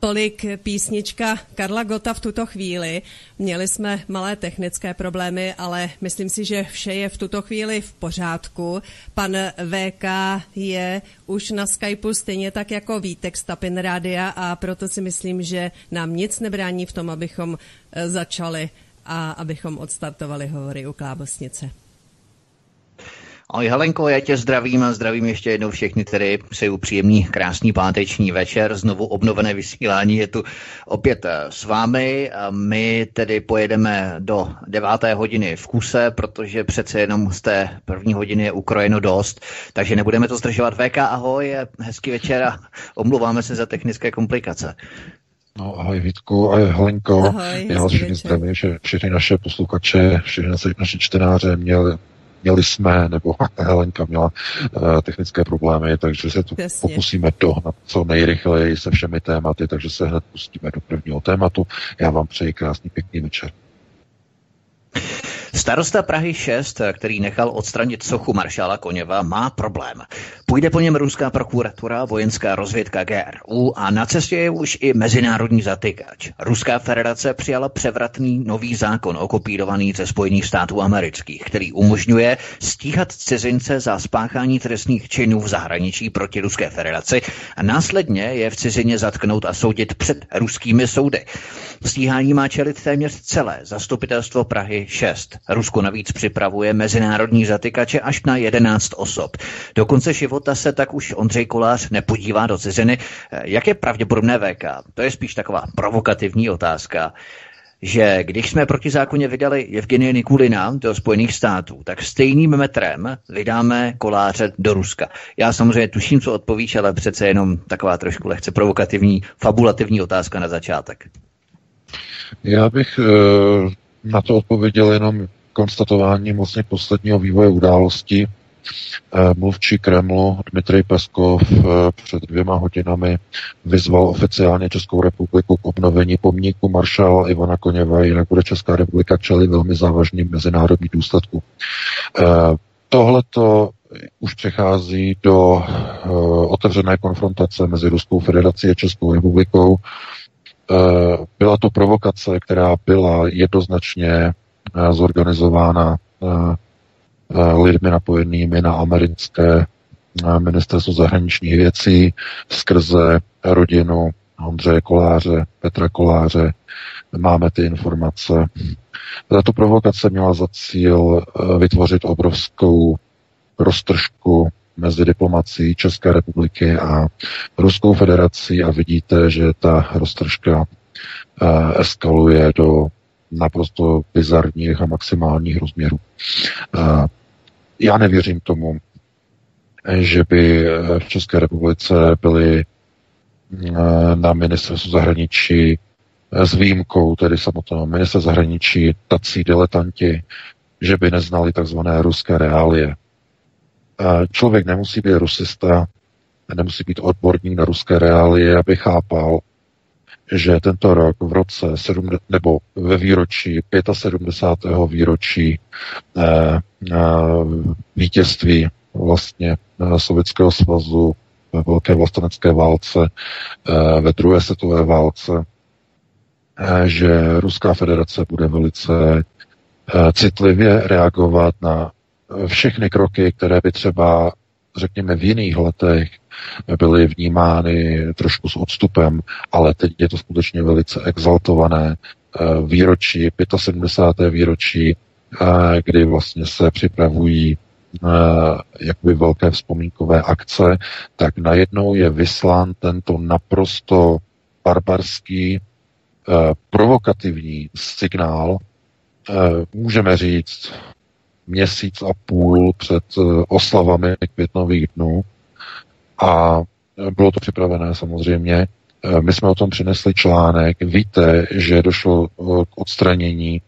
Tolik písnička Karla Gota v tuto chvíli. Měli jsme malé technické problémy, ale myslím si, že vše je v tuto chvíli v pořádku. Pan VK je už na Skypeu stejně tak jako Vítek z Tapin Rádia a proto si myslím, že nám nic nebrání v tom, abychom eh, začali a abychom odstartovali hovory u Klábosnice. Ahoj Helenko, já tě zdravím a zdravím ještě jednou všechny, tedy přeju příjemný, krásný páteční večer, znovu obnovené vysílání je tu opět s vámi. A my tedy pojedeme do deváté hodiny v kuse, protože přece jenom z té první hodiny je ukrojeno dost, takže nebudeme to zdržovat. VK, ahoj, hezký večer a omluváme se za technické komplikace. No, ahoj Vítku, ahoj Helenko. Ahoj, Já vás všichni zdravím, že všechny naše posluchače, všechny naše čtenáře měli měli jsme, nebo Helenka měla uh, technické problémy, takže se tu Jasně. pokusíme dohnat co nejrychleji se všemi tématy, takže se hned pustíme do prvního tématu. Já vám přeji krásný pěkný večer. Starosta Prahy 6, který nechal odstranit sochu maršála Koněva, má problém. Půjde po něm ruská prokuratura, vojenská rozvědka GRU a na cestě je už i mezinárodní zatykač. Ruská federace přijala převratný nový zákon okopírovaný ze Spojených států amerických, který umožňuje stíhat cizince za spáchání trestných činů v zahraničí proti Ruské federaci a následně je v cizině zatknout a soudit před ruskými soudy. Stíhání má čelit téměř celé zastupitelstvo Prahy 6. Rusko navíc připravuje mezinárodní zatykače až na 11 osob. Do konce života se tak už Ondřej Kolář nepodívá do ciziny. Jak je pravděpodobné VK? To je spíš taková provokativní otázka že když jsme proti zákoně vydali Evgenie Nikulina do Spojených států, tak stejným metrem vydáme koláře do Ruska. Já samozřejmě tuším, co odpovíš, ale přece jenom taková trošku lehce provokativní, fabulativní otázka na začátek. Já bych e, na to odpověděl jenom konstatováním vlastně posledního vývoje událostí. Eh, mluvčí Kremlu Dmitrij Peskov eh, před dvěma hodinami vyzval oficiálně Českou republiku k obnovení pomníku maršála Ivana Koněva, jinak bude Česká republika čeli velmi závažným mezinárodním důsledku. Eh, tohleto už přechází do otevřené konfrontace mezi Ruskou federací a Českou republikou. Byla to provokace, která byla jednoznačně zorganizována lidmi napojenými na americké ministerstvo zahraničních věcí skrze rodinu Ondřeje Koláře, Petra Koláře. Máme ty informace. Tato provokace měla za cíl vytvořit obrovskou roztržku mezi diplomací České republiky a Ruskou federací a vidíte, že ta roztržka e, eskaluje do naprosto bizarních a maximálních rozměrů. Já nevěřím tomu, že by v České republice byli eh, na ministerstvu zahraničí eh, s výjimkou tedy samotného ministra zahraničí tací diletanti, že by neznali takzvané ruské reálie. Člověk nemusí být rusista, nemusí být odborník na ruské reálie, aby chápal, že tento rok v roce 7, nebo ve výročí 75. výročí eh, eh, vítězství vlastně eh, Sovětského svazu ve velké vlastenecké válce, ve druhé světové válce, že Ruská federace bude velice citlivě reagovat na všechny kroky, které by třeba řekněme, v jiných letech byly vnímány trošku s odstupem, ale teď je to skutečně velice exaltované eh, výročí, 75. výročí, eh, kdy vlastně se připravují eh, jakoby velké vzpomínkové akce, tak najednou je vyslán tento naprosto barbarský, provokativní signál, můžeme říct, měsíc a půl před eh, oslavami květnových dnů a bylo to připravené samozřejmě My jsme o tom přinesli článek. Víte, že došlo k odstranění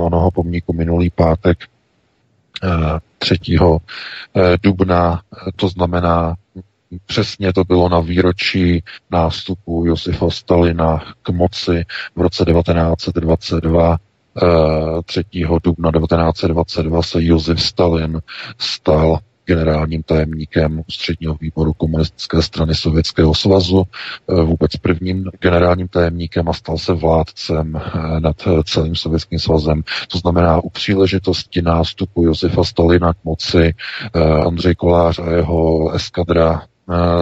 onoho pomníku minulý pátek 3. dubna, to znamená Přesně to bylo na výročí nástupu Josifa Stalina k moci v roce 1922. 3. dubna 1922 se Josef Stalin stal generálním tajemníkem ústředního výboru komunistické strany Sovětského svazu, eh, vůbec prvním generálním tajemníkem a stal se vládcem eh, nad celým Sovětským svazem. To znamená, u příležitosti nástupu Josefa Stalina k moci eh, Andřej Kolář a jeho eskadra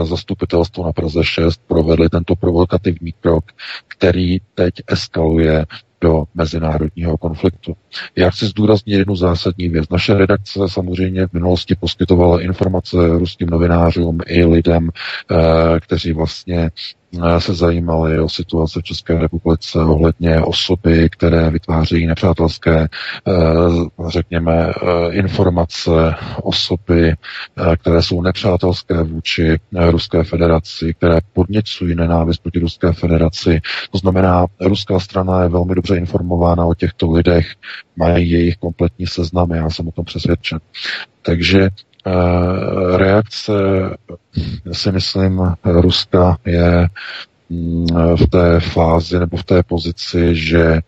zastupitelstvo na Praze 6 provedli tento provokativní krok, který teď eskaluje do mezinárodního konfliktu. Já chci zdůraznit jednu zásadní věc. Naše redakce samozřejmě v minulosti poskytovala informace ruským novinářům i lidem, eh, kteří vlastně se zajímali o situaci v České republice ohledně osoby, které vytvářejí nepřátelské, eh, řekněme, eh, informace, osoby, které jsou nepřátelské vůči Ruské federaci, které podněcují nenávist proti Ruské federaci. To znamená, ruská strana je velmi dobře informována o těchto lidech, mají jejich kompletní seznamy, já jsem o tom přesvědčen. Takže reakce, si myslím, Ruska je mm, v té fázi nebo v té pozici, že e,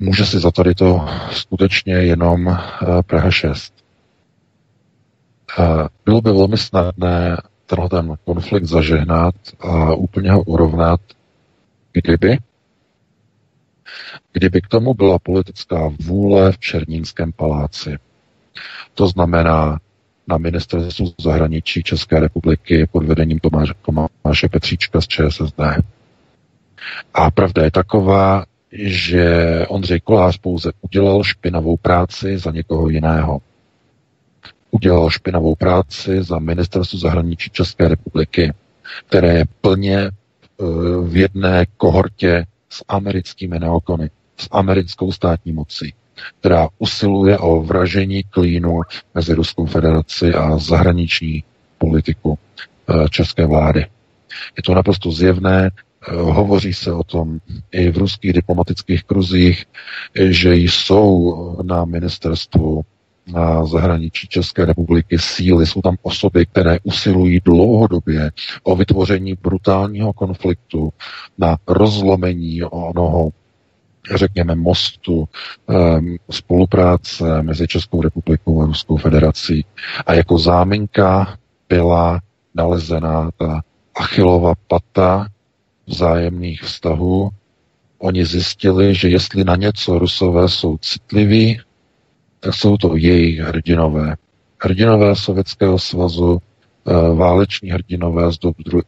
může si za tady to skutečně jenom e, Praha 6. E, bylo by velmi snadné tenhle ten konflikt zažehnat a úplně ho urovnat, kdyby kdyby k tomu byla politická vůle v Černínském paláci. To znamená na ministerstvu zahraničí České republiky pod vedením Tomáše, Tomáše Petříčka z ČSSD. A pravda je taková, že Ondřej Kolář pouze udělal špinavou práci za někoho jiného. Udělal špinavou práci za ministerstvo zahraničí České republiky, které je plně eh, v jedné kohortě s americkými neokony, s americkou státní mocí která usiluje o vražení klínu mezi Ruskou federaci a zahraniční politiku eh, české vlády. Je to naprosto zjevné, eh, hovoří se o tom i v ruských diplomatických kruzích, že jsou na ministerstvu na zahraničí České republiky síly, jsou tam osoby, které usilují dlouhodobě o vytvoření brutálního konfliktu na rozlomení onoho řekněme, mostu um, spolupráce mezi Českou republikou a Ruskou federací. A jako záminka byla nalezená ta achilová pata vzájemných vztahů. Oni zjistili, že jestli na něco Rusové jsou citliví, tak jsou to jejich hrdinové. Hrdinové Sovětského svazu, eh, váleční hrdinové z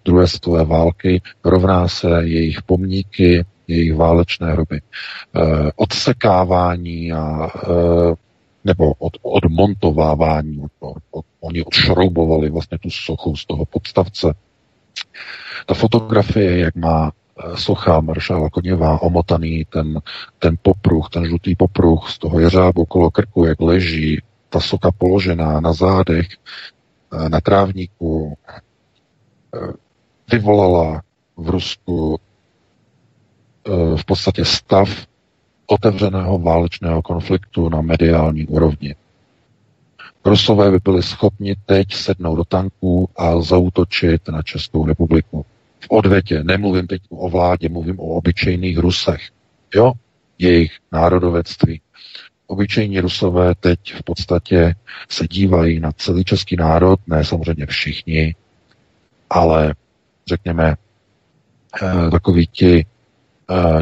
druhé světové války, rovná se jejich pomníky, jejich válečné hroby. Eh, odsekávání a eh, nebo od, odmontovávání. Od, od, oni odšroubovali vlastně tu sochu z toho podstavce. Ta fotografie, jak má eh, socha maršála Koněva omotaný ten, ten popruh, ten žlutý popruh z toho jeřábu okolo krku, jak leží, ta soka položená na zádech, na trávníku, vyvolala v Rusku v podstatě stav otevřeného válečného konfliktu na mediální úrovni. Rusové by byli schopni teď sednout do tanků a zautočit na Českou republiku. V odvětě, nemluvím teď o vládě, mluvím o obyčejných Rusech. Jo, jejich národovectví. Obyčejní Rusové teď v podstatě se dívají na celý český národ, ne samozřejmě všichni, ale řekněme, eh, takoví ti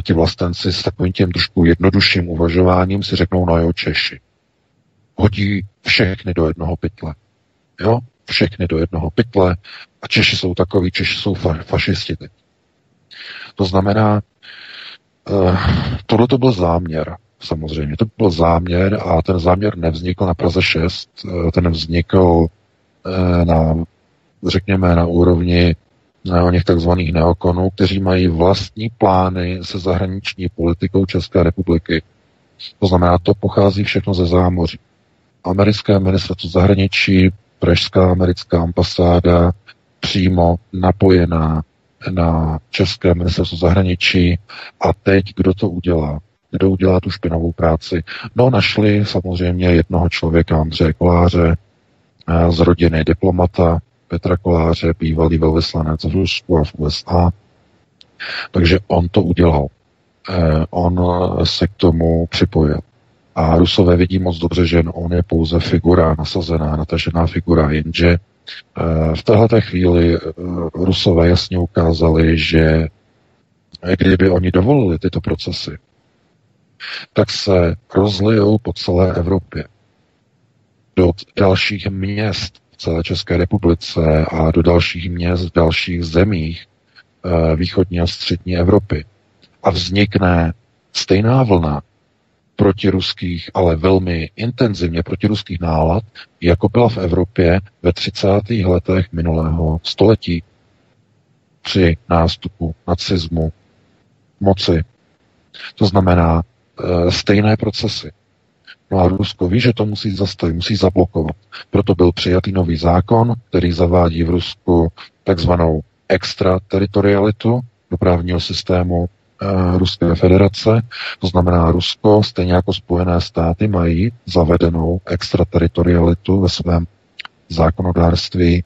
ti vlastenci s takovým tím trošku jednodušším uvažováním si řeknou, no jo, Češi. Hodí všechny do jednoho pytle. Jo? Všechny do jednoho pytle a Češi jsou takový, Češi jsou fa- fašisti teď. To znamená, uh, tohle to byl záměr, samozřejmě. To byl záměr a ten záměr nevznikl na Praze 6, uh, ten vznikl na, řekněme, na úrovni o něch takzvaných neokonů, kteří mají vlastní plány se zahraniční politikou České republiky. To znamená, to pochází všechno ze zámoří. Americké ministerstvo zahraničí, Pražská americká ambasáda, přímo napojená na České ministerstvo zahraničí a teď kdo to udělá? Kdo udělá tu špinavou práci? No, našli samozřejmě jednoho člověka, Andřeje Koláře, z rodiny diplomata Petra Koláře, bývalý velvyslanec v Rusku a v USA. Takže on to udělal. On se k tomu připojil. A Rusové vidí moc dobře, že on je pouze figura, nasazená, natažená figura, jenže eh, v této chvíli eh, Rusové jasně ukázali, že kdyby oni dovolili tyto procesy, tak se rozlijou po celé Evropě do dalších měst České republice a do dalších měst dalších zemích eh, východní a střední Evropy. A vznikne stejná vlna protiruských, ale velmi intenzivně protiruských nálad, jako byla v Evropě ve 30. letech minulého století při nástupu nacismu moci. To znamená e, stejné procesy. No a Rusko ví, že to musí zastavit, musí zablokovat. Proto byl přijatý nový zákon, který zavádí v Rusku takzvanou extrateritorialitu do právního systému Eh, Ruské federace, to znamená Rusko, stejně jako Spojené státy, mají zavedenou extrateritorialitu ve svém zákonodárství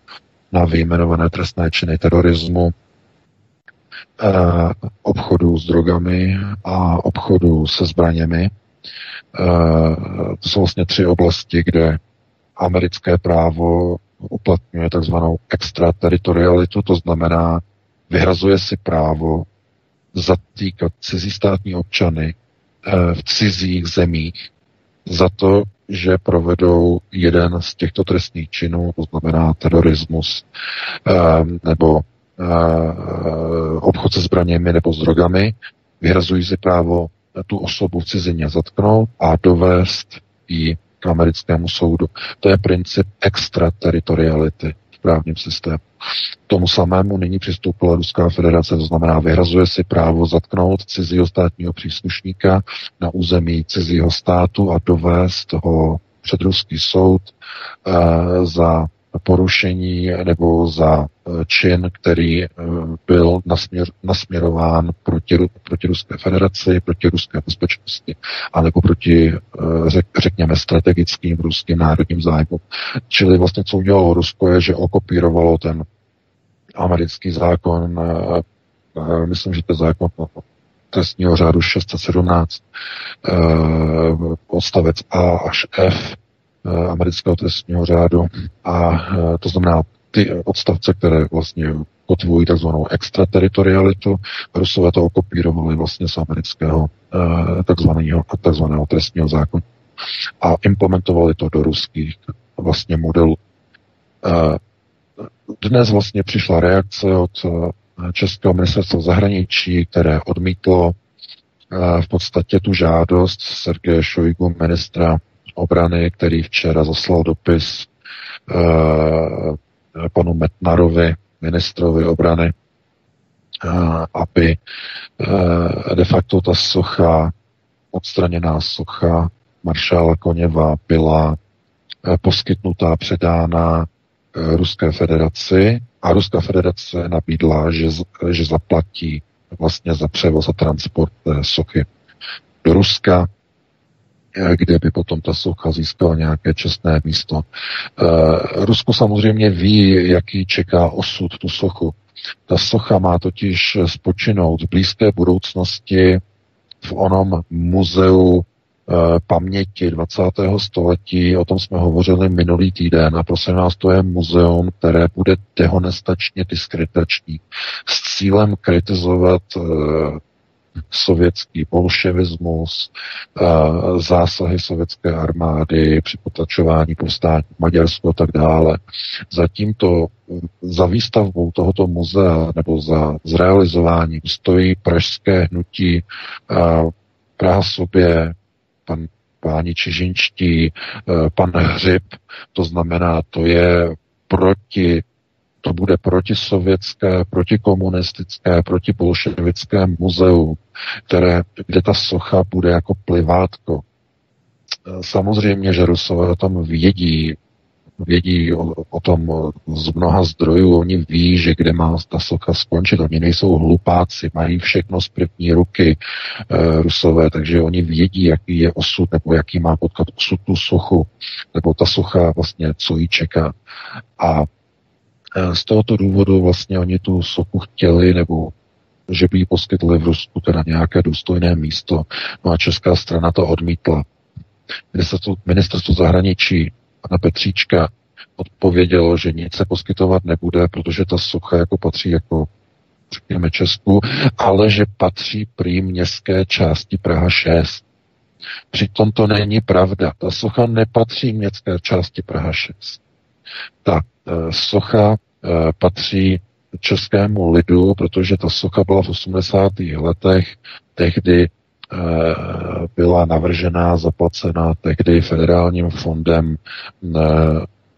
na vyjmenované trestné činy terorismu, eh, obchodu s drogami a obchodu se zbraněmi. Eh, to jsou vlastně tři oblasti, kde americké právo uplatňuje takzvanou extrateritorialitu, to znamená vyhrazuje si právo zatýkat cizí státní občany eh, v cizích zemích za to, že provedou jeden z těchto trestných činů, to znamená terorismus eh, nebo obchod se zbraněmi nebo s drogami, vyhrazují si právo tu osobu v cizině zatknout a dovést ji k americkému soudu. To je princip extrateritoriality v právním systému tomu samému nyní přistoupila Ruská federace, to znamená vyhrazuje si právo zatknout cizího státního příslušníka na území cizího státu a dovést ho před ruský soud uh, za porušení nebo za eh, čin, který eh, byl nasměr, nasměrován proti, proti Ruské federaci, proti ruské bezpečnosti, anebo proti, řek, řekněme, strategickým ruským národním zájmům. Čili vlastně, co udělalo Rusko, je, že okopírovalo ten americký zákon, eh, eh, myslím, že to je zákon trestního řádu 617, eh, odstavec A až F amerického trestního řádu a to znamená ty odstavce, které vlastně kotvují takzvanou extrateritorialitu. Rusové to okopírovali vlastně z amerického takzvaného, takzvaného trestního zákona a implementovali to do ruských vlastně modelů. Dnes vlastně přišla reakce od eh, Českého ministerstva zahraničí, které odmítlo eh, v podstatě tu žádost Sergeje Šojgu, ministra obrany, který včera zaslal dopis eh, panu Metnarovi, ministrovi obrany, aby de facto ta socha, odstraněná socha maršála Koněva byla poskytnutá, předána Eh, Ruské federaci a Ruská federace nabídla, že, že zaplatí vlastně za převoz a transport sochy do Ruska, eh, kde by potom ta socha získala nějaké čestné místo. Eh, Rusko samozřejmě ví, jaký čeká osud tu sochu. Ta socha má totiž spočinout v blízké budoucnosti v onom muzeu Eh, paměti 20. století, o tom jsme hovořili minulý týden a prosím vás, to je muzeum, které bude dehonestačně diskreditační s cílem kritizovat uh, sovětský bolševismus, uh, zásahy sovětské armády, při potlačování povstání Maďarsko a tak dále. Zatím to za výstavbou tohoto muzea nebo za zrealizováním stojí pražské hnutí uh, Praha sobě, pan páni Čižinští, eh, pan Hřib, to znamená, to je proti to bude protisovětské, protikomunistické, protibolševické muzeum, které, kde ta socha bude jako plivátko. Eh, samozřejmě, že Rusové o tom vědí, vědí o, o tom z mnoha zdrojů, oni ví, že kde má ta socha skončit. Oni nejsou hlupáci, mají všechno z první ruky e, rusové, takže oni vědí, jaký je osud, nebo jaký má potkat osud tu sochu, nebo ta socha vlastně, co jí čeká. A e, z tohoto důvodu vlastně oni tu sochu chtěli, nebo že by jí poskytli v Rusku teda nějaké důstojné místo. No a česká strana to odmítla. Ministerstvo, ministerstvo zahraničí pana Petříčka odpovědělo, že nic se poskytovat nebude, protože ta socha jako patří jako řekněme Česku, ale že patří prý městské části Praha 6. Přitom to není pravda. Ta socha nepatří městské části Praha 6. Ta e, socha patří českému lidu, protože ta socha byla v 80. letech tehdy Eh, byla navržená, zaplacená tehdy federálním fondem eh,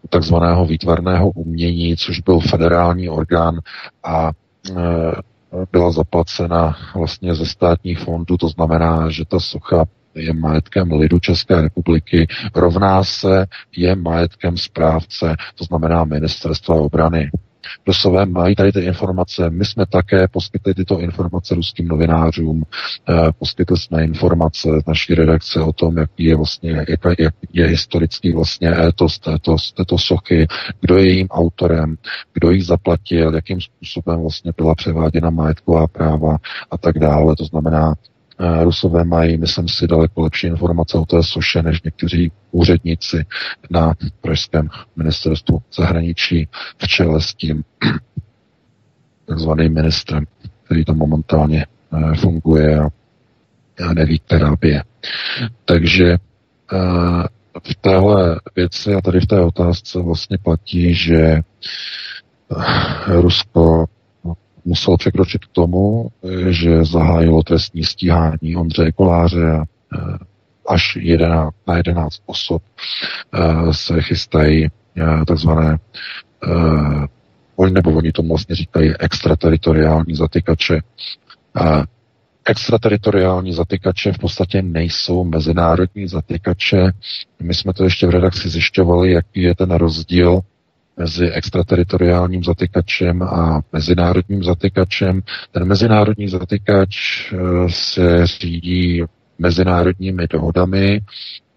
takzvaného výtvarného umění, což byl federální orgán a eh, byla zaplacena vlastně ze státních fondů, to znamená, že ta socha je majetkem lidu České republiky, rovná se je majetkem správce, to znamená ministerstva obrany. Rusové mají tady ty informace. My jsme také poskytli tyto informace ruským novinářům. Eh, poskytli jsme informace z naší redakce o tom, jaký je vlastně, jak, je historický vlastně étos této, této sochy, kdo je jejím autorem, kdo ji zaplatil, jakým způsobem vlastně byla převáděna majetková práva a tak dále. To znamená, Rusové mají, myslím si, daleko lepší informace o té soše, než někteří úředníci na pražském ministerstvu zahraničí v čele s tím takzvaným ministrem, který tam momentálně eh, funguje a neví, která. Takže eh, v téhle věci a tady v té otázce vlastně platí, že Rusko musel překročit k tomu, že zahájilo trestní stíhání Ondřeje Koláře a eh, až 11, na 11 osob eh, se chystají eh, takzvané nebo oni tomu vlastně říkají extrateritoriální zatykače. Extrateritoriální zatykače v podstatě nejsou mezinárodní zatykače. My jsme to ještě v redakci zjišťovali, jaký je ten rozdíl mezi extrateritoriálním zatykačem a mezinárodním zatykačem. Ten mezinárodní zatykač eh, se řídí mezinárodními dohodami,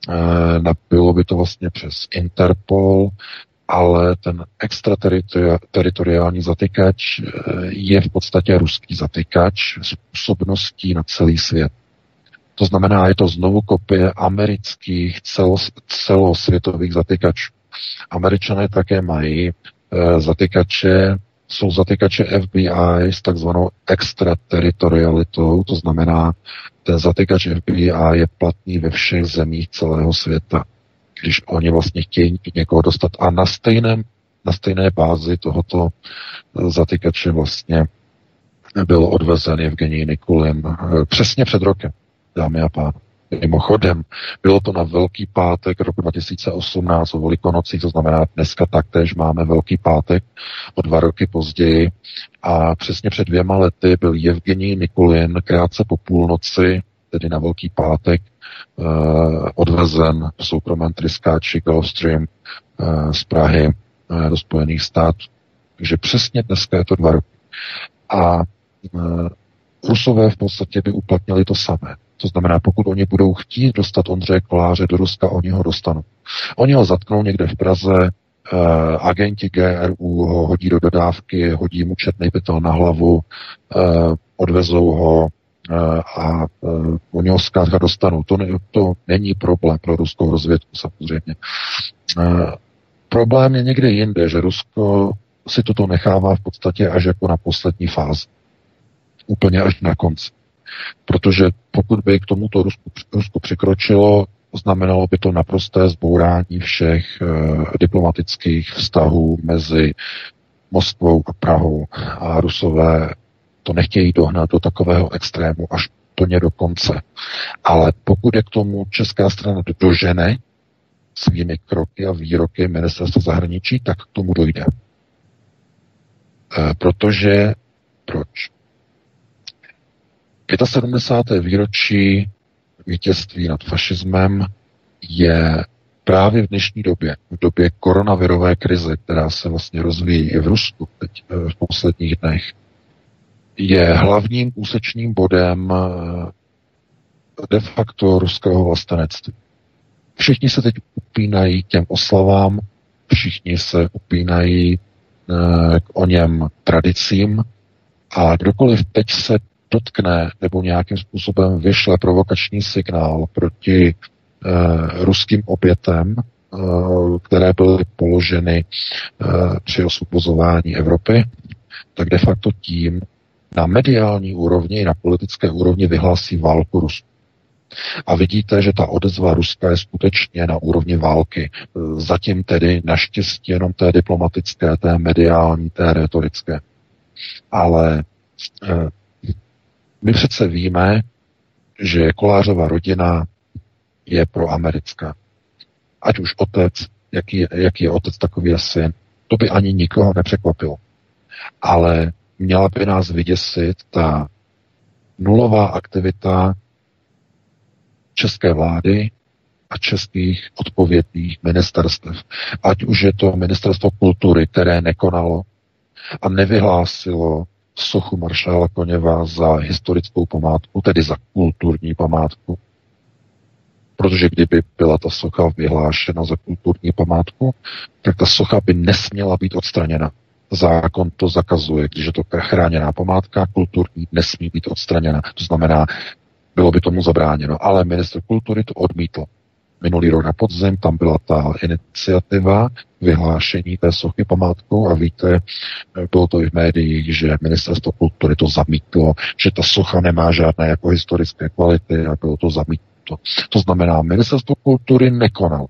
eh, bylo by to vlastně přes Interpol, ale ten extrateritoriální zatykač eh, je v podstatě ruský zatykač s působností na celý svět. To znamená, je to znovu kopie amerických celosvětových zatykačů. Američané také mají e, zatykače, jsou zatykače FBI s takzvanou extrateritorialitou, to znamená, ten zatykač FBI je platný ve všech zemích celého světa. Když oni vlastně chtějí někoho dostat a na stejném na stejné bázi tohoto zatykače vlastně byl odvezen Evgenij Nikulin e, přesně před rokem, dámy a pánové. Mimochodem, bylo to na Velký pátek roku 2018 o Velikonocích, to znamená dneska taktéž máme Velký pátek o dva roky později a přesně před dvěma lety byl Evgenij Nikulin krátce po půlnoci, tedy na Velký pátek, eh, odvezen v soukromém tryskáči Gulfstream eh, z Prahy eh, do Spojených států. Takže přesně dneska je to dva roky. A eh, Rusové v podstatě by uplatnili to samé. To znamená, pokud oni budou chtít dostat Ondřeje Koláře do Ruska, oni ho dostanou. Oni ho zatknou někde v Praze, uh, agenti GRU ho hodí do dodávky, hodí mu četný pytel na hlavu, uh, odvezou ho uh, a oni ho zkrátka dostanou. To, ne, to není problém pro ruskou rozvědku samozřejmě. Problém je někde jinde, že Rusko si toto nechává v podstatě až jako na poslední fázi. Úplně až na konci. Protože pokud by k tomuto Rusku, Rusku přikročilo, znamenalo by to naprosté zbourání všech e, diplomatických vztahů mezi Moskvou a Prahou. A Rusové to nechtějí dohnat do takového extrému až plně do konce. Ale pokud je k tomu česká strana dožene svými kroky a výroky ministerstva zahraničí, tak k tomu dojde. E, protože proč? 75. výročí vítězství nad fašismem je právě v dnešní době, v době koronavirové krize, která se vlastně rozvíjí i v Rusku teď eh, v posledních dnech, je hlavním úsečním bodem eh, de facto ruského vlastenectví. Všichni se teď upínají k těm oslavám, všichni se upínají eh, k o něm tradicím a kdokoliv teď se dotkne nebo nějakým způsobem vyšle provokační signál proti e, ruským obětem, e, které byly položeny e, při osvobozování Evropy, tak de facto tím na mediální úrovni i na politické úrovni vyhlásí válku Rusku. A vidíte, že ta odezva Ruska je skutečně na úrovni války. Zatím tedy naštěstí jenom té diplomatické, té mediální, té retorické. Ale my přece víme, že Kolářova rodina je proamerická. Ať už otec, jaký, jaký je otec, takový je syn. To by ani nikoho nepřekvapilo. Ale měla by nás vyděsit ta nulová aktivita české vlády a českých odpovědných ministerstev. Ať už je to ministerstvo kultury, které nekonalo a nevyhlásilo sochu maršála Koněva za historickou památku, tedy za kulturní památku. Protože kdyby byla ta socha vyhlášena za kulturní památku, tak ta socha by nesměla být odstraněna. Zákon to zakazuje, když je to chráněná památka, kulturní nesmí být odstraněna. To znamená, bylo by tomu zabráněno. Ale ministr kultury to odmítl. Minulý rok na podzim tam byla ta iniciativa vyhlášení té sochy památkou a víte, bylo to i v médiích, že ministerstvo kultury to zamítlo, že ta socha nemá žádné jako historické kvality a bylo to zamítnuto. To znamená, ministerstvo kultury nekonalo.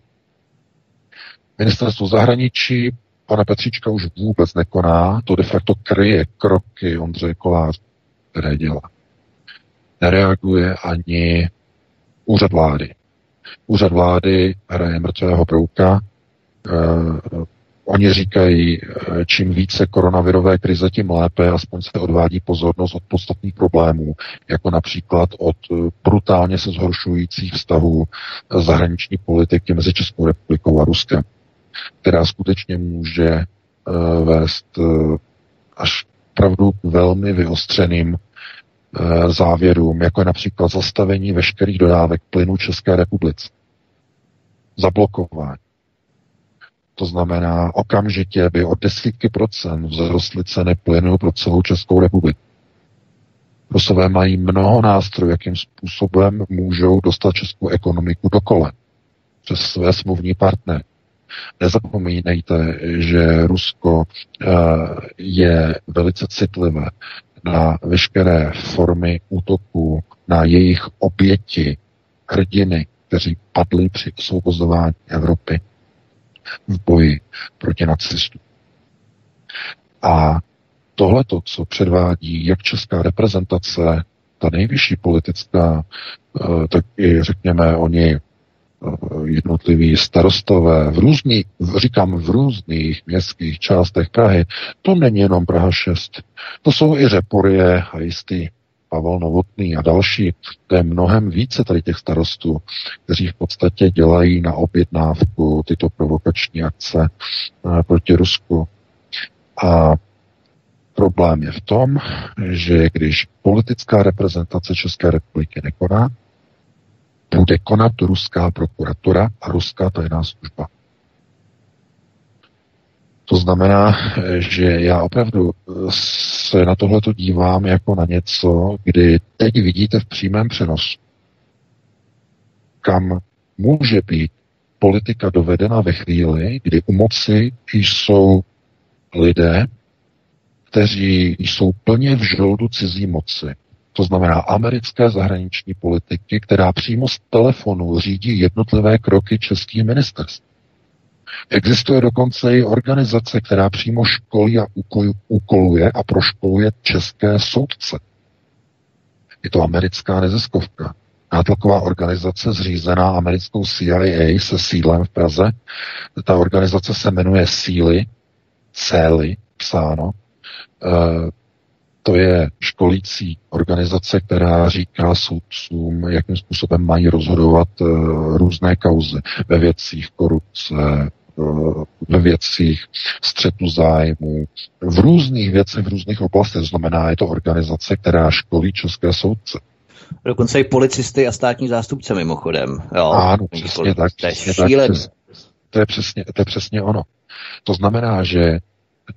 Ministerstvo zahraničí pana Petříčka už vůbec nekoná, to de facto kryje kroky Ondřeje Kolář, které dělá. Nereaguje ani úřad vlády. Úřad vlády hraje mrtvého brouka. Eh, oni říkají, eh, čím více koronavirové krize, tím lépe, aspoň se odvádí pozornost od podstatných problémů, jako například od eh, brutálně se zhoršujících vztahů zahraniční politiky mezi Českou republikou a Ruskem která skutečně může vést až opravdu velmi vyostřeným závěrům, jako je například zastavení veškerých dodávek plynu České republice. Zablokování. To znamená, okamžitě by o desítky procent vzrostly ceny plynu pro celou Českou republiku. Rusové mají mnoho nástrojů, jakým způsobem můžou dostat českou ekonomiku do kole přes své smluvní partnery. Nezapomínejte, že Rusko eh, je velice citlivé na veškeré formy útoku, na jejich oběti, hrdiny, kteří padli při osvobozování Evropy v boji proti nacistům. A tohleto, co předvádí jak česká reprezentace, ta nejvyšší politická, eh, tak i řekněme oni jednotliví starostové v různých, říkám v různých městských částech Prahy, to není jenom Praha 6. To jsou i Řeporie a jistý Pavel Novotný a další. To je mnohem více tady těch starostů, kteří v podstatě dělají na objednávku tyto provokační akce eh, proti Rusku. A problém je v tom, že když politická reprezentace České republiky nekoná, bude konat ruská prokuratura a ruská tajná služba. To znamená, že já opravdu se na tohleto dívám jako na něco, kdy teď vidíte v přímém přenosu, kam může být politika dovedena ve chvíli, kdy u moci jsou lidé, kteří jsou plně v žoldu cizí moci to znamená americké zahraniční politiky, která přímo z telefonu řídí jednotlivé kroky českých ministerstv. Existuje dokonce i organizace, která přímo školí a úkoluje a proškoluje české soudce. Je to americká neziskovka. Nátlaková organizace zřízená americkou CIA se sídlem v Praze. Ta organizace se jmenuje Síly, Cély, psáno. E, to je školící organizace, která říká soudcům, jakým způsobem mají rozhodovat uh, různé kauzy ve věcích korupce, uh, ve věcích střetu zájmu, v různých věcech, v různých oblastech. Znamená, je to organizace, která školí české soudce. Dokonce i policisty a státní zástupce mimochodem. Jo, ano, přesně tak. To je, tak, přes, to, je přesně, to je přesně ono. To znamená, že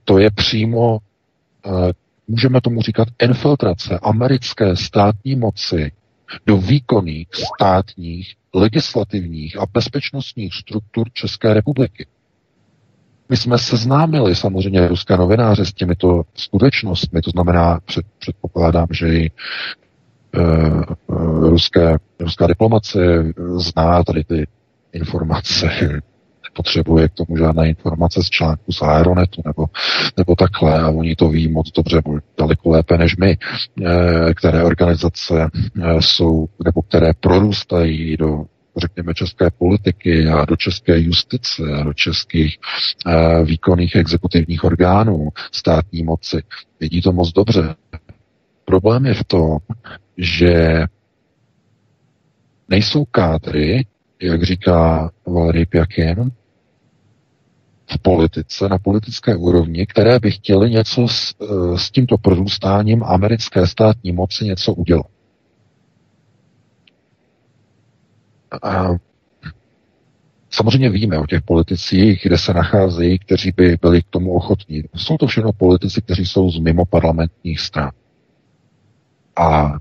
to je přímo, uh, můžeme tomu říkat, infiltrace americké státní moci do výkonných státních, legislativních a bezpečnostních struktur České republiky. My jsme seznámili samozřejmě ruské novináře s těmito skutečnostmi, to znamená, před, předpokládám, že i uh, ruské, ruská diplomace zná tady ty informace, nepotřebuje k tomu žádné informace z článku z Aeronetu nebo, nebo takhle a oni to ví moc dobře, daleko lépe než my, eh, které organizace jsou, nebo které prorůstají do řekněme, české politiky a do české justice a do českých uh, výkonných exekutivních orgánů státní moci. Vidí to moc dobře. Problém je v tom, že nejsou kádry, jak říká Valery Pjakin, v politice, na politické úrovni, které by chtěli něco s, eh, s tímto prorůstáním americké státní moci něco udělat. A samozřejmě víme o těch politicích, kde se nacházejí, kteří by byli k tomu ochotní. Jsou to všechno politici, kteří jsou z mimo parlamentních stran. A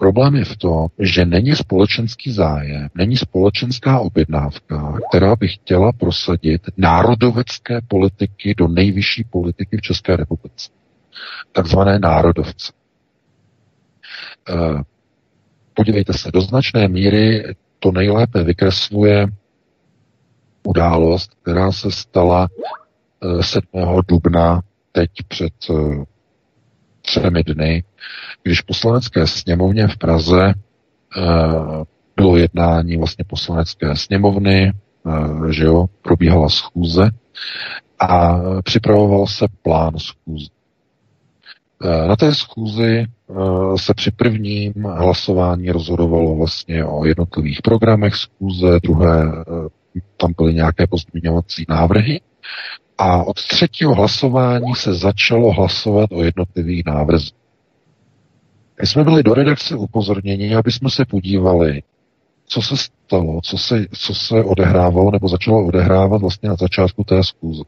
problém je v tom, že není společenský zájem, není společenská objednávka, která by chtěla prosadit národovecké politiky do nejvyšší politiky v České republice. Takzvané národovce. E, podívejte se, do značné míry to nejlépe vykresluje událost, která se stala 7. Eh, dubna teď před eh, třemi dny, když poslanecké sněmovně v Praze eh, bylo jednání vlastně poslanecké sněmovny, že jo, probíhala schůze a připravoval se plán schůze. Na té schůzi se při prvním hlasování rozhodovalo vlastně o jednotlivých programech schůze, druhé tam byly nějaké pozměňovací návrhy a od třetího hlasování se začalo hlasovat o jednotlivých návrzích. My jsme byli do redakce upozorněni, aby jsme se podívali, co se stalo, co se, co se odehrávalo nebo začalo odehrávat vlastně na začátku té schůze.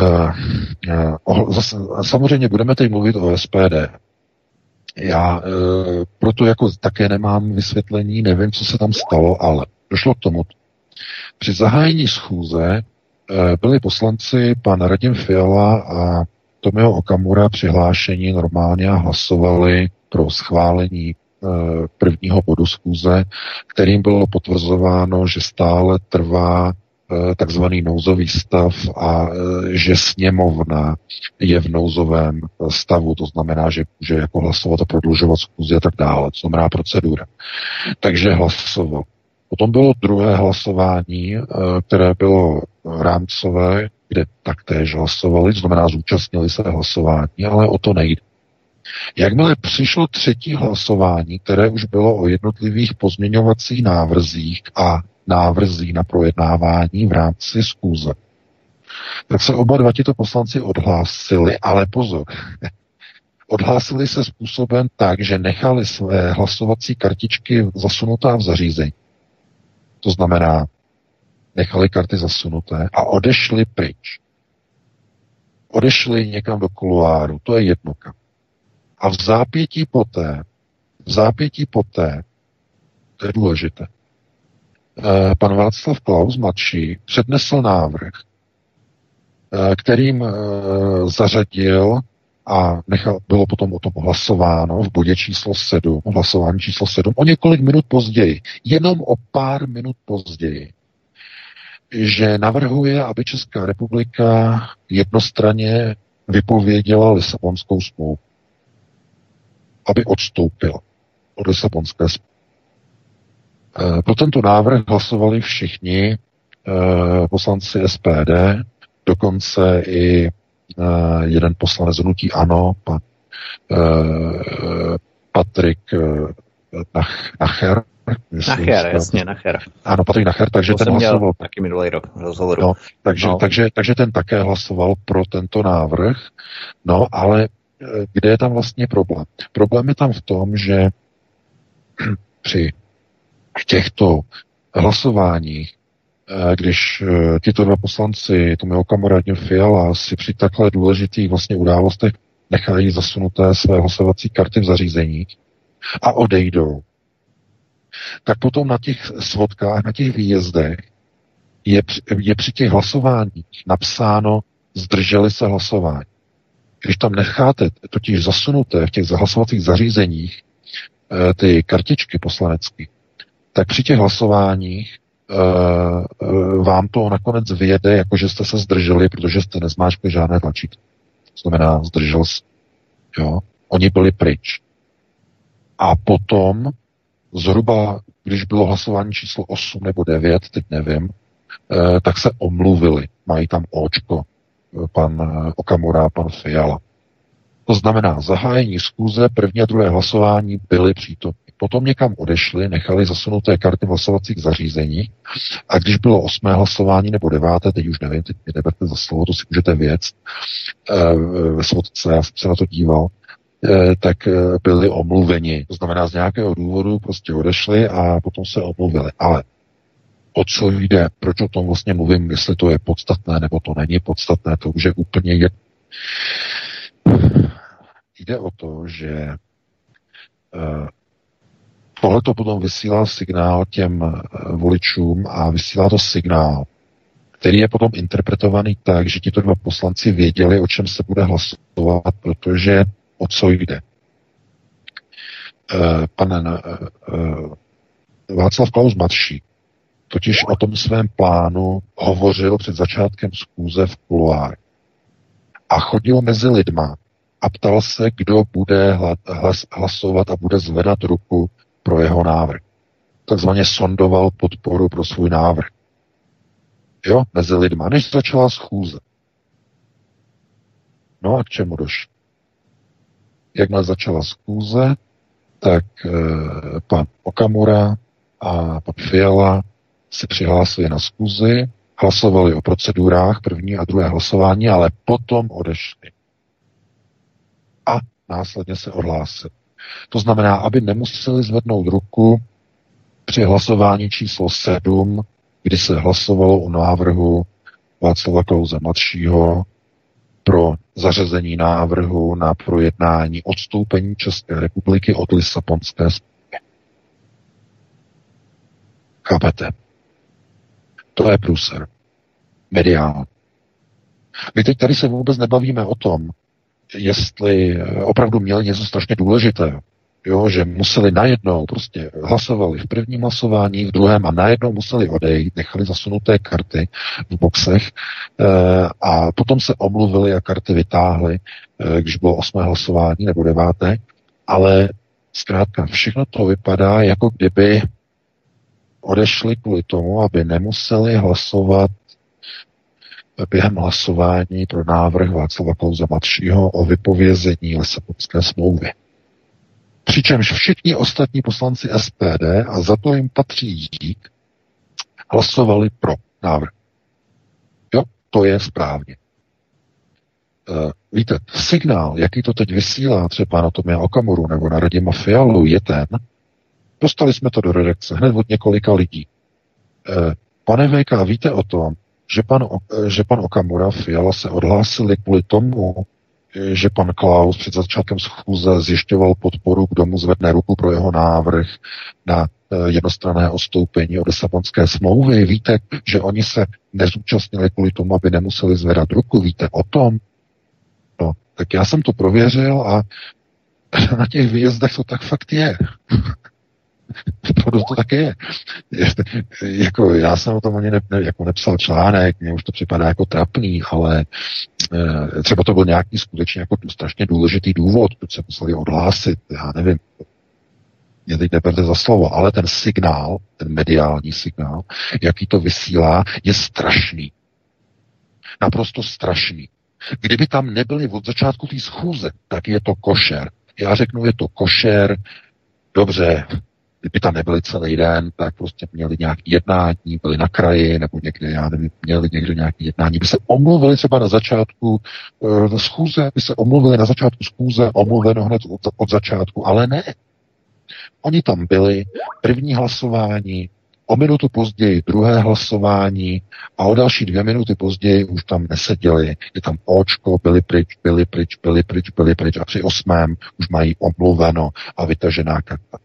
Uh, uh, zase, samozřejmě budeme teď mluvit o SPD. Já uh, proto jako také nemám vysvětlení, nevím, co se tam stalo, ale došlo k tomu. Při zahájení schůze byli poslanci pan Radim Fiala a Tomio Okamura přihlášení normálně a hlasovali pro schválení prvního bodu schůze, kterým bylo potvrzováno, že stále trvá Eh, takzvaný nouzový stav a eh, že sněmovna je v nouzovém eh, stavu, to znamená, že může jako hlasovat a prodlužovat schůzi a tak dále, to znamená procedura. Takže hlasoval. Potom bylo druhé hlasování, které bylo rámcové, kde taktéž hlasovali, znamená zúčastnili se hlasování, ale o to nejde. Jakmile přišlo třetí hlasování, které už bylo o jednotlivých pozměňovacích návrzích a návrzí na projednávání v rámci zkůze. Tak se oba dva tito poslanci odhlásili, ale pozor, odhlásili se způsobem tak, že nechali své hlasovací kartičky zasunutá v zařízení. To znamená, nechali karty zasunuté a odešli pryč. Odešli někam do kuluáru, to je jedno kam. A v zápětí poté, v zápětí poté, to je důležité, Eh, pan Václav Klaus mladší přednesl návrh, eh, kterým eh, zařadil a nechal, bylo potom o tom hlasováno v bodě číslo 7, hlasování číslo 7, o několik minut později, jenom o pár minut později, že navrhuje, aby Česká republika jednostranně vypověděla Lisabonskou smlouvu. Aby odstoupila od Lisabonské smlouvy. Eh, pro tento návrh hlasovali všichni eh, poslanci SPD, dokonce i jeden poslanec hnutí ANO, pan Patrik Nacher, Nacher, jasně, Nacher. Ano, Patrik Nacher, takže to ten hlasoval. taky minulý rok rozhovoru. No, takže, no. Takže, takže ten také hlasoval pro tento návrh, no, ale kde je tam vlastně problém? Problém je tam v tom, že při těchto hlasováních, eh, když eh, tyto dva poslanci, Tomio Okamura a Fiala, si při takhle důležitých vlastně událostech nechají zasunuté své hlasovací karty v zařízení a odejdou, tak potom na těch svodkách, na těch výjezdech je, je při těch hlasováních napsáno zdrželi se hlasování. Když tam necháte totiž zasunuté v těch hlasovacích zařízeních eh, ty kartičky poslanecké, tak při těch hlasováních vám to nakonec vyjede, jako že jste se zdrželi, protože jste nezmáčkli žádné tlačítko. To znamená, zdržel se. Jo? Oni byli pryč. A potom, zhruba, když bylo hlasování číslo 8 nebo 9, teď nevím, uh, tak se omluvili. Mají tam očko pan Okamura, pan Fiala. To znamená, zahájení schůze, první a druhé hlasování byly přítomny. Potom někam odešli, nechali zasunuté karty v hlasovacích zařízení a když bylo osmé hlasování nebo deváté, teď už nevím, teď mě neberte za slovo, to si můžete věct, eh, ve svodce, já jsem se na to díval, eh, tak eh, byli omluveni. To znamená, z nějakého důvodu prostě odešli a potom se omluvili. Ale o co jde, proč o tom vlastně mluvím, jestli to je podstatné nebo to není podstatné, to už je úplně jedno. Jde o to, že tohle to potom vysílá signál těm eh, voličům a vysílá to signál, který je potom interpretovaný tak, že tito dva poslanci věděli, o čem se bude hlasovat, protože o co jde. Eh, pan eh, Václav Klaus mladší totiž o tom svém plánu hovořil před začátkem schůze v kuloári. A chodil mezi lidma a ptal se, kdo bude hlasovat a bude zvedat ruku pro jeho návrh. Takzvaně sondoval podporu pro svůj návrh. Jo, mezi lidma, než začala schůze. No a k čemu došlo? Jakmile začala schůze, tak e, pan Okamura a pan Fiala se přihlásili na schůzi, hlasovali o procedurách první a druhé hlasování, ale potom odešli. A následně se odhlásili. To znamená, aby nemuseli zvednout ruku při hlasování číslo 7, kdy se hlasovalo o návrhu Václava Klauze mladšího pro zařazení návrhu na projednání odstoupení České republiky od Lisabonské smlouvy. Chápete? To je průser. Mediál. My teď tady se vůbec nebavíme o tom, jestli eh, opravdu měli něco strašně důležitého. Jo, že museli najednou, prostě hlasovali v prvním hlasování, v druhém a najednou museli odejít, nechali zasunuté karty v boxech e, a potom se omluvili a karty vytáhli, e, když bylo osmé hlasování nebo deváté, ale zkrátka všechno to vypadá, jako kdyby odešli kvůli tomu, aby nemuseli hlasovat během hlasování pro návrh Václava Klauze mladšího o vypovězení Lisabonské smlouvy. Přičemž všichni ostatní poslanci SPD, a za to jim patří dík, hlasovali pro návrh. Jo, to je správně. Uh, víte, signál, jaký to teď vysílá třeba na Tomia Okamuru nebo na Radima Fialu, je ten, dostali jsme to do redakce hned od několika lidí. Uh, pane VK, víte o tom, že pan, že pan Okamura Fiala se odhlásili kvůli tomu, že pan Klaus před začátkem schůze zjišťoval podporu, kdo mu zvedne ruku pro jeho návrh na eh, jednostranné ostoupení od Lisabonské smlouvy. Víte, že oni se nezúčastnili kvůli tomu, aby nemuseli zvedat ruku. Víte o tom? No, tak já jsem to prověřil a na těch výjezdech to tak fakt je. To, to taky je. jako, já jsem o tom ani ne, ne, jako nepsal článek, mně už to připadá jako trapný, ale e, třeba to byl nějaký skutečně jako strašně důležitý důvod, proč se museli odhlásit, já nevím, mě teď neberte za slovo, ale ten signál, ten mediální signál, jaký to vysílá, je strašný. Naprosto strašný. Kdyby tam nebyli od začátku té schůze, tak je to košer. Já řeknu, je to košer, dobře, kdyby tam nebyli celý den, tak prostě měli nějaké jednání, byli na kraji, nebo někde, já nevím, měli někde nějaké jednání, by se omluvili třeba na začátku uh, schůze, by se omluvili na začátku schůze, omluveno hned od, od začátku, ale ne. Oni tam byli, první hlasování, o minutu později druhé hlasování a o další dvě minuty později už tam neseděli. Je tam očko, byli pryč, byli pryč, byli pryč, byli pryč a při osmém už mají omluveno a vytažená karta.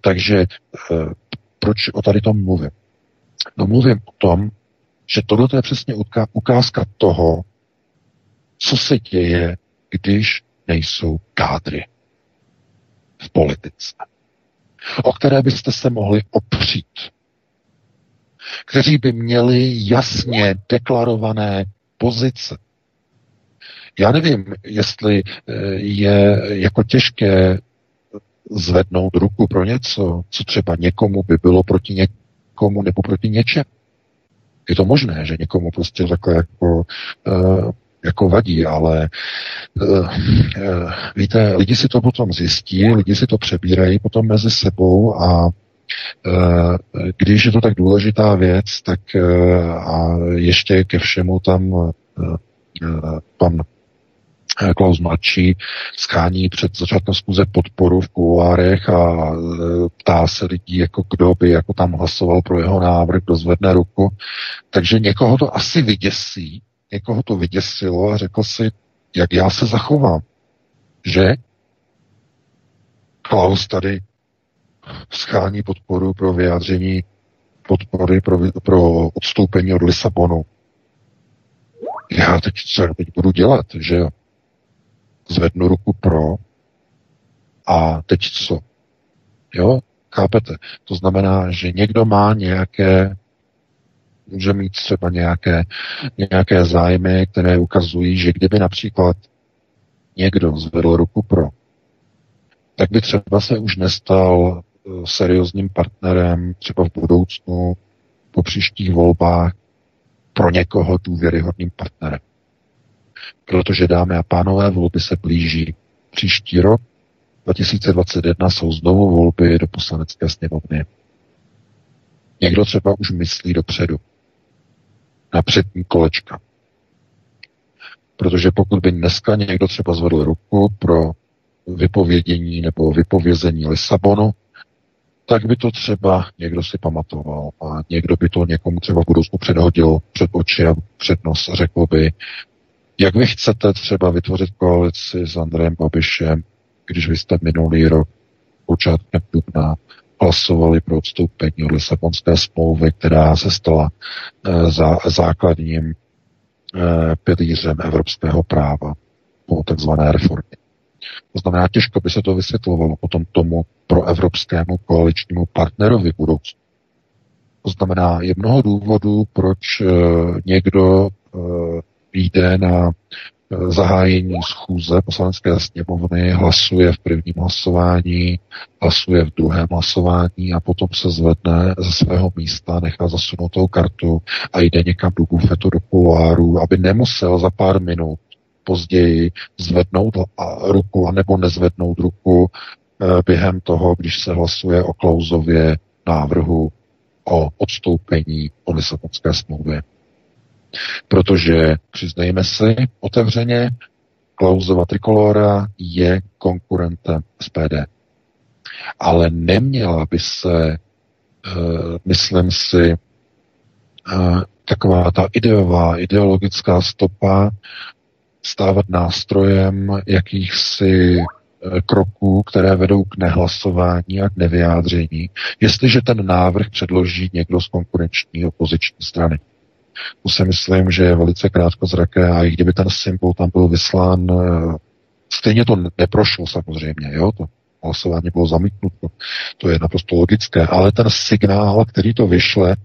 Takže eh, proč o tady tom mluvím? No mluvím o tom, že tohle je přesně ukázka toho, co se děje, když nejsou kádry v politice, o které byste se mohli opřít, kteří by měli jasně deklarované pozice. Já nevím, jestli eh, je jako těžké zvednout ruku pro něco, co třeba někomu by bylo proti někomu nebo proti něčem. Je to možné, že někomu prostě takhle jako, uh, jako vadí, ale uh, uh, víte, lidi si to potom zjistí, lidi si to přebírají potom mezi sebou a když je to tak důležitá věc, tak a ještě ke všemu tam pan Eh, Klaus mladší schání před začátkem zkuze podporu v kuloárech a eh, ptá se lidí, jako kdo by jako tam hlasoval pro jeho návrh, kdo zvedne ruku. Takže někoho to asi vyděsí, někoho to vyděsilo a řekl si, jak já se zachovám. Že? Klaus tady schání podporu pro vyjádření podpory pro, pro odstoupení od Lisabonu. Já teď co teď budu dělat, že jo? Zvednu ruku pro a teď co? Jo, chápete? To znamená, že někdo má nějaké, může mít třeba nějaké, nějaké zájmy, které ukazují, že kdyby například někdo zvedl ruku pro, tak by třeba se už nestal eh, seriózním partnerem třeba v budoucnu po příštích volbách pro někoho důvěryhodným partnerem. Protože, dámy a pánové, volby se blíží. Příští rok, 2021, jsou znovu volby do poslanecké sněmovny. Někdo třeba už myslí dopředu, na přední kolečka. Protože pokud by dneska někdo třeba zvedl ruku pro vypovědění nebo vypovězení Lisabonu, tak by to třeba někdo si pamatoval a někdo by to někomu třeba v budoucnu předhodil před oči a před nos a řekl by, jak vy chcete třeba vytvořit koalici s Andrejem Babišem, když vy jste minulý rok počátkem dubna hlasovali pro odstoupení od Lisabonské smlouvy, která se stala e, za, základním e, pilířem evropského práva po takzvané reformě. To znamená, těžko by se to vysvětlovalo potom tomu pro evropskému koaličnímu partnerovi budoucnu. To znamená, je mnoho důvodů, proč e, někdo jde na eh, zahájení schůze poslanecké sněmovny, hlasuje v prvním hlasování, hlasuje v druhém hlasování a potom se zvedne ze svého místa, nechá zasunout kartu a jde někam do bufetu, do kuloáru, aby nemusel za pár minut později zvednout ruku a nebo nezvednout ruku eh, během toho, když se hlasuje o Klauzově návrhu o odstoupení o Lisabonské smlouvě. Protože, přiznejme si otevřeně, Klausova trikolora je konkurentem SPD. Ale neměla by se, uh, myslím si, uh, taková ta ideová, ideologická stopa stávat nástrojem jakýchsi eh, kroků, které vedou k nehlasování a k nevyjádření, jestliže ten návrh předloží někdo z konkurenční opoziční strany. To si myslím, že je velice krátkozraké a i kdyby ten symbol tam byl vyslán, eh, stejně to neprošlo samozřejmě, jo, to hlasování bylo zamítnuto, to je naprosto logické, ale ten signál, který to vyšle,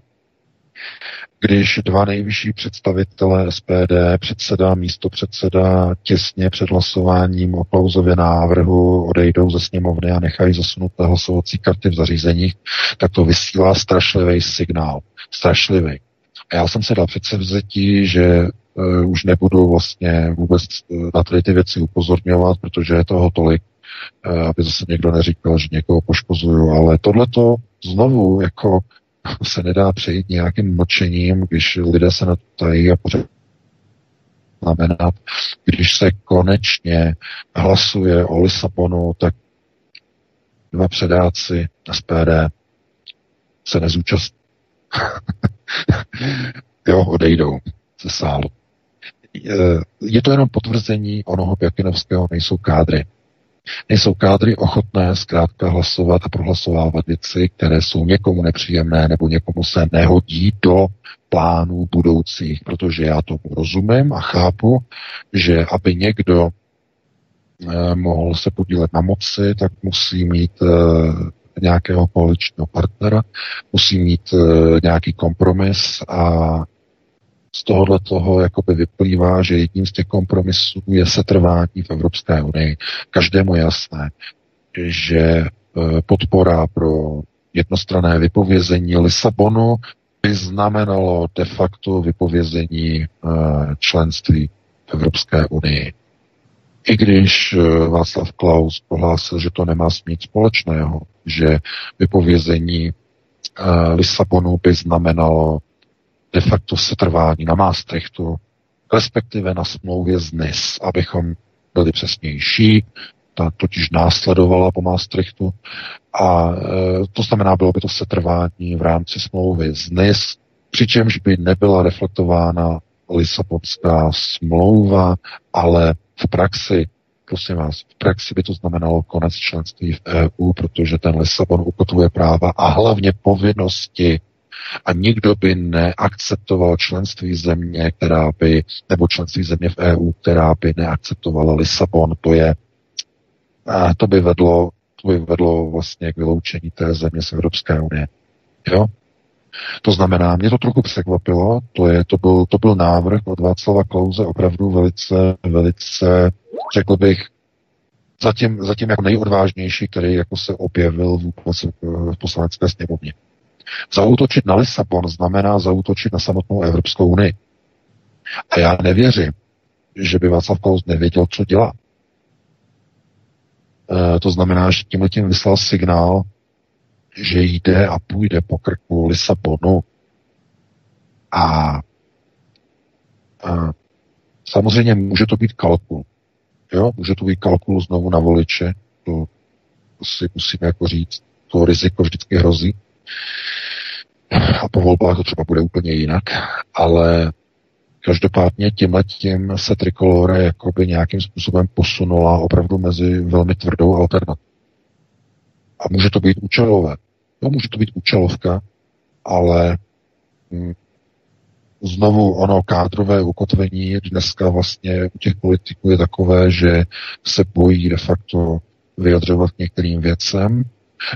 když dva nejvyšší představitelé SPD, předseda, místo předseda, těsně před hlasováním o klauzově návrhu odejdou ze sněmovny a nechají zasunuté hlasovací karty v zařízeních, tak to vysílá strašlivý signál. Strašlivý. Já jsem se dal předsevzetí, že uh, už nebudu vlastně vůbec na tady ty věci upozorňovat, protože je toho tolik, uh, aby zase někdo neříkal, že někoho poškozuju, ale tohleto znovu jako se nedá přejít nějakým mlčením, když lidé se na to tají a pořád znamenat, když se konečně hlasuje o Lisabonu, tak dva předáci SPD se nezúčastní. jo, odejdou ze sálu. Je to jenom potvrzení onoho Pjakinovského, nejsou kádry. Nejsou kádry ochotné zkrátka hlasovat a prohlasovávat věci, které jsou někomu nepříjemné nebo někomu se nehodí do plánů budoucích, protože já tomu rozumím a chápu, že aby někdo eh, mohl se podílet na moci, tak musí mít eh, nějakého koaličního partnera, musí mít eh, nějaký kompromis a z tohohle toho jakoby vyplývá, že jedním z těch kompromisů je setrvání v Evropské unii. Každému jasné, že e, podpora pro jednostrané vypovězení Lisabonu by znamenalo de facto vypovězení e, členství v Evropské unii. I když e, Václav Klaus pohlásil, že to nemá s nic společného, že vypovězení Lisabonu by znamenalo de facto setrvání na Maastrichtu, respektive na smlouvě z NIS, abychom byli přesnější, ta totiž následovala po Maastrichtu. A e, to znamená, bylo by to setrvání v rámci smlouvy z NIS, přičemž by nebyla reflektována Lisabonská smlouva, ale v praxi, prosím vás, v praxi by to znamenalo konec členství v EU, protože ten Lisabon ukotvuje práva a hlavně povinnosti a nikdo by neakceptoval členství země, která by, nebo členství země v EU, která by neakceptovala Lisabon. To je, to by vedlo, to by vedlo vlastně k vyloučení té země z Evropské unie. Jo? To znamená, mě to trochu překvapilo, to, je, to, byl, to byl návrh od Václava Klauze opravdu velice, velice, řekl bych, zatím, zatím jako nejodvážnější, který jako se objevil v poslanecké sněmovně. Zautočit na Lisabon znamená zautočit na samotnou Evropskou unii. A já nevěřím, že by Václav Klaus nevěděl, co dělá. E, to znamená, že tímhle tím vyslal signál, že jde a půjde po krku Lisabonu. A, a samozřejmě může to být kalkul. Jo? Může to být kalkul znovu na voliče. To, to si musíme jako říct. To riziko vždycky hrozí. A po volbách to třeba bude úplně jinak, ale každopádně tímhletím se trikolore jakoby nějakým způsobem posunula opravdu mezi velmi tvrdou alternativu. A může to být účelové. No, může to být účelovka, ale hm, znovu ono kádrové ukotvení dneska vlastně u těch politiků je takové, že se bojí de facto vyjadřovat některým věcem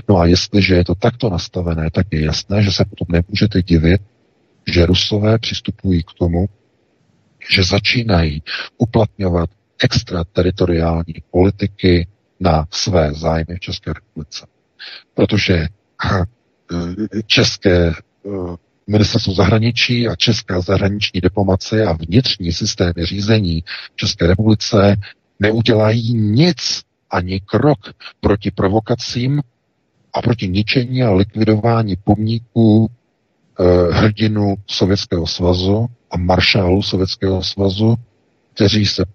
No a jestliže je to takto nastavené, tak je jasné, že se potom nemůžete divit, že Rusové přistupují k tomu, že začínají uplatňovat extrateritoriální politiky na své zájmy v České republice. Protože české eh, ministerstvo zahraničí a česká zahraniční diplomacie a vnitřní systémy řízení České republice neudělají nic, ani krok proti provokacím a proti ničení a likvidování pomníků eh, hrdinu Sovětského svazu a maršálů Sovětského svazu, kteří se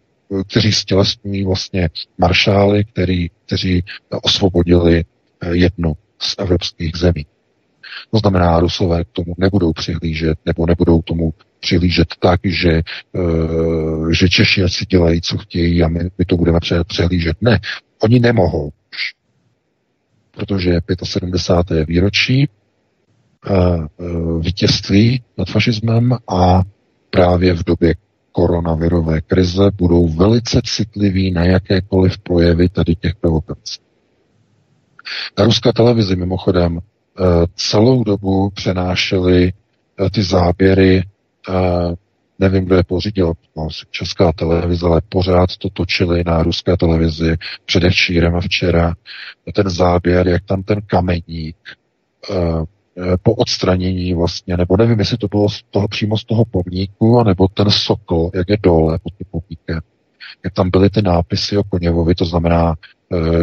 kteří stělesňují vlastně maršály, který, kteří osvobodili eh, jednu z evropských zemí. To znamená, Rusové k tomu nebudou přihlížet, nebo nebudou tomu přihlížet tak, že, uh, že Češi si dělají, co chtějí a my, my to budeme přehlížet. Ne, oni nemohou protože je 75. výročí eh, eh, vítězství nad fašismem a právě v době koronavirové krize budou velice citliví na jakékoliv projevy tady těch provokací. Na ruské televizi mimochodem eh, celou dobu přenášeli ty záběry nevím, kdo je pořídil, no, česká televize, ale pořád to točili na ruské televizi předevčírem a včera. Ten záběr, jak tam ten kameník po odstranění vlastně, nebo nevím, jestli to bylo z toho, přímo z toho pomníku, nebo ten sokol, jak je dole pod tím pomníkem, jak tam byly ty nápisy o Koněvovi, to znamená,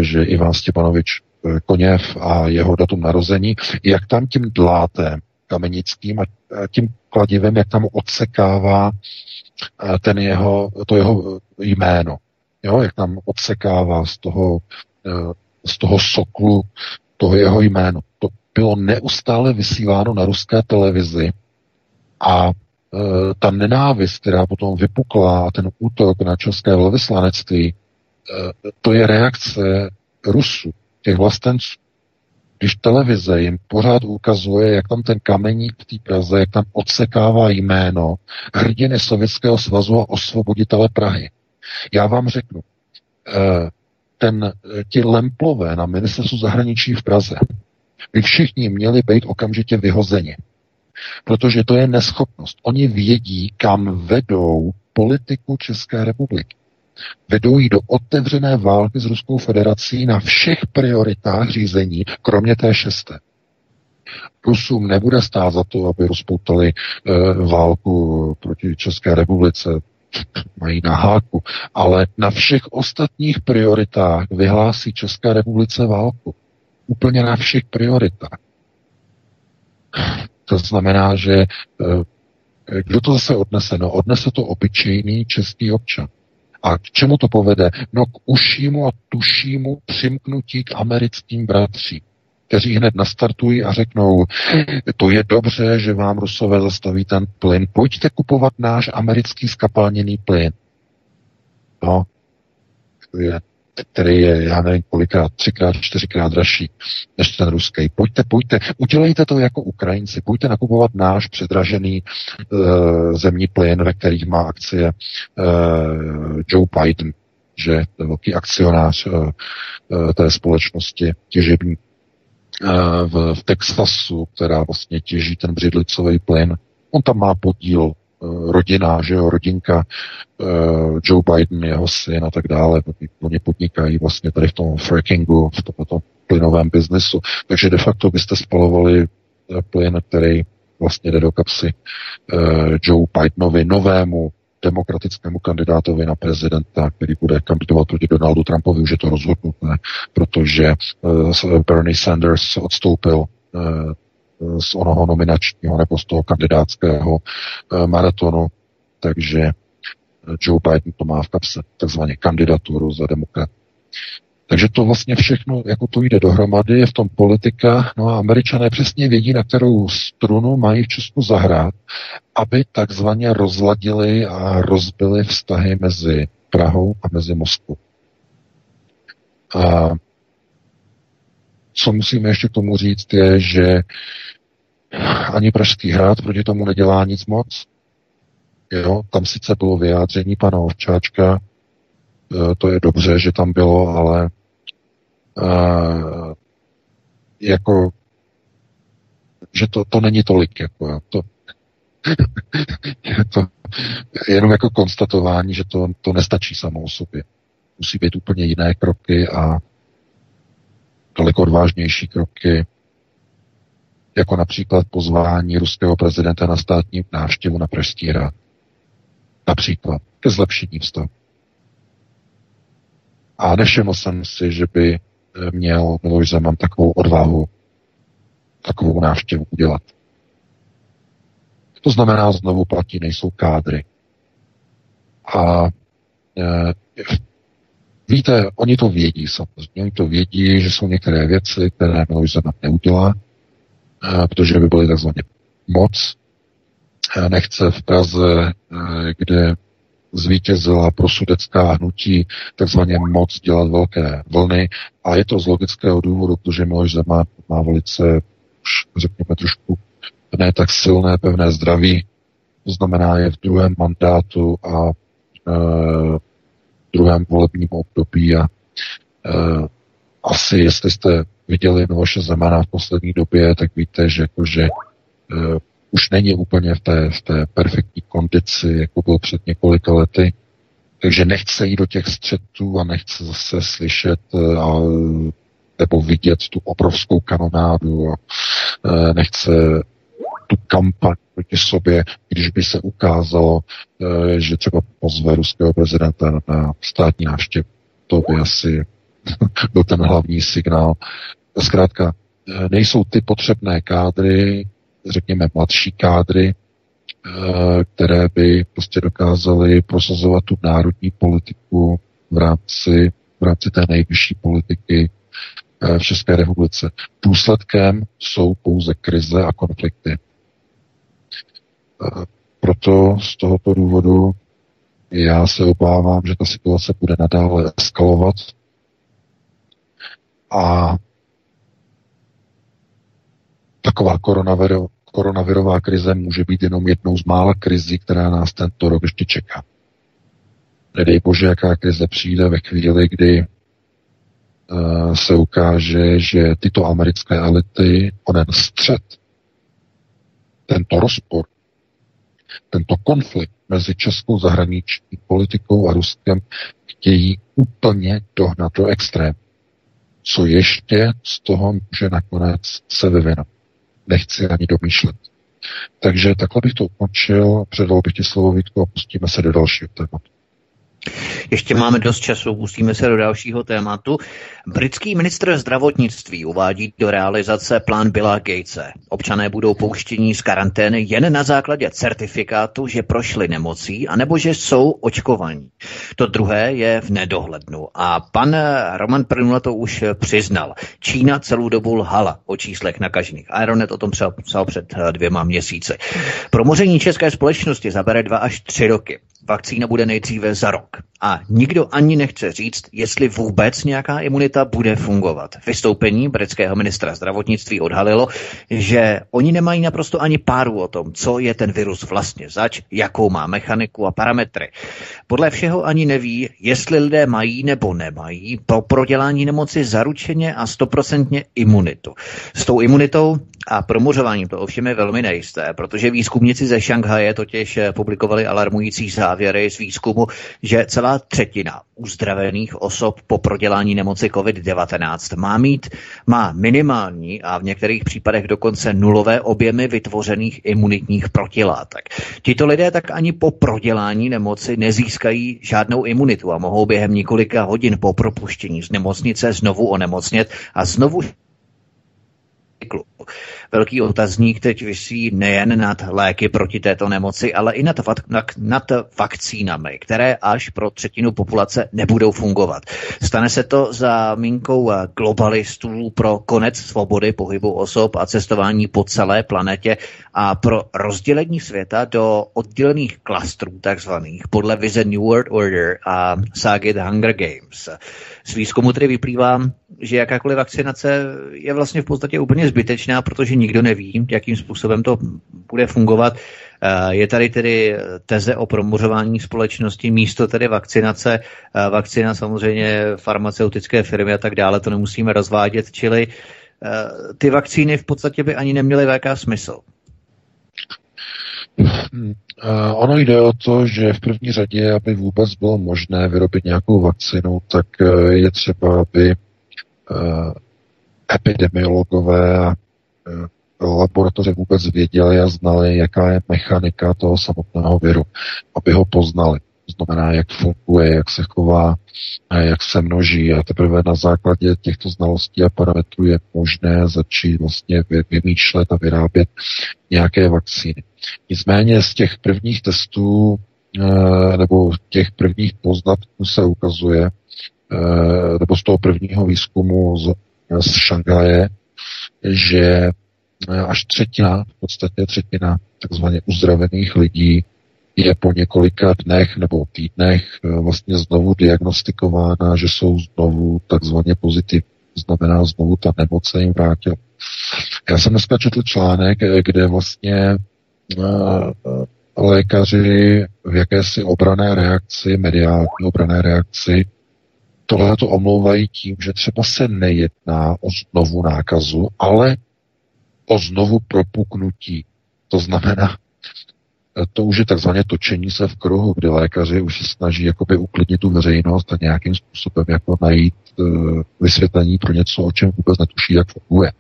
že Ivan Stěpanovič Koněv a jeho datum narození, jak tam tím dlátem kamenickým a tím kladivem, jak tam odsekává ten jeho, to jeho jméno. Jo, jak tam odsekává z toho, z toho soklu toho jeho jméno. To bylo neustále vysíláno na ruské televizi a ta nenávist, která potom vypukla ten útok na české velvyslanectví, to je reakce Rusů, těch vlastenců. Když televize jim pořád ukazuje, jak tam ten kameník v té Praze, jak tam odsekává jméno hrdiny Sovětského svazu a osvoboditele Prahy. Já vám řeknu, e, ten, ti Lemplové na ministerstvu zahraničí v Praze, by všichni měli být okamžitě vyhozeni. Protože to je neschopnost. Oni vědí, kam vedou politiku České republiky. Vedou ji do otevřené války s Ruskou federací na všech prioritách řízení, kromě té šesté. Rusům nebude stát za to, aby rozpoutali e, válku proti České republice, mají na háku, ale na všech ostatních prioritách vyhlásí České republice válku. Úplně na všech prioritách. To znamená, že eh, kdo to zase odnese? No odnese to obyčejný český občan. A k čemu to povede? No k ušímu a tušímu přimknutí k americkým bratřím, kteří hned nastartují a řeknou, to je dobře, že vám Rusové zastaví ten plyn, pojďte kupovat náš americký skapalněný plyn. No, to je který je, já nevím, kolikrát, třikrát, čtyřikrát dražší než ten ruský. Pojďte, pojďte, udělejte to jako Ukrajinci, pojďte nakupovat náš předražený uh, zemní plyn, ve kterých má akcie uh, Joe Biden, že je velký akcionář uh, té společnosti těžební v, v Texasu, která vlastně těží ten břidlicový plyn. On tam má podíl rodina, že jo, rodinka uh, Joe Biden, jeho syn a tak dále, oni podnikají vlastně tady v tom frackingu, v tom, tom plynovém biznesu. Takže de facto byste spalovali eh, plyn, který vlastně jde do kapsy uh, Joe Bidenovi, novému demokratickému kandidátovi na prezidenta, který bude kandidovat proti Donaldu Trumpovi, už je to rozhodnuté, protože Bernie Sanders odstoupil z onoho nominačního nebo z toho kandidátského eh, maratonu, takže eh, Joe Biden to má v kapse, takzvaně kandidaturu za demokrat. Takže to vlastně všechno, jako to jde dohromady, je v tom politika, no a američané přesně vědí, na kterou strunu mají v Česku zahrát, aby takzvaně rozladili a rozbili vztahy mezi Prahou a mezi Moskvou. A co musíme ještě k tomu říct, je, že ani Pražský hrad proti tomu nedělá nic moc. Jo, tam sice bylo vyjádření pana Ovčáčka, e, to je dobře, že tam bylo, ale uh, jako, že to, to není tolik, jako to, je to jenom jako konstatování, že to, to nestačí samo o sobě. Musí být úplně jiné kroky a daleko odvážnější kroky, jako například pozvání ruského prezidenta na státní návštěvu na Pražský hrad. Například ke zlepšení vztahu. A nevšiml jsem si, že by eh, měl Miloš Zeman takovou odvahu, takovou návštěvu udělat. To znamená, znovu platí, nejsou kádry. A e, víte, oni to vědí samozřejmě, oni to vědí, že jsou některé věci, které Miloš neudělá, protože by byly takzvaně moc. Nechce v Praze, kde zvítězila prosudecká hnutí, takzvaně moc dělat velké vlny. A je to z logického důvodu, protože Miloš Zeman má velice, už řekněme trošku, ne tak silné, pevné zdraví. To znamená, je v druhém mandátu a e, druhém volebním období a e, asi, jestli jste viděli Miloše Zemana v poslední době, tak víte, že, jako, že uh, už není úplně v té, v té perfektní kondici, jako byl před několika lety. Takže nechce jít do těch střetů a nechce zase slyšet uh, a nebo vidět tu obrovskou kanonádu a e, nechce tu kampaň proti sobě, když by se ukázalo, e, že třeba pozve ruského prezidenta na státní návštěvu. To by asi byl ten hlavní signál. Zkrátka, e, nejsou ty potřebné kádry, řekněme mladší kádry, které by prostě dokázaly prosazovat tu národní politiku v rámci, v rámci té nejvyšší politiky v České republice. Důsledkem jsou pouze krize a konflikty. Proto z tohoto důvodu já se obávám, že ta situace bude nadále eskalovat a taková koronaviro, koronavirová krize může být jenom jednou z mála krizí, která nás tento rok ještě čeká. Nedej bože, jaká krize přijde ve chvíli, kdy uh, se ukáže, že tyto americké elity, onen střed, tento rozpor, tento konflikt mezi českou zahraniční politikou a Ruskem chtějí úplně dohnat do extrému. Co ještě z toho může nakonec se vyvinout. Nechci ani domýšlet. Takže takhle bych to ukončil, předal bych ti slovo Vítku a pustíme se do dalšího tématu. Ještě máme dost času, pustíme se do dalšího tématu. Britský ministr zdravotnictví uvádí do realizace plán Billa Gatese. Občané budou pouštění z karantény jen na základě certifikátu, že prošli nemocí, anebo že jsou očkovaní. To druhé je v nedohlednu. A pan Roman Prnula to už přiznal. Čína celou dobu lhala o číslech nakažených. Aeronet o tom psal před dvěma měsíci. Promoření české společnosti zabere dva až tři roky. Vakcína bude nejdříve za rok. A nikdo ani nechce říct, jestli vůbec nějaká imunita bude fungovat. Vystoupení britského ministra zdravotnictví odhalilo, že oni nemají naprosto ani páru o tom, co je ten virus vlastně zač, jakou má mechaniku a parametry. Podle všeho ani neví, jestli lidé mají nebo nemají po prodělání nemoci zaručeně a stoprocentně imunitu. S tou imunitou a promořováním to ovšem je velmi nejisté, protože výzkumníci ze Šanghaje totiž publikovali alarmující závěry z výzkumu, že celá třetina uzdravených osob po prodělání nemoci COVID-19 má mít, má minimální a v některých případech dokonce nulové objemy vytvořených imunitních protilátek. Tito lidé tak ani po prodělání nemoci nezískají žádnou imunitu a mohou během několika hodin po propuštění z nemocnice znovu onemocnět a znovu. Velký otazník teď vysí nejen nad léky proti této nemoci, ale i nad, nad, nad vakcínami, které až pro třetinu populace nebudou fungovat. Stane se to za mínkou globalistů pro konec svobody pohybu osob a cestování po celé planetě a pro rozdělení světa do oddělených klastrů takzvaných podle vize New World Order a ságy The Hunger Games. Z výzkumu tedy vyplývá, že jakákoliv vakcinace je vlastně v podstatě úplně zbytečná, protože nikdo neví, jakým způsobem to bude fungovat. Eh, je tady tedy teze o promořování společnosti místo tedy vakcinace. Eh, vakcina samozřejmě farmaceutické firmy a tak dále, to nemusíme rozvádět, čili eh, ty vakcíny v podstatě by ani neměly velká smysl. Hmm. Ono jde o to, že v první řadě, aby vůbec bylo možné vyrobit nějakou vakcinu, tak je třeba, aby epidemiologové a laboratoře vůbec věděli a znali, jaká je mechanika toho samotného viru, aby ho poznali. To znamená, jak funguje, jak se chová, jak se množí a teprve na základě těchto znalostí a parametrů je možné začít vlastně vymýšlet a vyrábět nějaké vakcíny. Nicméně z těch prvních testů eh, nebo těch prvních poznatků se ukazuje, eh, nebo z toho prvního výzkumu z, z Šangaje, že až třetina, v podstatě třetina takzvaně uzdravených lidí je po několika dnech nebo týdnech eh, vlastně znovu diagnostikována, že jsou znovu takzvaně pozitivní. Znamená, znovu ta nemoc se jim vrátila. Já jsem dneska četl článek, eh, kde vlastně uh, lékaři v jakési obrané reakci, mediální obrané reakci, tohle to omlouvají tím, že třeba se nejedná o znovu nákazu, ale o znovu propuknutí. To znamená, to už je takzvaně točení se v kruhu, kdy lékaři už se snaží jakoby uklidnit tu veřejnost a nějakým způsobem jako najít uh, vysvětlení pro něco, o čem vůbec netuší, jak funguje.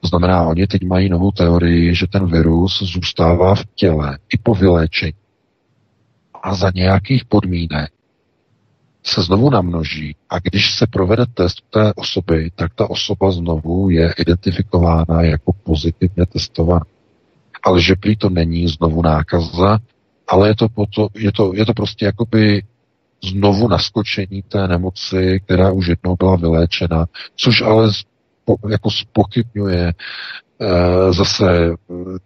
To znamená, oni teď mají novou teorii, že ten virus zůstává v těle i po vyléčení a za nějakých podmínek se znovu namnoží a když se provede test té osoby, tak ta osoba znovu je identifikována jako pozitivně testovaná. Ale že prý to není znovu nákaza, ale je to, poto, je to, je to prostě jakoby znovu naskočení té nemoci, která už jednou byla vyléčena, což ale jako spochybňuje Eh, zase eh,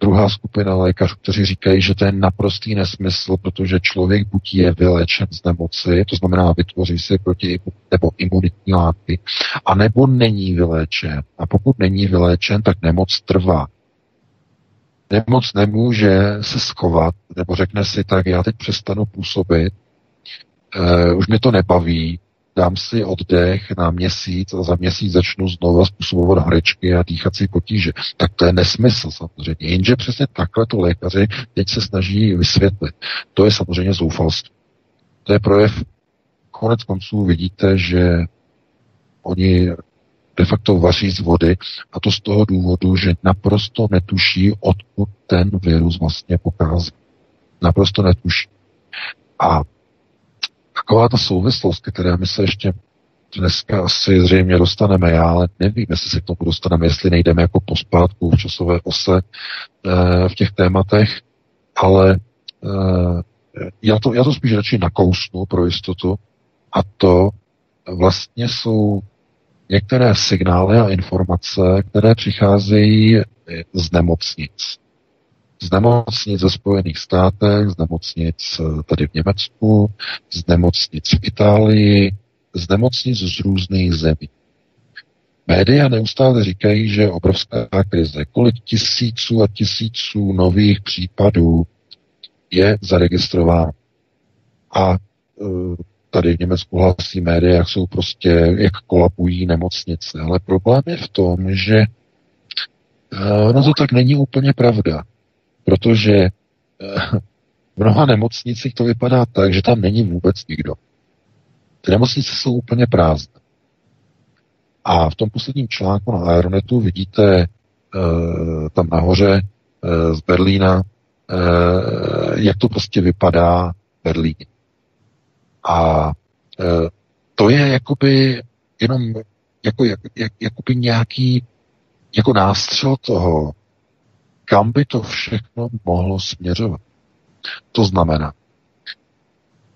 druhá skupina lékařů, kteří říkají, že to je naprostý nesmysl, protože člověk buď je vylečen z nemoci, to znamená vytvoří si proti nebo imunitní látky, anebo není vyléčen. A pokud není vyléčen, tak nemoc trvá. Nemoc nemůže se schovat, nebo řekne si tak, já teď přestanu působit, uh, už mě to nebaví, dám si oddech na měsíc a za měsíc začnu znovu způsobovat horečky a dýchací potíže. Tak to je nesmysl samozřejmě. Jenže přesně takhle to lékaři teď se snaží vysvětlit. To je samozřejmě zoufalství. To je projev, konec konců vidíte, že oni de facto vaří z vody a to z toho důvodu, že naprosto netuší, odkud ten virus vlastně pochází. Naprosto netuší. A taková ta souvislost, které my se ještě dneska asi zřejmě dostaneme, já ale nevím, jestli se k tomu dostaneme, jestli nejdeme jako pospátku v časové ose e, v těch tématech, ale e, já, to, já to spíš radši nakousnu pro jistotu a to vlastně jsou některé signály a informace, které přicházejí z nemocnic z nemocnic ze Spojených státech, z nemocnic eh, tady v Německu, z nemocnic v Itálii, z nemocnic z různých zemí. Média neustále říkají, že je obrovská krize. Kolik tisíců a tisíců nových případů je zaregistrováno. A eh, tady v Německu hlasí média, jak jsou prostě, jak kolapují nemocnice. Ale problém je v tom, že eh, no to tak není úplně pravda. Protože eh, v mnoha nemocnicích to vypadá tak, že tam není vůbec nikdo. Ty nemocnice jsou úplně prázdné. A v tom posledním článku na Aeronetu vidíte uh, tam nahoře z Berlína, jak to prostě vypadá v Berlíně. A uh, to je jakoby jenom jako, jak, jak, jakoby nějaký jako nástřel toho, kam by to všechno mohlo směřovat. To znamená,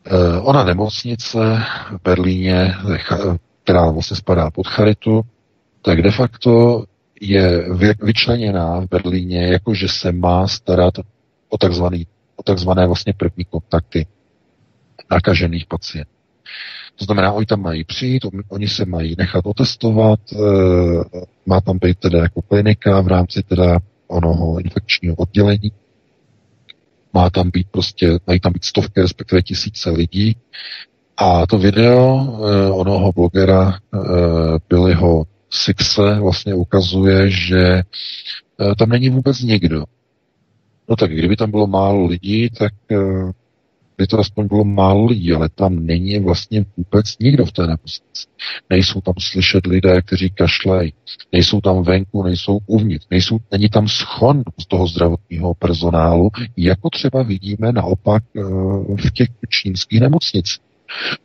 eh, ona nemocnice v Berlíně, která vlastně spadá pod Charitu, tak de facto je vyčleněná v Berlíně, jakože se má starat o takzvaný, o takzvané vlastně první kontakty nakažených pacientů. To znamená, oni tam mají přijít, oni se mají nechat otestovat, eh, má tam být teda jako klinika v rámci teda onoho infekčního oddělení. Má tam být prostě, mají tam být stovky, respektive tisíce lidí. A to video eh, onoho blogera eh, Billyho Sixe vlastně ukazuje, že tam není vůbec nikdo. No tak kdyby tam bylo málo lidí, tak by to aspoň bylo málo lidí, ale tam není vlastně vůbec nikdo v té nemocnici. Nejsou tam slyšet lidé, kteří kašlají, nejsou tam venku, nejsou uvnitř, nejsou, není tam schon z toho zdravotního personálu, jako třeba vidíme naopak eh, v těch čínských nemocnicích.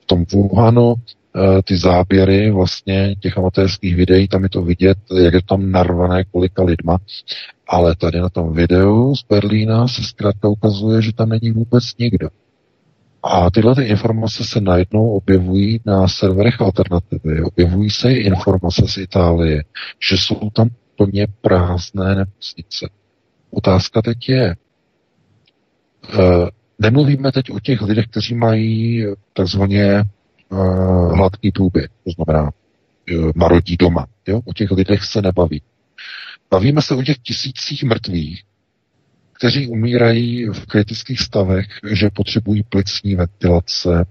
V tom Wuhanu eh, ty záběry vlastně těch amatérských videí, tam je to vidět, jak je tam narvané kolika lidma, ale tady na tom videu z Berlína se zkrátka ukazuje, že tam není vůbec nikdo. A tyhle ty informace se najednou objevují na serverech alternativy. Objevují se i informace z Itálie, že jsou tam plně prázdné nemocnice. Otázka teď je, uh, nemluvíme teď o těch lidech, kteří mají takzvaně uh, hladký průběh, to znamená uh, marodí doma. Jo? O těch lidech se nebaví. Bavíme se o těch tisících mrtvých, kteří umírají v kritických stavech, že potřebují plicní ventilace,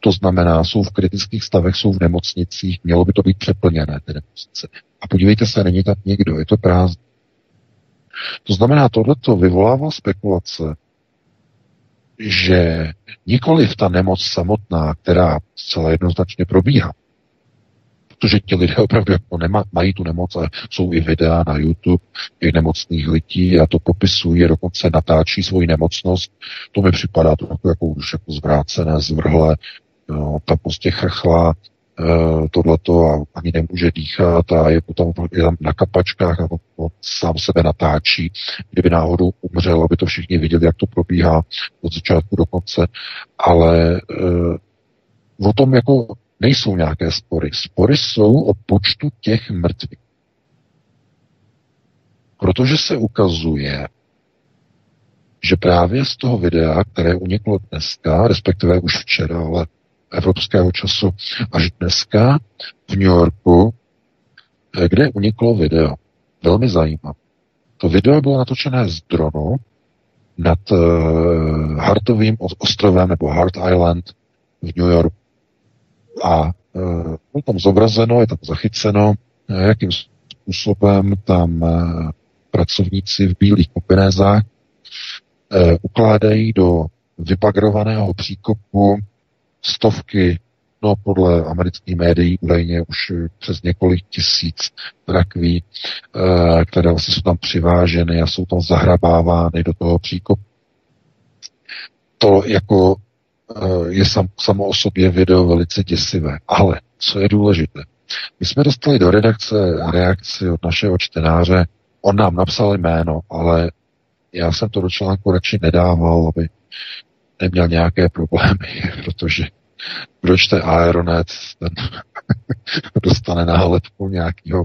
to znamená, jsou v kritických stavech, jsou v nemocnicích, mělo by to být přeplněné, ty nemocnice. A podívejte se, není tam nikdo, je to prázdné. To znamená, tohleto vyvolává spekulace, že nikoliv ta nemoc samotná, která zcela jednoznačně probíhá, protože ti lidé opravdu jako nema, mají tu nemoc a jsou i videa na YouTube těch nemocných lidí a to popisují, dokonce natáčí svoji nemocnost. To mi připadá to jako, jako už jako zvrácené, zvrhlé, no, ta prostě chrchla, Eh, tohleto a ani nemůže dýchat a je potom je tam na kapačkách a on sám sebe natáčí. Kdyby náhodou umřel, aby to všichni viděli, jak to probíhá od začátku do konce. Ale uh, o tom jako nejsou nějaké spory. Spory jsou o počtu těch mrtvých. Protože se ukazuje, že právě z toho videa, které uniklo dneska, respektive už včera, ale evropského času až dneska v New Yorku, eh, kde uniklo video. Velmi zajímavé. To video bylo natočené z dronu nad uh, Hartovým ostrovem nebo Hart Island v New Yorku. A uh, bylo tam zobrazeno, je tam zachyceno, jakým způsobem tam uh, pracovníci v bílých kombinézách uh, ukládají do vypagrovaného příkopu stovky, no podle amerických médií údajně už přes několik tisíc rakví, které vlastně jsou tam přiváženy a jsou tam zahrabávány do toho příkopu. To jako je sam, samo o sobě video velice děsivé. Ale co je důležité, my jsme dostali do redakce reakci od našeho čtenáře, on nám napsal jméno, ale já jsem to do článku radši nedával, aby neměl nějaké problémy, protože kdo čte Aeronet, ten dostane na haletku nějakého,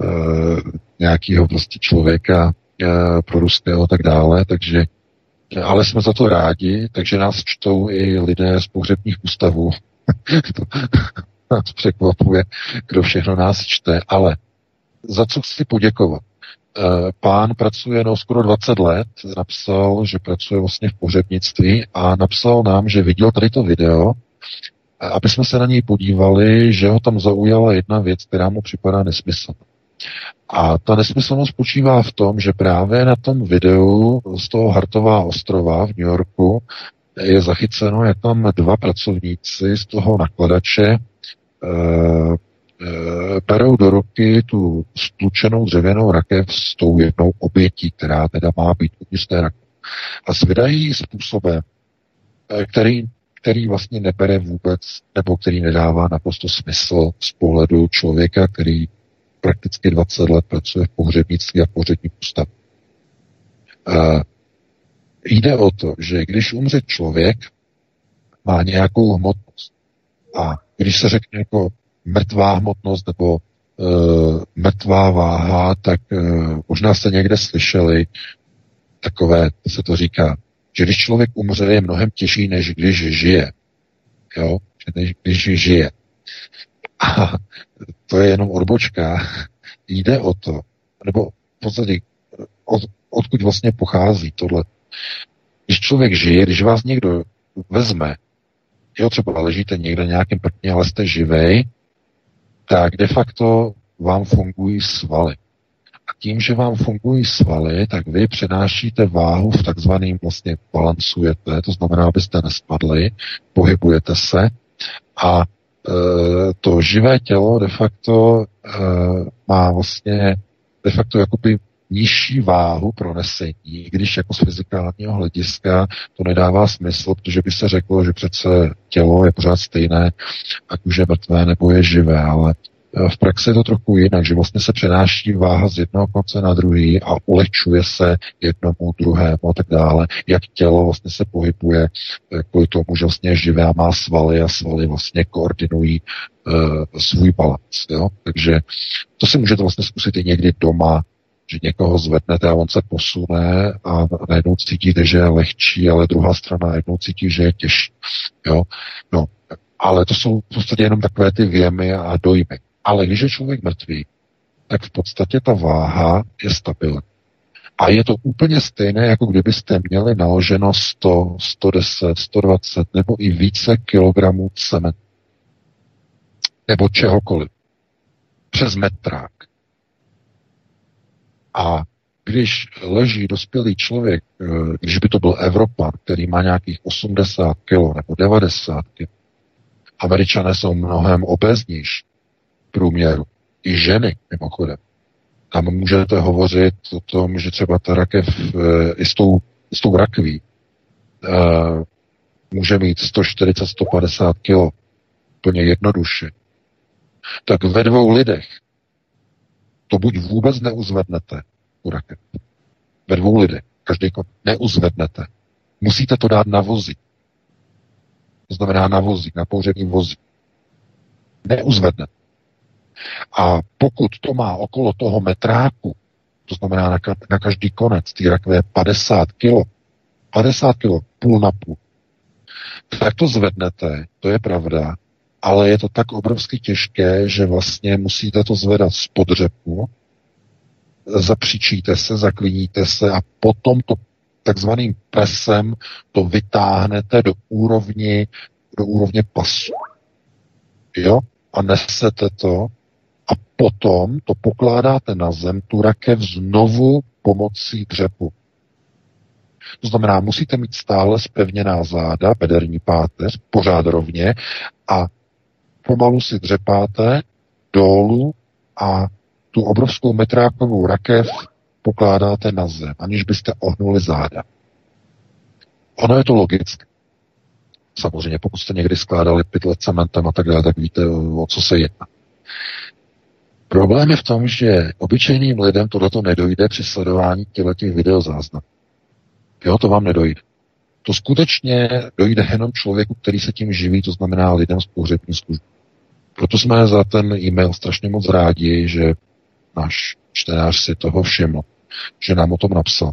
uh, nějakého prostě člověka uh, pro ruského a tak dále, takže ale jsme za to rádi, takže nás čtou i lidé z pohřebních ústavů. to nás překvapuje, kdo všechno nás čte, ale za co chci poděkovat. Eh, pán pracuje no skoro 20 let, napsal, že pracuje vlastně v pohřebnictví a napsal nám, že viděl tady to video, aby jsme se na něj podívali, že ho tam zaujala jedna věc, která mu připadá nesmyslná. A ta nesmyslnost spočívá v tom, že právě na tom videu z toho Hartová ostrova v New Yorku je zachyceno, jak tam dva pracovníci z toho nakladače e, berou do ruky tu stlučenou dřevěnou rakev s tou jednou obětí, která teda má být uvnitř té rakev. A zvedají způsobem, eh, který, který vlastně nebere vůbec, nebo který nedává naprosto smysl z pohledu člověka, který prakticky 20 let pracuje v pohřebnictví a pohřební ústavu. Uh, jde o to, že když umře člověk, má nějakou hmotnost. A když se řekne jako mrtvá hmotnost nebo uh, mrtvá váha, tak uh, možná jste někde slyšeli takové, se to říká, že když člověk umře, je mnohem těžší, než když žije. Jo? Než když žije. A to je jenom odbočka. Jde o to, nebo v podstatě od, odkud vlastně pochází tohle. Když člověk žije, když vás někdo vezme, jo, třeba ležíte někde nějakým prtně, ale jste živej, tak de facto vám fungují svaly. A tím, že vám fungují svaly, tak vy přenášíte váhu v takzvaným vlastně balancujete, to znamená, abyste nespadli, pohybujete se a to živé tělo de facto e, má vlastně de facto jakoby nižší váhu pro nesení, když jako z fyzikálního hlediska to nedává smysl, protože by se řeklo, že přece tělo je pořád stejné, ať už je mrtvé nebo je živé, ale Eh, v praxi je to trochu jinak, že vlastně se přenáší váha z jednoho konce na druhý a ulečuje se jednomu, druhému a tak dále. Jak tělo vlastně se pohybuje eh, kvůli tomu, že vlastně živé má svaly a svaly vlastně koordinují uh, svůj balans. Jo? Takže to si můžete vlastně zkusit i někdy doma, že někoho zvednete a on se posune a najednou cítíte, že je lehčí, ale druhá strana najednou cítí, že je těžší. Jo? No, ale to jsou v podstatě jenom takové ty věmy a dojmy. Ale když je člověk mrtvý, tak v podstatě ta váha je stabilní. A je to úplně stejné, jako kdybyste měli naloženo 100, 110, 120 nebo i více kilogramů cementu. Nebo čehokoliv. Přes metrák. A když leží dospělý člověk, eh, když by to byl Evropan, který má nějakých 80 kg nebo 90 kg, Američané jsou mnohem obeznější průměru. I ženy, mimochodem. Tam můžete hovořit o tom, že třeba ta rakev eh, i s tou, s tou rakví uh, může mít 140-150 kg. Plně jednoduše. Tak ve dvou lidech to buď vůbec neuzvednete, tu rakev. Ve dvou lidech. Každý neuzvednete. Musíte to dát na vozy. To znamená na vozík, na pohřební vozík. Neuzvednete. A pokud to má okolo toho metráku, to znamená na, na každý konec té rakve 50 kilo, 50 kilo, půl na půl, tak to zvednete, to je pravda, ale je to tak obrovsky těžké, že vlastně musíte to zvedat z podřepu, zapříčíte se, zakliníte se a potom to takzvaným presem to vytáhnete do úrovni, do úrovně pasu. Jo? A nesete to a potom to pokládáte na zem, tu rakev znovu pomocí dřepu. To znamená, musíte mít stále spevněná záda, bederní páteř, pořád rovně a pomalu si dřepáte dolů a tu obrovskou metrákovou rakev pokládáte na zem, aniž byste ohnuli záda. Ono je to logické. Samozřejmě, pokud jste někdy skládali pytle cementem a tak dále, tak víte, o co se jedná. Problém je v tom, že obyčejným lidem tohleto nedojde při sledování těch videozáznamů. Jo, to vám nedojde. To skutečně dojde jenom člověku, který se tím živí, to znamená lidem z pohřební služby. Proto jsme za ten e-mail strašně moc rádi, že náš čtenář si toho všiml, že nám o tom napsal.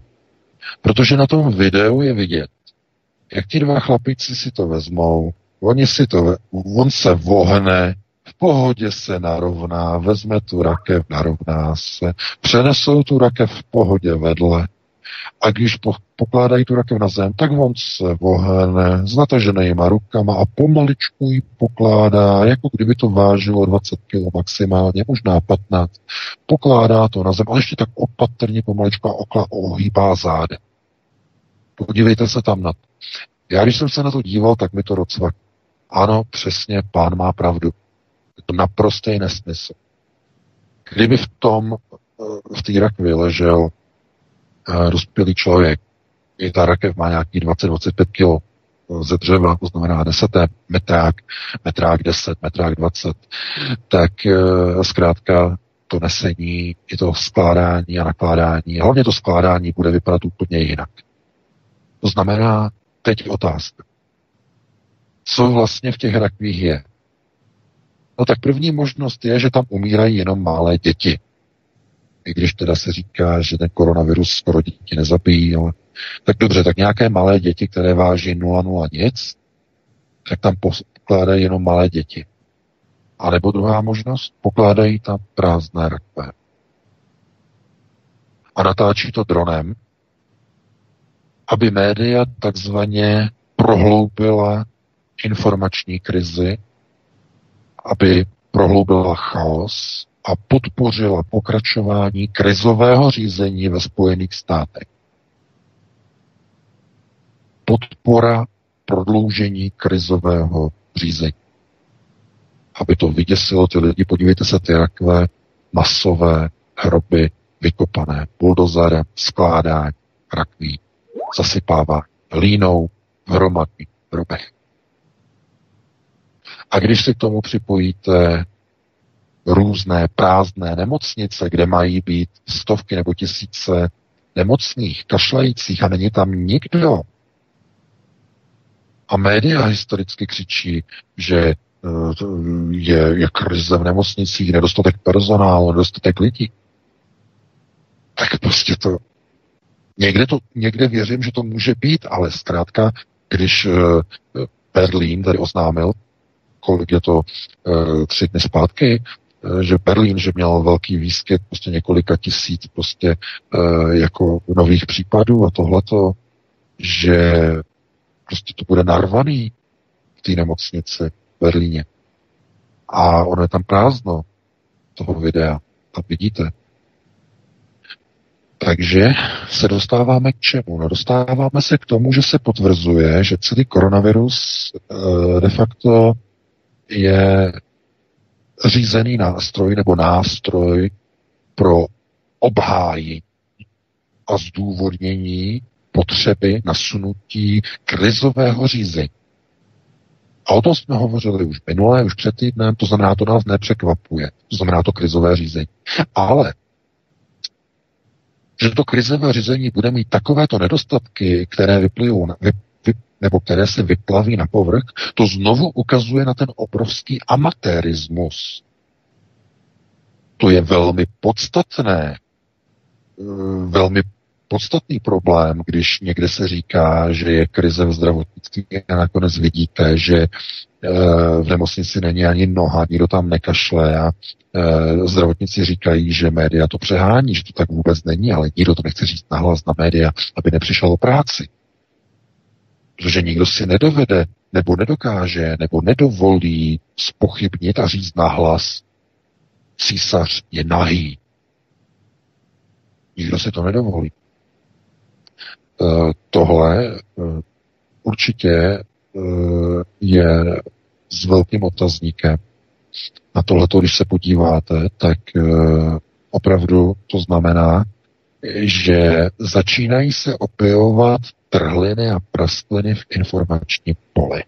Protože na tom videu je vidět, jak ti dva chlapíci si to vezmou, oni si to, on se vohne, pohodě se narovná, vezme tu rakev, narovná se, přenesou tu rakev v pohodě vedle a když po, pokládají tu rakev na zem, tak on se vohne s nataženýma rukama a pomaličku ji pokládá, jako kdyby to vážilo 20 kg maximálně, možná 15. Pokládá to na zem, ale ještě tak opatrně pomaličku a okla ohýbá záde. Podívejte se tam na to. Já když jsem se na to díval, tak mi to docvak. Ano, přesně, pán má pravdu. Naprostý nesmysl. Kdyby v tom, eh, v té rakvi ležel uh, dospělý člověk, i ta rakev má nějaký 20-25 kg ze dřeva, to znamená 10 metrák, metrák 10, metrák 20, tak zkrátka to nesení, i to skládání a nakládání, hlavně to skládání bude vypadat úplně jinak. To znamená, teď otázka. Co vlastně v těch rakvích je? No tak první možnost je, že tam umírají jenom malé děti. I když teda se říká, že ten koronavirus skoro děti nezabíjí, ale tak dobře, tak nějaké malé děti, které váží 0,0 nic, tak tam pokládají jenom malé děti. A nebo druhá možnost, pokládají tam prázdné rakve. A natáčí to dronem, aby média takzvaně prohloubila informační krizi, aby prohloubila chaos a podpořila pokračování krizového řízení ve Spojených státech. Podpora prodloužení krizového řízení. Aby to vyděsilo ty lidi, podívejte se, ty rakve masové hroby vykopané buldozerem, skládání rakví, zasypává línou v hromadných hrobech. A když si k tomu připojíte různé prázdné nemocnice, kde mají být stovky nebo tisíce nemocných, kašlajících a není tam nikdo. A média historicky křičí, že eh, je, je krize v nemocnicích, nedostatek personálu, nedostatek lidí. Tak prostě to Někde, to, někde věřím, že to může být, ale zkrátka, když uh, Berlín tady oznámil, kolik je to uh, tři dny zpátky, uh, že Berlín, že měl velký výskyt prostě několika tisíc prostě uh, jako nových případů a tohleto, že prostě to bude narvaný v té nemocnici v Berlíně. A ono je tam prázdno toho videa. Tam vidíte. Takže se dostáváme k čemu? No dostáváme se k tomu, že se potvrzuje, že celý koronavirus de facto je řízený nástroj nebo nástroj pro obhájení a zdůvodnění potřeby nasunutí krizového řízení. A o tom jsme hovořili už minulé, už před týdnem, to znamená, to nás nepřekvapuje. To znamená to krizové řízení. Ale že to krizové řízení bude mít takovéto nedostatky, které vyplynou, vy, vy, nebo které se vyplaví na povrch, to znovu ukazuje na ten obrovský amatérismus. To je velmi podstatné, eh, velmi podstatný problém, když někde se říká, že je krize v zdravotnictví a nakonec vidíte, že eh, v nemocnici není ani noha, nikdo tam nekašle a eh, zdravotníci říkají, že média to přehání, že to tak vůbec není, ale nikdo to nechce říct nahlas na média, aby nepřišel o práci. Protože nikdo si nedovede, nebo nedokáže, nebo nedovolí spochybnit a říct nahlas, císař je nahý. Nikdo si to nedovolí. Eh, tohle eh, určitě eh, je s velkým otazníkem. Na tohleto, když se podíváte, tak opravdu to znamená, že začínají se opijovat trhliny a prastliny v informační poli.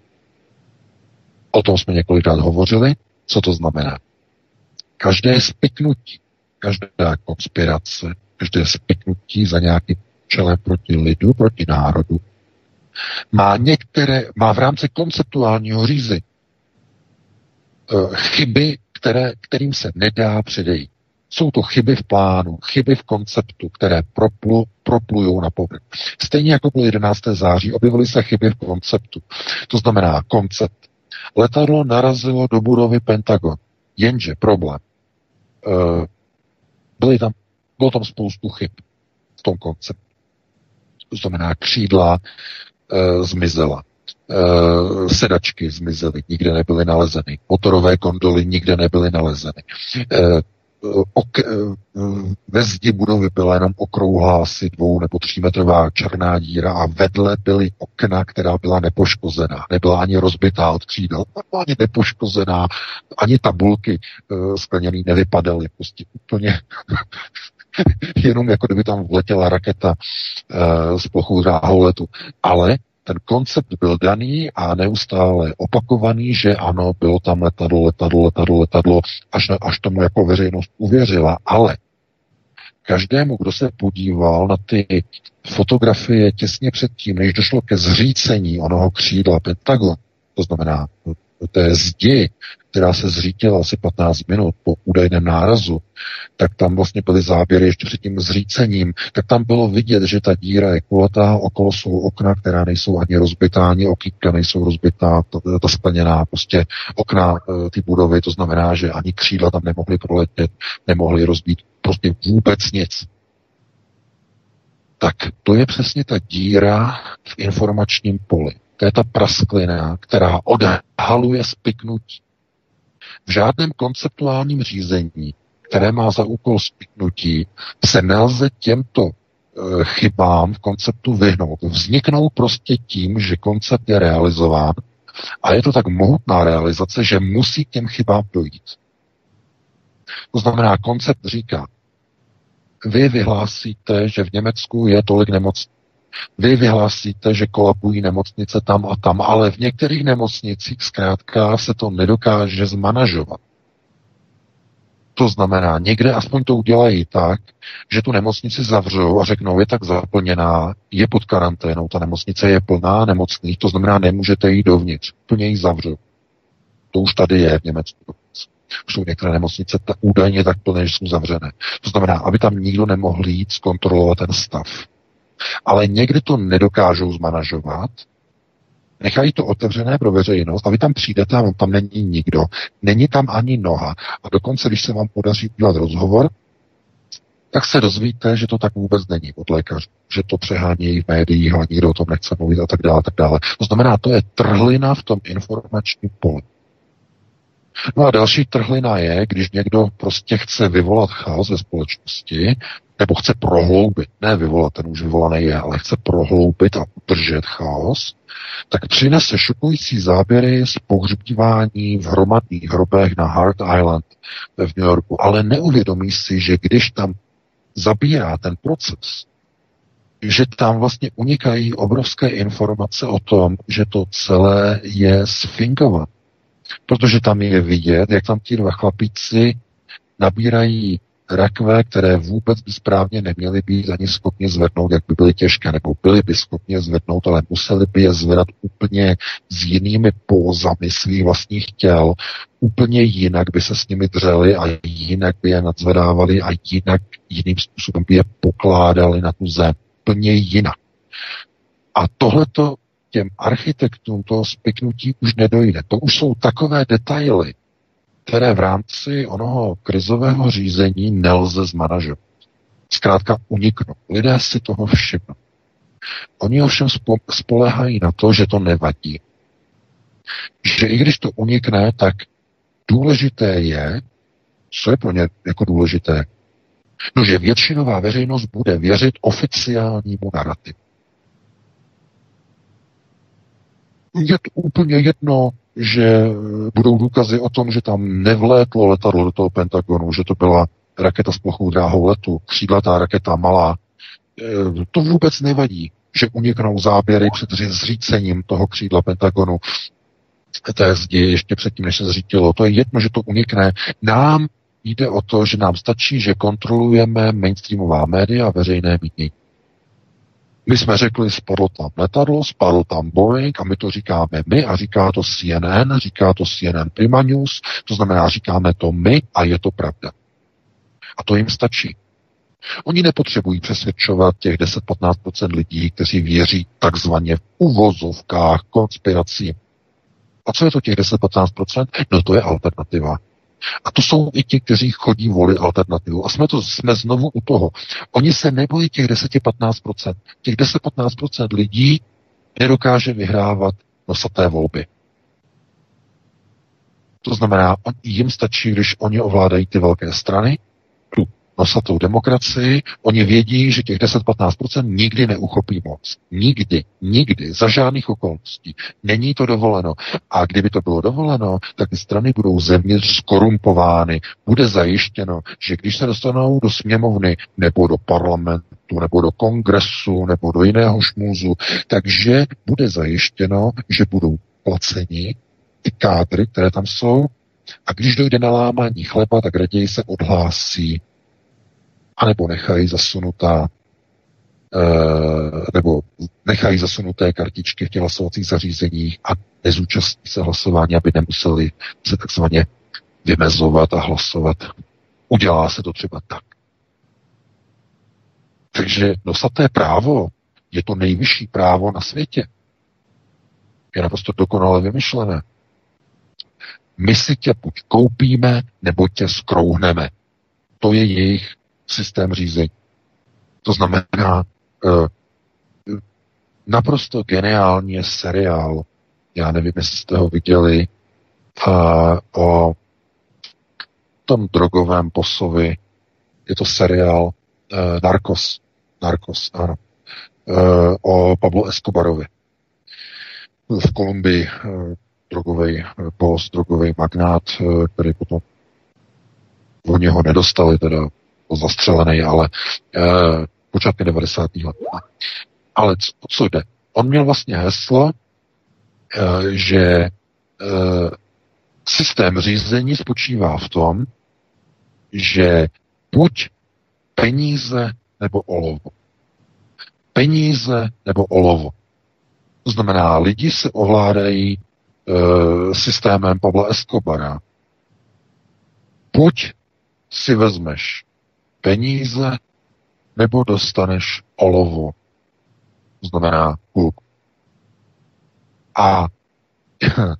O tom jsme několikrát hovořili. Co to znamená? Každé spiknutí, každá konspirace, každé spiknutí za nějaký účelem proti lidu, proti národu, má některé, má v rámci konceptuálního řízení eh, chyby, které, kterým se nedá předejít. Jsou to chyby v plánu, chyby v konceptu, které proplu, proplují na povrch. Stejně jako bylo 11. září, objevily se chyby v konceptu. To znamená koncept. Letadlo narazilo do budovy Pentagon. Jenže problém. Uh, byly tam, bylo tam spoustu chyb v tom konceptu to znamená křídla e, zmizela. E, sedačky zmizely, nikde nebyly nalezeny. Motorové kondoly nikde nebyly nalezeny. Ok, e, ve zdi budovy byla jenom okrouhlá asi dvou nebo třímetrová černá díra a vedle byly okna, která byla nepoškozená. Nebyla ani rozbitá od křídel, ani nepoškozená, ani tabulky e, skleněný nevypadaly. Prostě úplně jenom jako kdyby tam vletěla raketa uh, z plochu letu. Ale ten koncept byl daný a neustále opakovaný, že ano, bylo tam letadlo, letadlo, letadlo, letadlo, až, až tomu jako veřejnost uvěřila. Ale každému, kdo se podíval na ty fotografie těsně předtím, než došlo ke zřícení onoho křídla Pentagon, to znamená té zdi, která se zřítila asi 15 minut po údajném nárazu, tak tam vlastně byly záběry ještě před tím zřícením, tak tam bylo vidět, že ta díra je kulatá, okolo jsou okna, která nejsou ani rozbitá, ani okýtka nejsou rozbitá, ta, ta splněná prostě okna e, ty budovy, to znamená, že ani křídla tam nemohly proletět, nemohly rozbít prostě vůbec nic. Tak to je přesně ta díra v informačním poli. To je ta prasklina, která odhaluje spiknutí. V žádném konceptuálním řízení, které má za úkol spiknutí, se nelze těmto eh, chybám v konceptu vyhnout. Vzniknou prostě tím, že koncept je realizován a je to tak mohutná realizace, že musí k těm chybám dojít. To znamená, koncept říká, vy vyhlásíte, že v Německu je tolik nemocných. Vy vyhlásíte, že kolabují nemocnice tam a tam, ale v některých nemocnicích zkrátka se to nedokáže zmanažovat. To znamená, někde aspoň to udělají tak, že tu nemocnici zavřou a řeknou, je tak zaplněná, je pod karanténou, ta nemocnice je plná nemocných, to znamená, nemůžete jít dovnitř, plně ji zavřou. To už tady je v Německu. Jsou některé nemocnice ta, údajně tak plné, že jsou zavřené. To znamená, aby tam nikdo nemohl jít zkontrolovat ten stav ale někdy to nedokážou zmanažovat, nechají to otevřené pro veřejnost a vy tam přijdete a tam není nikdo, není tam ani noha. A dokonce, když se vám podaří udělat rozhovor, tak se dozvíte, že to tak vůbec není od lékařů, že to přehání v médiích a nikdo o tom nechce mluvit a tak dále, tak dále. To znamená, to je trhlina v tom informačním poli. No a další trhlina je, když někdo prostě chce vyvolat chaos ve společnosti, nebo chce prohloubit, ne vyvolat, ten už vyvolaný je, ale chce prohloubit a udržet chaos, tak přinese šokující záběry z pohřbívání v hromadných hrobech na Hart Island v New Yorku, ale neuvědomí si, že když tam zabírá ten proces, že tam vlastně unikají obrovské informace o tom, že to celé je sfingovat. Protože tam je vidět, jak tam ti dva chlapíci nabírají rakve, které vůbec by správně neměly být ani schopni zvednout, jak by byly těžké, nebo byly by schopni zvednout, ale museli by je zvedat úplně s jinými pózami svých vlastních těl, úplně jinak by se s nimi dřeli a jinak by je nadzvedávali a jinak jiným způsobem by je pokládali na tu zem. Úplně jinak. A tohleto těm architektům toho spiknutí už nedojde. To už jsou takové detaily, které v rámci onoho krizového řízení nelze zmanažovat. Zkrátka uniknout. Lidé si toho všimnou. Oni ovšem spolehají na to, že to nevadí. Že i když to unikne, tak důležité je, co je pro ně jako důležité, no, že většinová veřejnost bude věřit oficiálnímu narrativu. Je to úplně jedno, že budou důkazy o tom, že tam nevlétlo letadlo do toho Pentagonu, že to byla raketa s plochou dráhou letu, křídlatá raketa malá. E, to vůbec nevadí, že uniknou záběry před zřícením toho křídla Pentagonu té zdi ještě předtím, než se zřítilo. To je jedno, že to unikne. Nám jde o to, že nám stačí, že kontrolujeme mainstreamová média a veřejné mínění. My jsme řekli, spadlo tam letadlo, spadl tam Boeing a my to říkáme my a říká to CNN, říká to CNN Prima News, to znamená, říkáme to my a je to pravda. A to jim stačí. Oni nepotřebují přesvědčovat těch 10-15% lidí, kteří věří takzvaně v uvozovkách konspiracím. A co je to těch 10-15%? No to je alternativa. A to jsou i ti, kteří chodí volit alternativu. A jsme, to, jsme znovu u toho. Oni se nebojí těch 10-15%. Těch 10-15% lidí nedokáže vyhrávat nosaté volby. To znamená, jim stačí, když oni ovládají ty velké strany, nosatou demokracii, oni vědí, že těch 10-15% nikdy neuchopí moc. Nikdy, nikdy, za žádných okolností. Není to dovoleno. A kdyby to bylo dovoleno, tak ty strany budou zevnitř skorumpovány. Bude zajištěno, že když se dostanou do sněmovny nebo do parlamentu, nebo do kongresu, nebo do jiného šmůzu, takže bude zajištěno, že budou placeni ty kádry, které tam jsou, a když dojde na lámání chleba, tak raději se odhlásí anebo nechají zasunutá eh, nebo nechají zasunuté kartičky v těch hlasovacích zařízeních a nezúčastní se hlasování, aby nemuseli se takzvaně vymezovat a hlasovat. Udělá se to třeba tak. Takže nosaté právo je to nejvyšší právo na světě. Je naprosto dokonale vymyšlené. My si tě buď koupíme, nebo tě skrouhneme. To je jejich systém řízení. To znamená, uh, naprosto geniální je seriál, já nevím, jestli jste ho viděli, uh, o tom drogovém posovi. Je to seriál uh, Narcos. Narcos, ano. O Pablo Escobarovi. V Kolumbii drogový boss, drogový magnát, který potom oni ho nedostali teda zastřelený, ale uh, počátky 90. let. Ale co, co jde? On měl vlastně heslo, uh, že uh, systém řízení spočívá v tom, že buď peníze nebo olovo. Peníze nebo olovo. To znamená, lidi se ovládají uh, systémem Pavla Escobara. Buď si vezmeš peníze nebo dostaneš olovo. To znamená kluk. A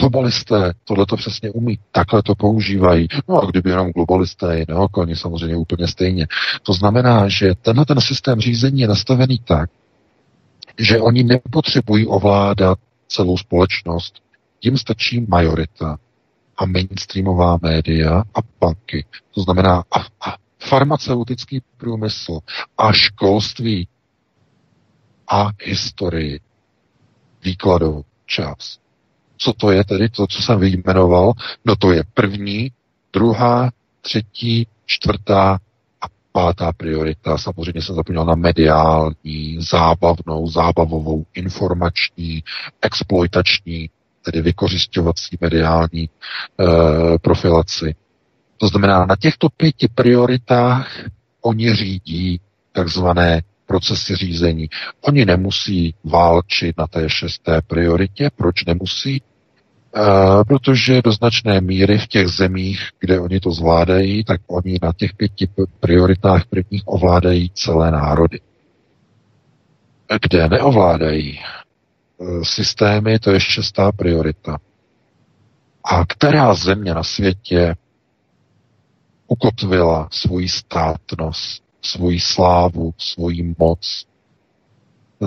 globalisté tohle to přesně umí, takhle to používají. No a kdyby jenom globalisté jiného neokolní, samozřejmě úplně stejně. To znamená, že tenhle ten systém řízení je nastavený tak, že oni nepotřebují ovládat celou společnost. Jim stačí majorita. A mainstreamová média a banky, to znamená a, a farmaceutický průmysl a školství a historii, výkladovou část. Co to je tedy to, co jsem vyjmenoval? No to je první, druhá, třetí, čtvrtá a pátá priorita. Samozřejmě jsem zapomněl na mediální, zábavnou, zábavovou, informační, exploitační, tedy vykořišťovací mediální e, profilaci. To znamená, na těchto pěti prioritách oni řídí takzvané procesy řízení. Oni nemusí válčit na té šesté prioritě. Proč nemusí? Uh, protože do značné míry v těch zemích, kde oni to zvládají, tak oni na těch pěti prioritách prvních ovládají celé národy. Kde neovládají systémy, to je šestá priorita. A která země na světě ukotvila svoji státnost, svoji slávu, svoji moc,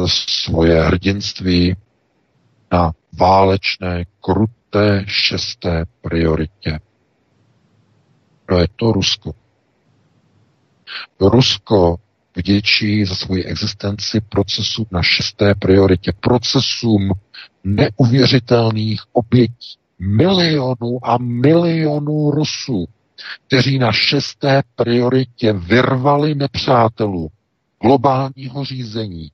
svoje hrdinství na válečné, kruté šesté prioritě. To je to Rusko. Rusko vděčí za svoji existenci procesům na šesté prioritě, procesům neuvěřitelných obětí milionů a milionů Rusů, kteří na šesté prioritě vyrvali nepřátelů globálního řízení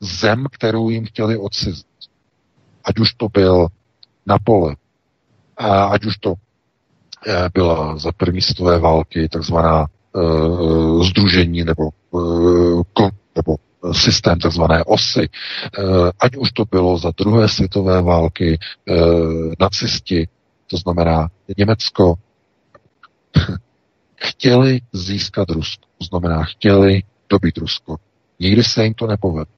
zem, kterou jim chtěli odcizit. Ať už to byl Napole, ať už to eh, byla za první světové války takzvaná uh, združení nebo, uh, kon, nebo systém takzvané osy, uh, ať už to bylo za druhé světové války nacisti, to znamená Německo, chtěli získat Rusko. To znamená, chtěli dobít Rusko. Nikdy se jim to nepovedlo.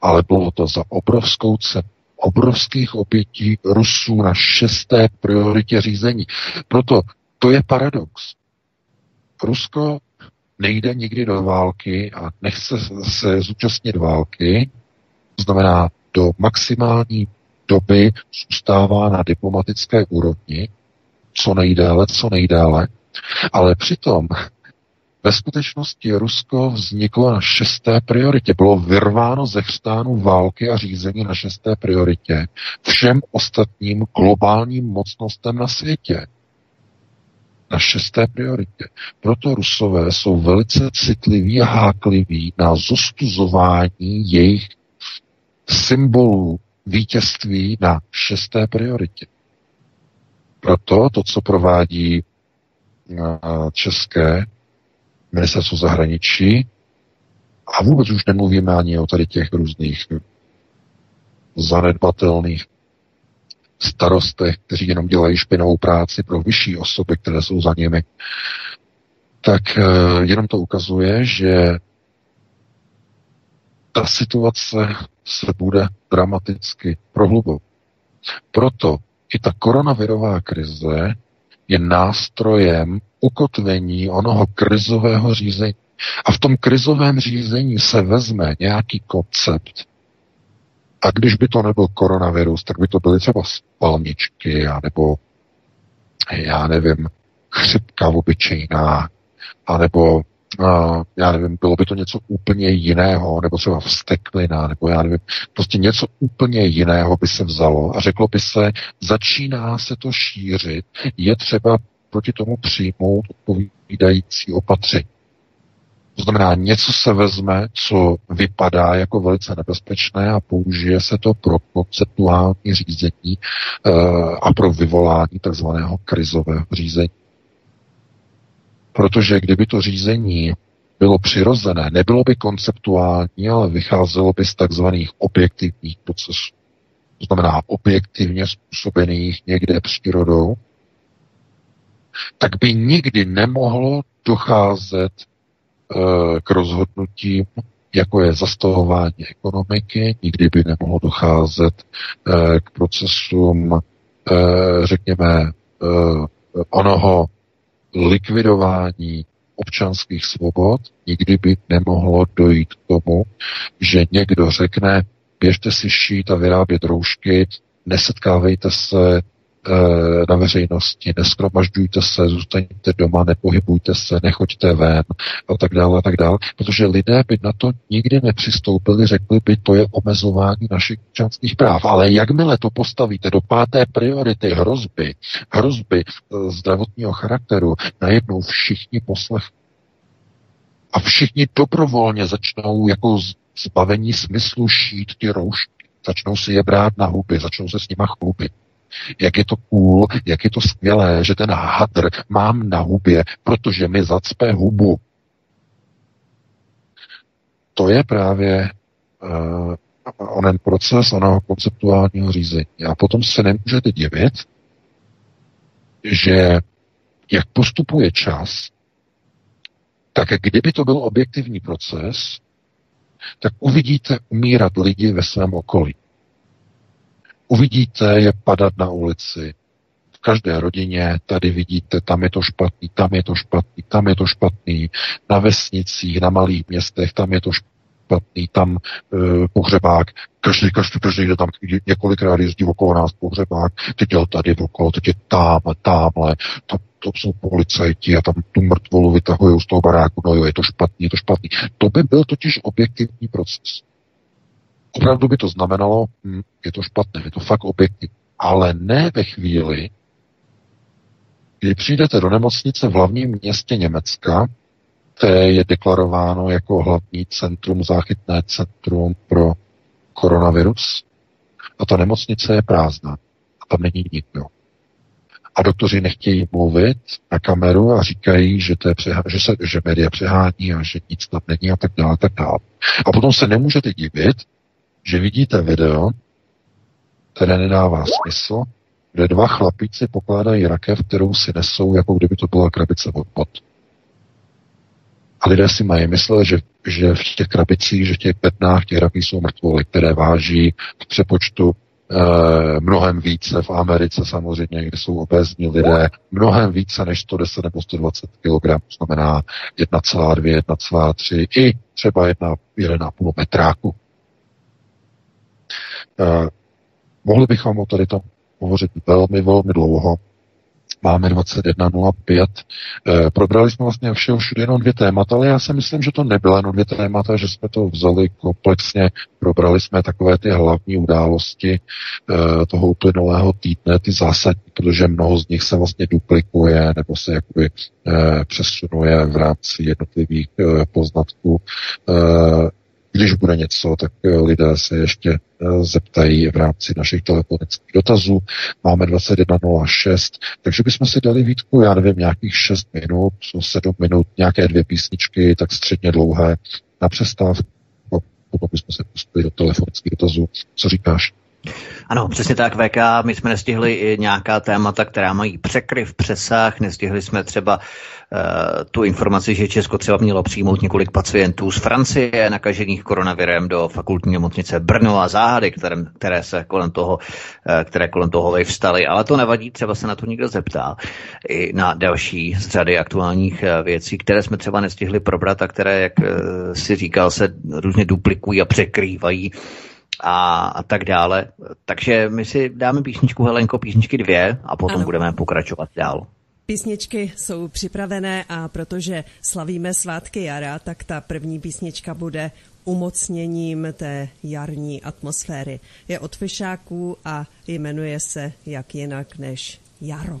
Ale bylo to za obrovskou cenu obrovských obětí Rusů na šesté prioritě řízení. Proto to je paradox. Rusko nejde nikdy do války a nechce se zúčastnit války, to znamená do maximální doby zůstává na diplomatické úrovni, co nejdéle, co nejdéle, ale přitom ve skutečnosti Rusko vzniklo na šesté prioritě. Bylo vyrváno ze chřtánu války a řízení na šesté prioritě všem ostatním globálním mocnostem na světě. Na šesté prioritě. Proto Rusové jsou velice citliví a hákliví na zostuzování jejich symbolů vítězství na šesté prioritě. Proto to, co provádí české ministerstvo zahraničí a vůbec už nemluvíme ani o tady těch různých zanedbatelných starostech, kteří jenom dělají špinavou práci pro vyšší osoby, které jsou za nimi, tak eh, jenom to ukazuje, že ta situace se bude dramaticky prohlubovat. Proto i ta koronavirová krize je nástrojem ukotvení onoho krizového řízení. A v tom krizovém řízení se vezme nějaký koncept. A když by to nebyl koronavirus, tak by to byly třeba spalničky, nebo já nevím, chřipka obyčejná, anebo uh, já nevím, bylo by to něco úplně jiného, nebo třeba vsteklina, nebo já nevím, prostě něco úplně jiného by se vzalo a řeklo by se, začíná se to šířit, je třeba proti tomu přijmout odpovídající opatření. To znamená, něco se vezme, co vypadá jako velice nebezpečné a použije se to pro konceptuální řízení e, a pro vyvolání takzvaného krizového řízení. Protože kdyby to řízení bylo přirozené, nebylo by konceptuální, ale vycházelo by z takzvaných objektivních procesů. To znamená objektivně způsobených někde přírodou, tak by nikdy nemohlo docházet k rozhodnutím, jako je zastavování ekonomiky, nikdy by nemohlo docházet e, k procesům, e, řekněme, onoho likvidování občanských svobod, nikdy by nemohlo dojít k tomu, že někdo řekne, běžte si šít a vyrábět roušky, nesetkávejte se na veřejnosti, neskromažďujte se, zůstaňte doma, nepohybujte se, nechoďte ven a tak dále a tak dále, protože lidé by na to nikdy nepřistoupili, řekli by, to je omezování našich občanských práv. Ale jakmile to postavíte do páté priority hrozby, hrozby e, zdravotního charakteru, najednou všichni poslech a všichni dobrovolně začnou jako zbavení smyslu šít ty roušky, začnou si je brát na huby, začnou se s nima chlubit jak je to cool, jak je to skvělé, že ten hadr mám na hubě, protože mi zacpe hubu. To je právě uh, onen proces onoho konceptuálního řízení. A potom se nemůžete divit, že jak postupuje čas, tak kdyby to byl objektivní proces, tak uvidíte umírat lidi ve svém okolí. Uvidíte je padat na ulici. V každé rodině tady vidíte, tam je to špatný, tam je to špatný, tam je to špatný. Na vesnicích, na malých městech, tam je to špatný, tam e, pohřebák. Každý, každý, každý jde tam několikrát jezdí okolo nás pohřebák. Teď je tady okolo, teď je tamhle, tamhle. To, to jsou policajti a tam tu mrtvolu vytahují z toho baráku. No jo, je to špatný, je to špatný. To by byl totiž objektivní proces. Opravdu by to znamenalo, hm, je to špatné, je to fakt objektivní. Ale ne ve chvíli, kdy přijdete do nemocnice v hlavním městě Německa, které je deklarováno jako hlavní centrum, záchytné centrum pro koronavirus, a ta nemocnice je prázdná. A tam není nikdo. A doktoři nechtějí mluvit na kameru a říkají, že, to je přehá- že, se, že média přehání a že nic tam není a tak dále, a tak dále. A potom se nemůžete divit, že vidíte video, které nedává smysl, kde dva chlapíci pokládají rakev, kterou si nesou, jako kdyby to byla krabice od pot. A lidé si mají myslet, že, že v těch krabicích, že v těch petnách těch rakví jsou mrtvoly, které váží v přepočtu eh, mnohem více v Americe samozřejmě, kde jsou obézní lidé, mnohem více než 110 nebo 120 kg, znamená 1,2, 1,3 i třeba 1,5 metráku. Eh, mohli bychom o tady tom hovořit velmi, velmi dlouho. Máme 21.05. Eh, probrali jsme vlastně všeho všude jenom dvě témata, ale já si myslím, že to nebylo jenom dvě témata, že jsme to vzali komplexně, probrali jsme takové ty hlavní události eh, toho uplynulého týdne, ty zásadní, protože mnoho z nich se vlastně duplikuje nebo se jakoby eh, přesunuje v rámci jednotlivých eh, poznatků. Eh, když bude něco, tak eh, lidé se ještě eh, zeptají v rámci našich telefonických dotazů. Máme 21.06, takže bychom si dali výtku, já nevím, nějakých 6 minut, 7 minut, nějaké dvě písničky, tak středně dlouhé na přestávku. Potom bychom se pustili do telefonických dotazů. Co říkáš? Ano, přesně tak, VK. My jsme nestihli i nějaká témata, která mají překryv, přesah. Nestihli jsme třeba uh, tu informaci, že Česko třeba mělo přijmout několik pacientů z Francie nakažených koronavirem do fakultní nemocnice Brno a záhady, které, které se kolem toho, uh, které kolem toho vyvstaly. Ale to nevadí, třeba se na to někdo zeptá. I na další z řady aktuálních uh, věcí, které jsme třeba nestihli probrat a které, jak si říkal, se různě duplikují a překrývají a, a tak dále. Takže my si dáme písničku Helenko, písničky dvě a potom ano. budeme pokračovat dál. Písničky jsou připravené a protože slavíme svátky jara, tak ta první písnička bude umocněním té jarní atmosféry. Je od Fyšáků a jmenuje se jak jinak než Jaro.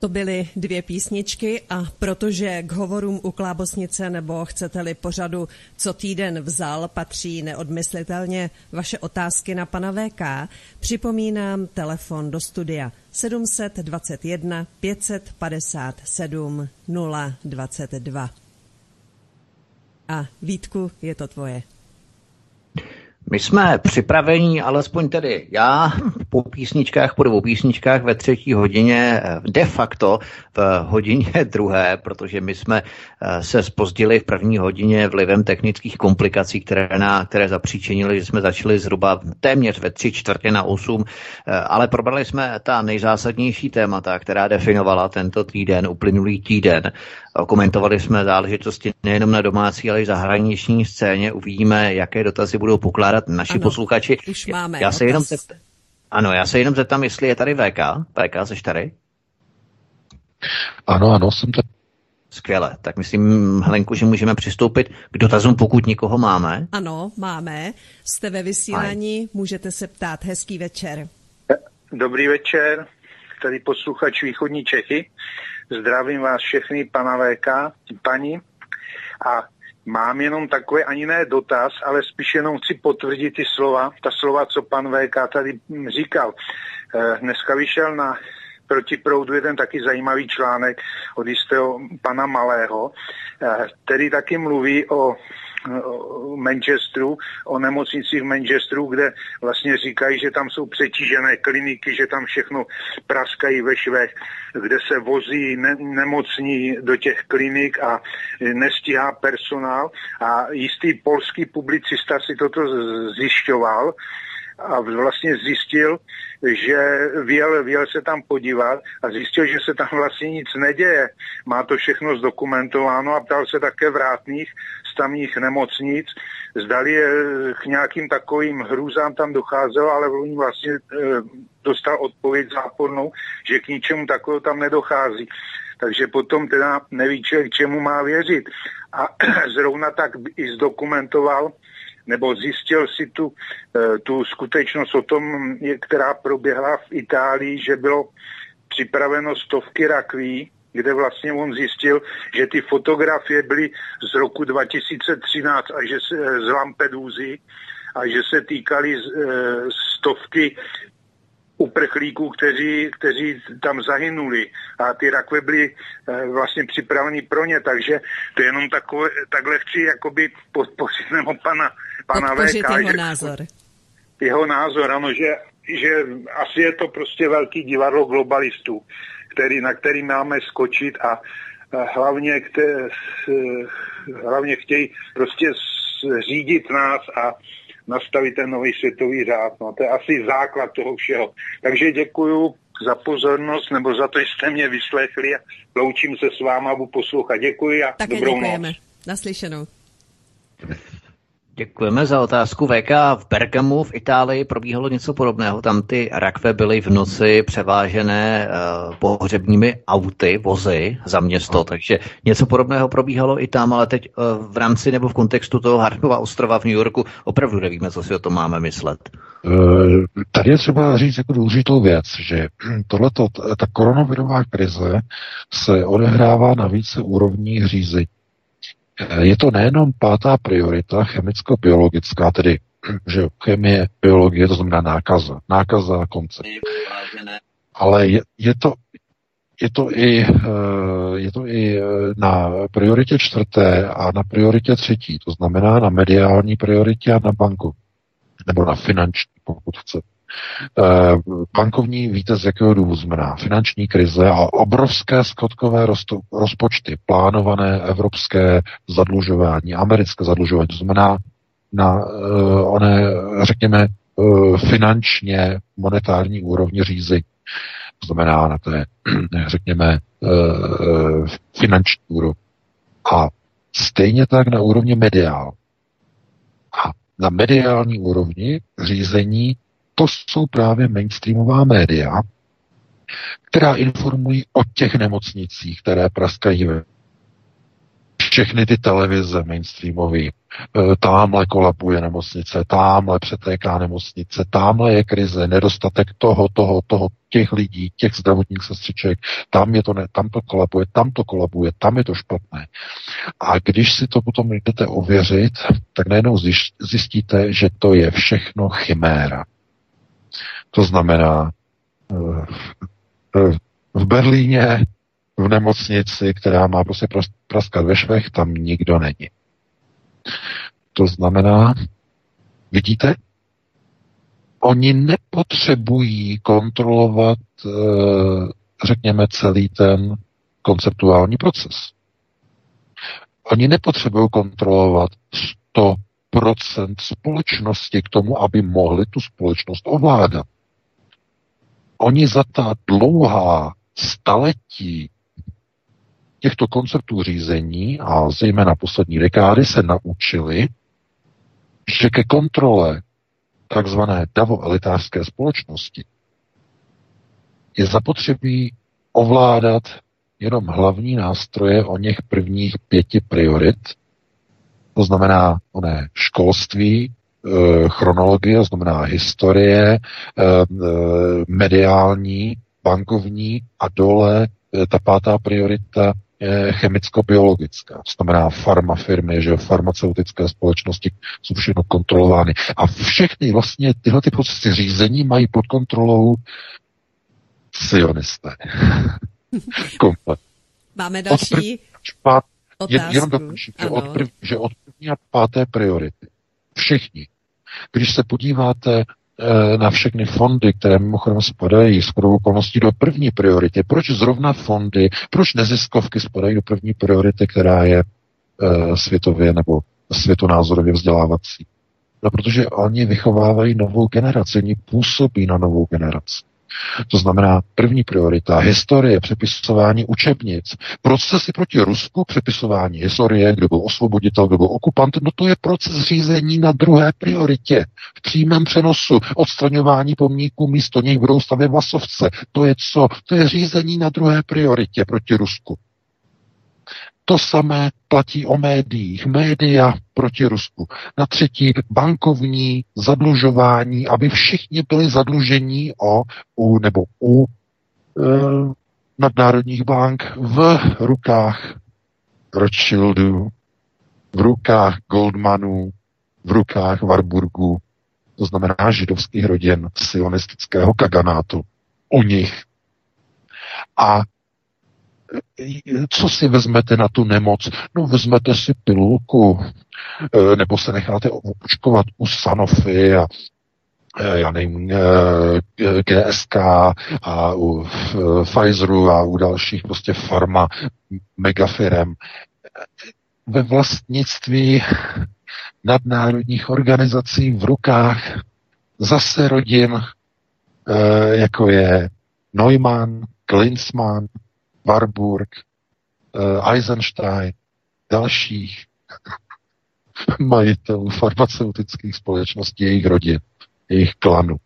To byly dvě písničky a protože k hovorům u Klábosnice nebo chcete-li pořadu Co týden vzal patří neodmyslitelně vaše otázky na pana VK, připomínám telefon do studia 721 557 022. A Vítku, je to tvoje. My jsme připraveni, alespoň tedy já, po písničkách, po dvou písničkách ve třetí hodině, eh, de facto v hodině druhé, protože my jsme eh, se spozdili v první hodině vlivem technických komplikací, které, na, které zapříčinili, že jsme začali zhruba téměř ve tři čtvrtě na osm, ale probrali jsme ta nejzásadnější témata, která definovala tento týden, uplynulý týden. Komentovali jsme záležitosti nejenom na domácí, ale i zahraniční scéně. Uvidíme, jaké dotazy budou pokládat naši ano, posluchači. Už máme já se jenom zept... Ano, já se jenom zeptám, jestli je tady VK. VK, jsi tady? Ano, ano, jsem tady. Skvěle, tak myslím, Helenku, že můžeme přistoupit k dotazům, pokud nikoho máme. Ano, máme. Jste ve vysílání, Aj. můžete se ptát. Hezký večer. Dobrý večer, tady posluchač Východní Čechy. Zdravím vás všechny, pana VK, paní. A mám jenom takový ani ne dotaz, ale spíš jenom chci potvrdit ty slova, ta slova, co pan VK tady říkal. Eh, dneska vyšel na protiproudu jeden taky zajímavý článek od jistého pana Malého, eh, který taky mluví o Manchesteru, o nemocnicích v Manchesteru, kde vlastně říkají, že tam jsou přetížené kliniky, že tam všechno praskají ve švech, kde se vozí ne- nemocní do těch klinik a nestíhá personál. A jistý polský publicista si toto zjišťoval a vlastně zjistil, že věl, věl se tam podívat a zjistil, že se tam vlastně nic neděje. Má to všechno zdokumentováno a ptal se také vrátných z tamních nemocnic, zdali je k nějakým takovým hrůzám tam docházelo, ale on vlastně e, dostal odpověď zápornou, že k ničemu takového tam nedochází. Takže potom teda neví člověk, čemu má věřit. A zrovna tak i zdokumentoval, nebo zjistil si tu, eh, tu skutečnost o tom, která proběhla v Itálii, že bylo připraveno stovky rakví, kde vlastně on zjistil, že ty fotografie byly z roku 2013 a že se, z Lampedusy a že se týkaly eh, stovky uprchlíků, kteří, kteří tam zahynuli a ty rakve byly e, vlastně připraveny pro ně, takže to je jenom takové, takhle chci jakoby podpořit nebo pana, pana VK, jeho že, názor. Jeho názor, ano, že, že asi je to prostě velký divadlo globalistů, který, na který máme skočit a hlavně, kte, hlavně chtějí prostě řídit nás a nastavit ten nový světový řád. No, to je asi základ toho všeho. Takže děkuju za pozornost, nebo za to, že jste mě vyslechli a loučím se s váma, budu poslouchat. Děkuji a Také dobrou děkujeme. noc. Naslyšenou. Děkujeme za otázku. VK v Bergamu v Itálii probíhalo něco podobného. Tam ty rakve byly v noci převážené uh, pohřebními auty, vozy za město, no. takže něco podobného probíhalo i tam, ale teď uh, v rámci nebo v kontextu toho Hartova ostrova v New Yorku opravdu nevíme, co si o tom máme myslet. Uh, tady je třeba říct jako důležitou věc, že tohleto, ta koronavirová krize se odehrává na více úrovních řízení. Eh, je to nejenom pátá priorita chemicko-biologická, tedy že chemie, biologie, to znamená nákaza. Nákaza, koncept. Ale je, je to je to, i, eh, je to i eh, na prioritě čtvrté a na prioritě třetí, to znamená na mediální prioritě a na banku, nebo na finanční, pokud chcete. Eh, bankovní víte z jakého důvodu znamená finanční krize a obrovské skotkové rozpočty, plánované evropské zadlužování, americké zadlužování, to znamená na uh, oné, řekněme, uh, finančně monetární úrovni řízení. To znamená na té, řekněme, uh, finanční úrovni. A stejně tak na úrovni mediál. A na mediální úrovni řízení to jsou právě mainstreamová média, která informují o těch nemocnicích, které praskají všechny ty televize mainstreamové. E, tamhle kolabuje nemocnice, tamhle přetéká nemocnice, tamhle je krize, nedostatek toho, toho, toho, těch lidí, těch zdravotních sestřiček, tam, je to ne, tam to kolabuje, tam to kolabuje, tam je to špatné. A když si to potom jdete ověřit, tak najednou zjistíte, že to je všechno chiméra. To znamená, eh, eh, v Berlíně v nemocnici, která má prostě praskat ve švech, tam nikdo není. To znamená, vidíte, Oni nepotřebují kontrolovat, eh, řekněme, celý ten konceptuální proces. Oni nepotřebují kontrolovat 100% společnosti k tomu, aby mohli tu společnost ovládat. Oni za ta dlouhá staletí těchto konceptů řízení a zejména poslední dekády se naučili, že ke kontrole takzvané davo-elitářské společnosti je zapotřebí ovládat jenom hlavní nástroje o něch prvních pěti priorit, to znamená oné školství, chronologie, to znamená historie, eh, eh, mediální, bankovní a dole ta pátá priorita chemicko-biologická. To znamená farmafirmy, že farmaceutické společnosti jsou všechno kontrolovány. A všechny vlastně tyhle ty procesy řízení mají pod kontrolou sionisté. Komplet. Máme další od otázku. Jenom dokončím, že od, prv, že od první a páté priority všichni, když se podíváte Eh, na všechny fondy, které mimochodem spadají s okolností do první priority. Proč zrovna fondy, proč neziskovky spadají do první priority, která je e, světově nebo světonázorově vzdělávací? No, protože oni vychovávají novou generaci, oni působí na novou generaci. To znamená první priorita, historie, přepisování učebnic, procesy proti Rusku, přepisování historie, kdo byl osvoboditel, kdo byl okupant, no to je proces řízení na druhé prioritě. V přímém přenosu odstraňování pomníků místo nich budou stavět vlasovce. To je co? To je řízení na druhé prioritě proti Rusku. To samé platí o médiích. Média proti Rusku. Na třetí bankovní zadlužování, aby všichni byli zadlužení o, u, nebo u e, nadnárodních bank v rukách Rothschildů, v rukách Goldmanů, v rukách Warburgu, to znamená židovských rodin sionistického kaganátu. U nich. A co si vezmete na tu nemoc? No vezmete si pilulku, e, nebo se necháte očkovat u Sanofi a e, já nevím, e, GSK a u Pfizeru a u dalších prostě farma megafirem ve vlastnictví nadnárodních organizací v rukách zase rodin, jako je Neumann, Klinsmann, Warburg, uh, Eisenstein, dalších majitelů farmaceutických společností, jejich rodin, jejich klanu.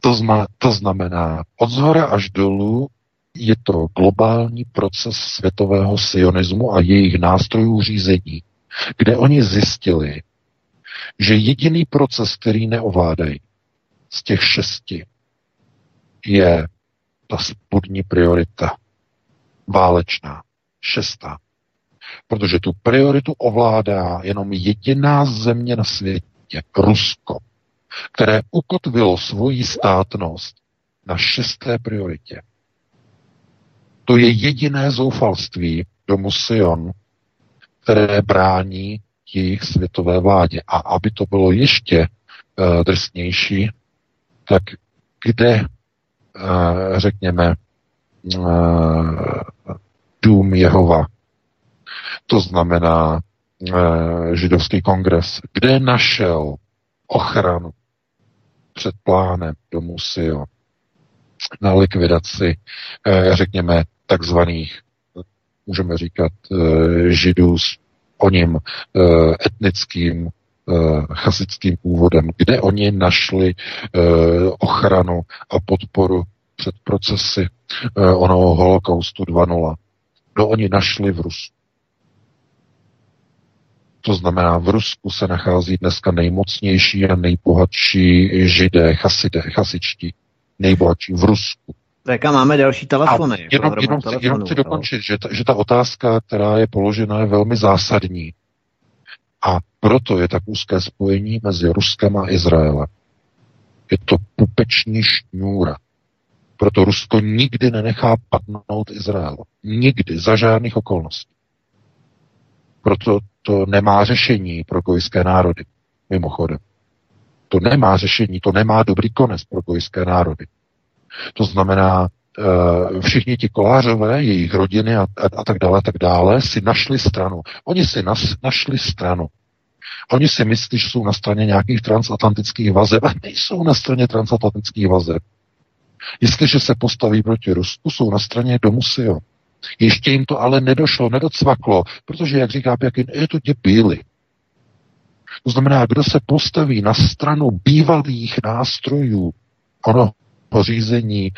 To, zma, to znamená, od zhora až dolů je to globální proces světového sionismu a jejich nástrojů řízení, kde oni zjistili, že jediný proces, který neovládají z těch šesti, je ta spodní priorita. Válečná. Šestá. Protože tu prioritu ovládá jenom jediná země na světě, Rusko, které ukotvilo svoji státnost na šesté prioritě. To je jediné zoufalství domu Sion, které brání jejich světové vládě. A aby to bylo ještě uh, drsnější, tak kde řekněme, dům Jehova. To znamená židovský kongres, kde našel ochranu před plánem domu Sio na likvidaci, řekněme, takzvaných, můžeme říkat, židů s o něm etnickým uh, chasickým původem, kde oni našli uh, ochranu a podporu před procesy uh, onoho holokaustu 2.0. No oni našli v Rusku. To znamená, v Rusku se nachází dneska nejmocnější a nejbohatší židé, chasidé, chasičtí. Nejbohatší v Rusku. Tak a máme další telefony. A jenom, jenom, chci, jenom chci dokončit, že ta, že ta otázka, která je položena, je velmi zásadní. A proto je tak úzké spojení mezi Ruskem a Izraelem. Je to pupeční šňůra. Proto Rusko nikdy nenechá padnout Izrael. Nikdy, za žádných okolností. Proto to nemá řešení pro gojské národy, mimochodem. To nemá řešení, to nemá dobrý konec pro gojské národy. To znamená, všichni ti kolářové, jejich rodiny a, a, a tak dále, a tak dále, si našli stranu. Oni si nas, našli stranu. Oni si myslí, že jsou na straně nějakých transatlantických vazeb a nejsou na straně transatlantických vazeb. Jestliže se postaví proti Rusku, jsou na straně domu Sion. Ještě jim to ale nedošlo, nedocvaklo, protože, jak říká Pěkin, je to děbíli. To znamená, kdo se postaví na stranu bývalých nástrojů ono řízení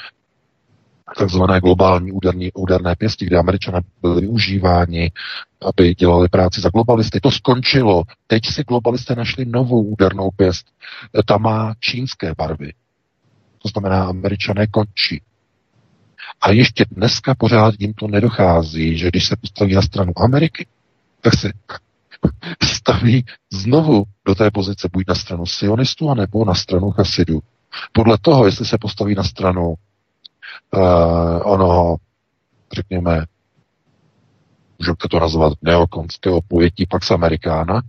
takzvané globální úderní, úderné pěsti, kde američané byli využíváni, aby dělali práci za globalisty. To skončilo. Teď si globalisté našli novou údernou pěst. Ta má čínské barvy. To znamená, američané končí. A ještě dneska pořád jim to nedochází, že když se postaví na stranu Ameriky, tak se staví znovu do té pozice buď na stranu sionistů, anebo na stranu chasidů. Podle toho, jestli se postaví na stranu uh, onoho, řekněme, můžete to nazvat neokonského pojetí Pax Americana,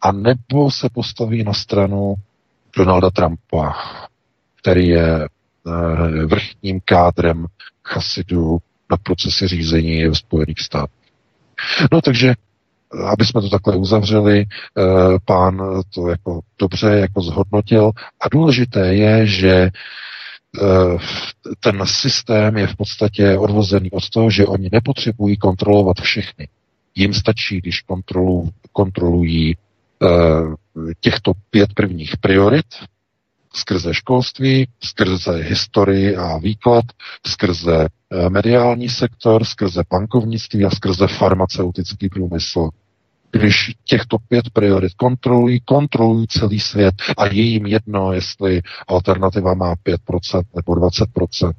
a nebo se postaví na stranu Donalda Trumpa, který je uh, vrchním kádrem chasidů na procesy řízení v Spojených státech. No takže aby jsme to takhle uzavřeli, eh, pán to jako dobře jako zhodnotil. A důležité je, že eh, ten systém je v podstatě odvozený od toho, že oni nepotřebují kontrolovat všechny. Jim stačí, když kontrolu, kontrolují eh, těchto pět prvních priorit, skrze školství, skrze historii a výklad, skrze mediální sektor, skrze bankovnictví a skrze farmaceutický průmysl když těchto pět priorit kontrolují, kontrolují celý svět a je jim jedno, jestli alternativa má 5% nebo 20%.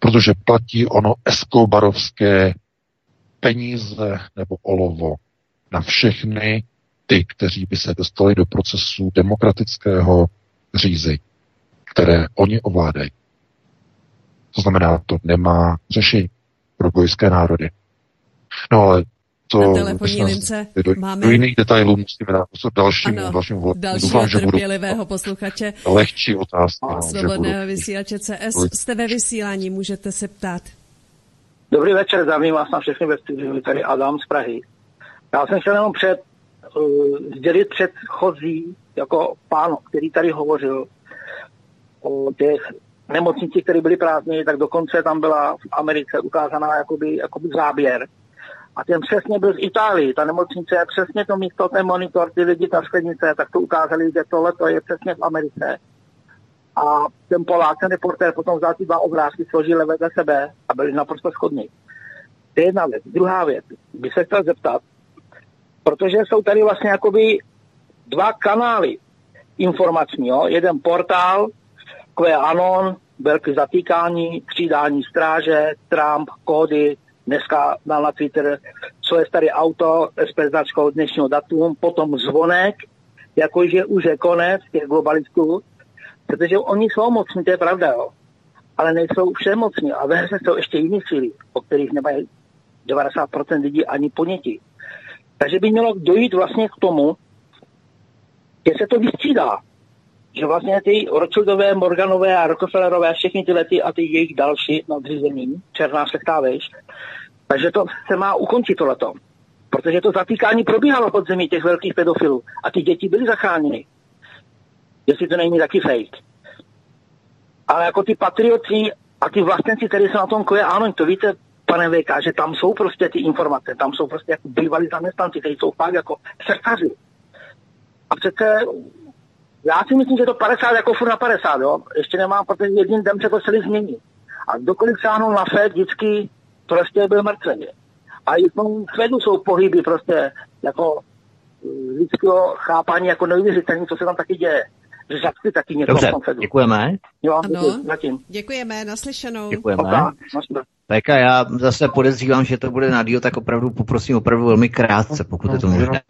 Protože platí ono eskobarovské peníze nebo olovo na všechny ty, kteří by se dostali do procesu demokratického řízení, které oni ovládají. To znamená, to nemá řešení pro gojské národy. No ale to na telefonní lince do, máme... Do jiných detailů musíme dát dalšímu, ano, dalšímu dalšího Doufám, že trpělivého posluchače. Lehčí otázky. No, svobodného vysílače CS. Jste ve vysílání, můžete se ptát. Dobrý večer, zdravím vás na všechny ve studiu, tady Adam z Prahy. Já jsem chtěl jenom před, uh, sdělit předchozí, jako pán, který tady hovořil o těch nemocnicích, které byly prázdné, tak dokonce tam byla v Americe ukázaná jakoby, jakoby záběr, a ten přesně byl z Itálii, ta nemocnice je přesně to místo, ten monitor, ty lidi, ta sklenice, tak to ukázali, že tohle to je přesně v Americe. A ten Polák, ten reportér potom vzal ty dva obrázky, složil vedle sebe a byli naprosto schodní. To je jedna věc. Druhá věc, bych se chtěl zeptat, protože jsou tady vlastně jakoby dva kanály informační. Jo? Jeden portál, QAnon, velké zatýkání, přidání stráže, Trump, kódy, dneska dal na Twitter, co je staré auto s preznačkou dnešního datum, potom zvonek, jakože už je konec těch globalistů, protože oni jsou mocní, to je pravda, jo. ale nejsou všemocní a ve hře jsou ještě jiné síly, o kterých nemají 90% lidí ani ponětí. Takže by mělo dojít vlastně k tomu, že se to vystřídá. Že vlastně ty Rothschildové, Morganové a Rockefellerové, všechny ty lety a ty jejich další nadřízení, černá šlechtá veš, takže to se má ukončit tohleto. Protože to zatýkání probíhalo pod zemí těch velkých pedofilů a ty děti byly zachráněny. Jestli to není taky fake. Ale jako ty patrioti a ty vlastníci, kteří jsou na tom koje, ano, to víte, pane VK, že tam jsou prostě ty informace, tam jsou prostě jako bývalí zaměstnanci, kteří jsou fakt jako srdcaři. A přece já si myslím, že to 50 jako furt na 50, jo. Ještě nemám, protože jedním den se to celý změní. A kdokoliv sáhnul na FED, vždycky prostě byl mrtvý. A i v tom Fedu jsou pohyby prostě jako eh, lidského chápání jako neuvěřitelný, co se tam taky děje. Že žabky taky něco Dobře, v tom Fedu. děkujeme. Jo, Ano. zatím. Děkujeme, naslyšenou. Děkujeme. Oka, naschle. Tak a já zase podezřívám, že to bude na díl, tak opravdu poprosím opravdu velmi krátce, pokud je to možné.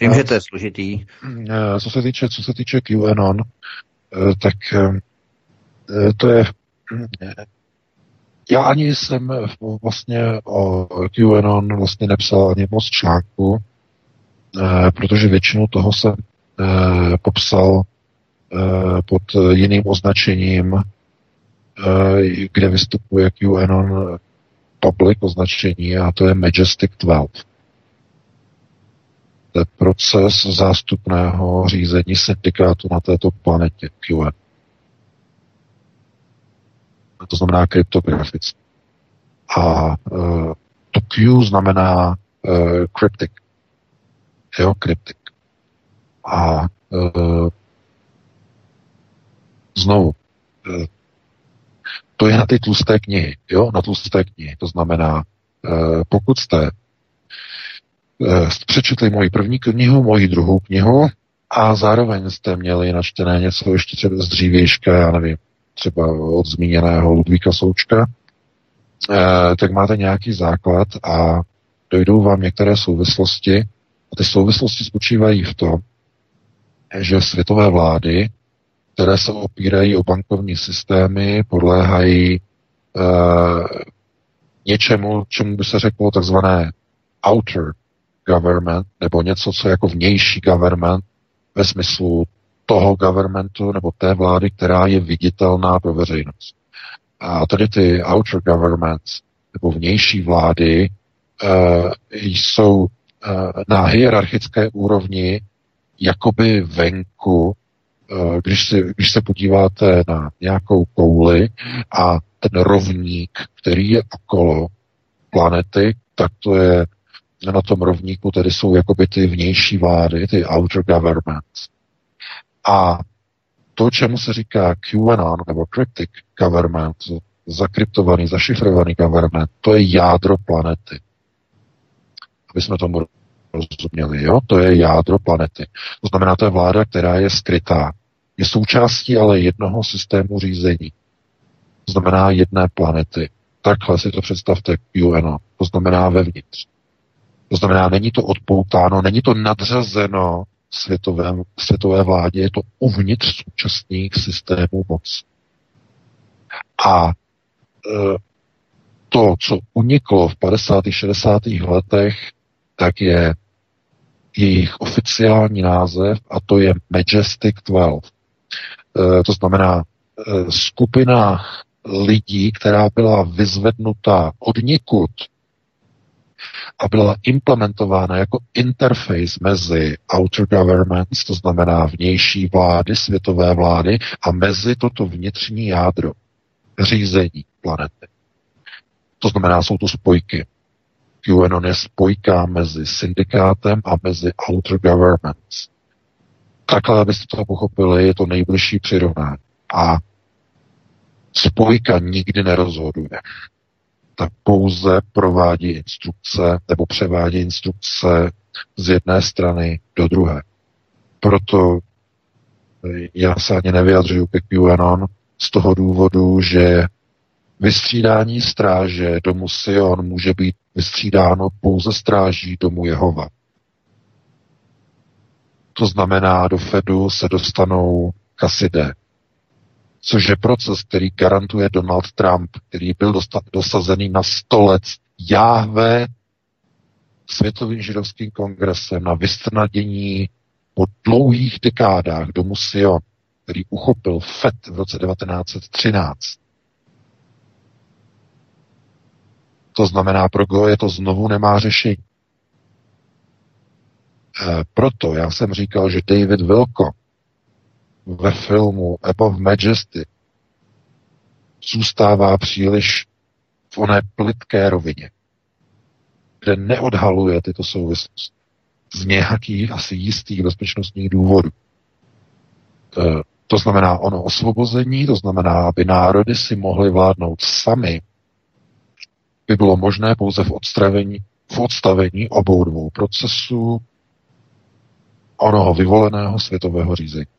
Vím, že to je složitý. Eh, Co se týče, co se týče QAnon, eh, tak eh, to je já ani jsem vlastně o QAnon vlastně nepsal ani moc článku, protože většinu toho jsem popsal pod jiným označením, kde vystupuje QAnon public označení a to je Majestic 12. Proces zástupného řízení syndikátu na této planetě QAnon. To znamená kryptograficky. A uh, to Q znamená uh, cryptic. Jo, cryptic. A uh, znovu, uh, to je na ty tlusté knihy, jo, na tlusté knihy. To znamená, pokud jste přečetli moji první knihu, moji druhou knihu a zároveň jste měli načtené něco ještě třeba z dřívějška, já nevím, třeba od zmíněného Ludvíka Součka, eh, tak máte nějaký základ a dojdou vám některé souvislosti. A ty souvislosti spočívají v tom, že světové vlády, které se opírají o bankovní systémy, podléhají uh, něčemu, čemu by se řeklo takzvané outer government, nebo něco, co je jako vnější government, ve smyslu toho governmentu nebo té vlády, která je viditelná pro veřejnost. A tady ty outer governments nebo vnější vlády uh, jsou uh, na hierarchické úrovni jakoby venku, uh, když, si, když se podíváte na nějakou kouli a ten rovník, který je okolo planety, tak to je na tom rovníku tedy jsou jakoby ty vnější vlády, ty outer governments. A to, čemu se říká QAnon nebo cryptic government, zakryptovaný, zašifrovaný government, to je jádro planety. Aby jsme tomu rozuměli, jo? To je jádro planety. To znamená, to je vláda, která je skrytá. Je součástí ale jednoho systému řízení. To znamená jedné planety. Takhle si to představte QAnon. To znamená vevnitř. To znamená, není to odpoutáno, není to nadřazeno světové, světové vládě, je to uvnitř současných systémů moc. A e, to, co uniklo v 50. 60. letech, tak je jejich oficiální název a to je Majestic 12. E, to znamená e, skupina lidí, která byla vyzvednuta od někud a byla implementována jako interface mezi outer governments, to znamená vnější vlády, světové vlády, a mezi toto vnitřní jádro řízení planety. To znamená, jsou to spojky. QAnon je spojka mezi syndikátem a mezi outer governments. Takhle, abyste to pochopili, je to nejbližší přirovnání. A spojka nikdy nerozhoduje tak pouze provádí instrukce nebo převádí instrukce z jedné strany do druhé. Proto já se ani nevyjadřuju ke QAnon z toho důvodu, že vystřídání stráže domu Sion může být vystřídáno pouze stráží domu Jehova. To znamená, do Fedu se dostanou kasidé, což je proces, který garantuje Donald Trump, který byl dosazený na 100 let Jáhve Světovým židovským kongresem na vystrnadění po dlouhých dekádách domu Sion, který uchopil FED v roce 1913. To znamená, pro Go je to znovu nemá řešení. E, proto já jsem říkal, že David Wilco filmu Above Majesty zůstává příliš v oné plitké rovině, kde neodhaluje tyto souvislosti z nějakých asi jistých bezpečnostních důvodů. E, to znamená ono osvobození, to znamená, aby národy si mohly vládnout sami, by bylo možné pouze v odstavení, v odstavení obou dvou procesů onoho vyvoleného světového řízení.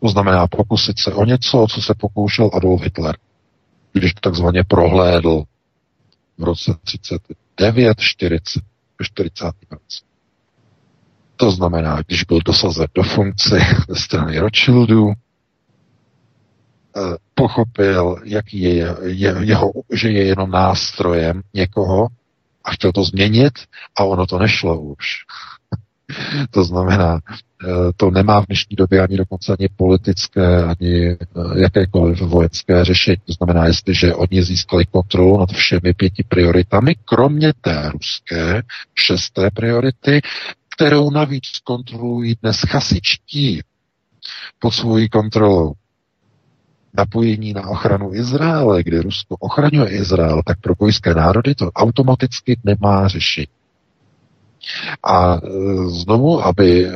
To znamená pokusit se o něco, co se pokoušel Adolf Hitler, když takzvaně prohlédl v roce 39, 40, 40. roce. To znamená, když byl dosazen do funkce ze strany Rothschildů, eh, pochopil, jaký je, je jeho, že je jenom nástrojem někoho a chtěl to změnit a ono to nešlo už. to znamená, eh, to nemá v dnešní době ani dokonce ani politické, ani eh, jakékoliv vojenské řešení. To znamená, jestliže oni získali kontrolu nad všemi pěti prioritami, kromě té ruské šesté priority, kterou navíc kontrolují dnes chasičtí pod svojí kontrolou napojení na ochranu Izraele, kdy Rusko ochraňuje Izrael, tak pro bojské národy to automaticky nemá řešení. A e, znovu, aby e,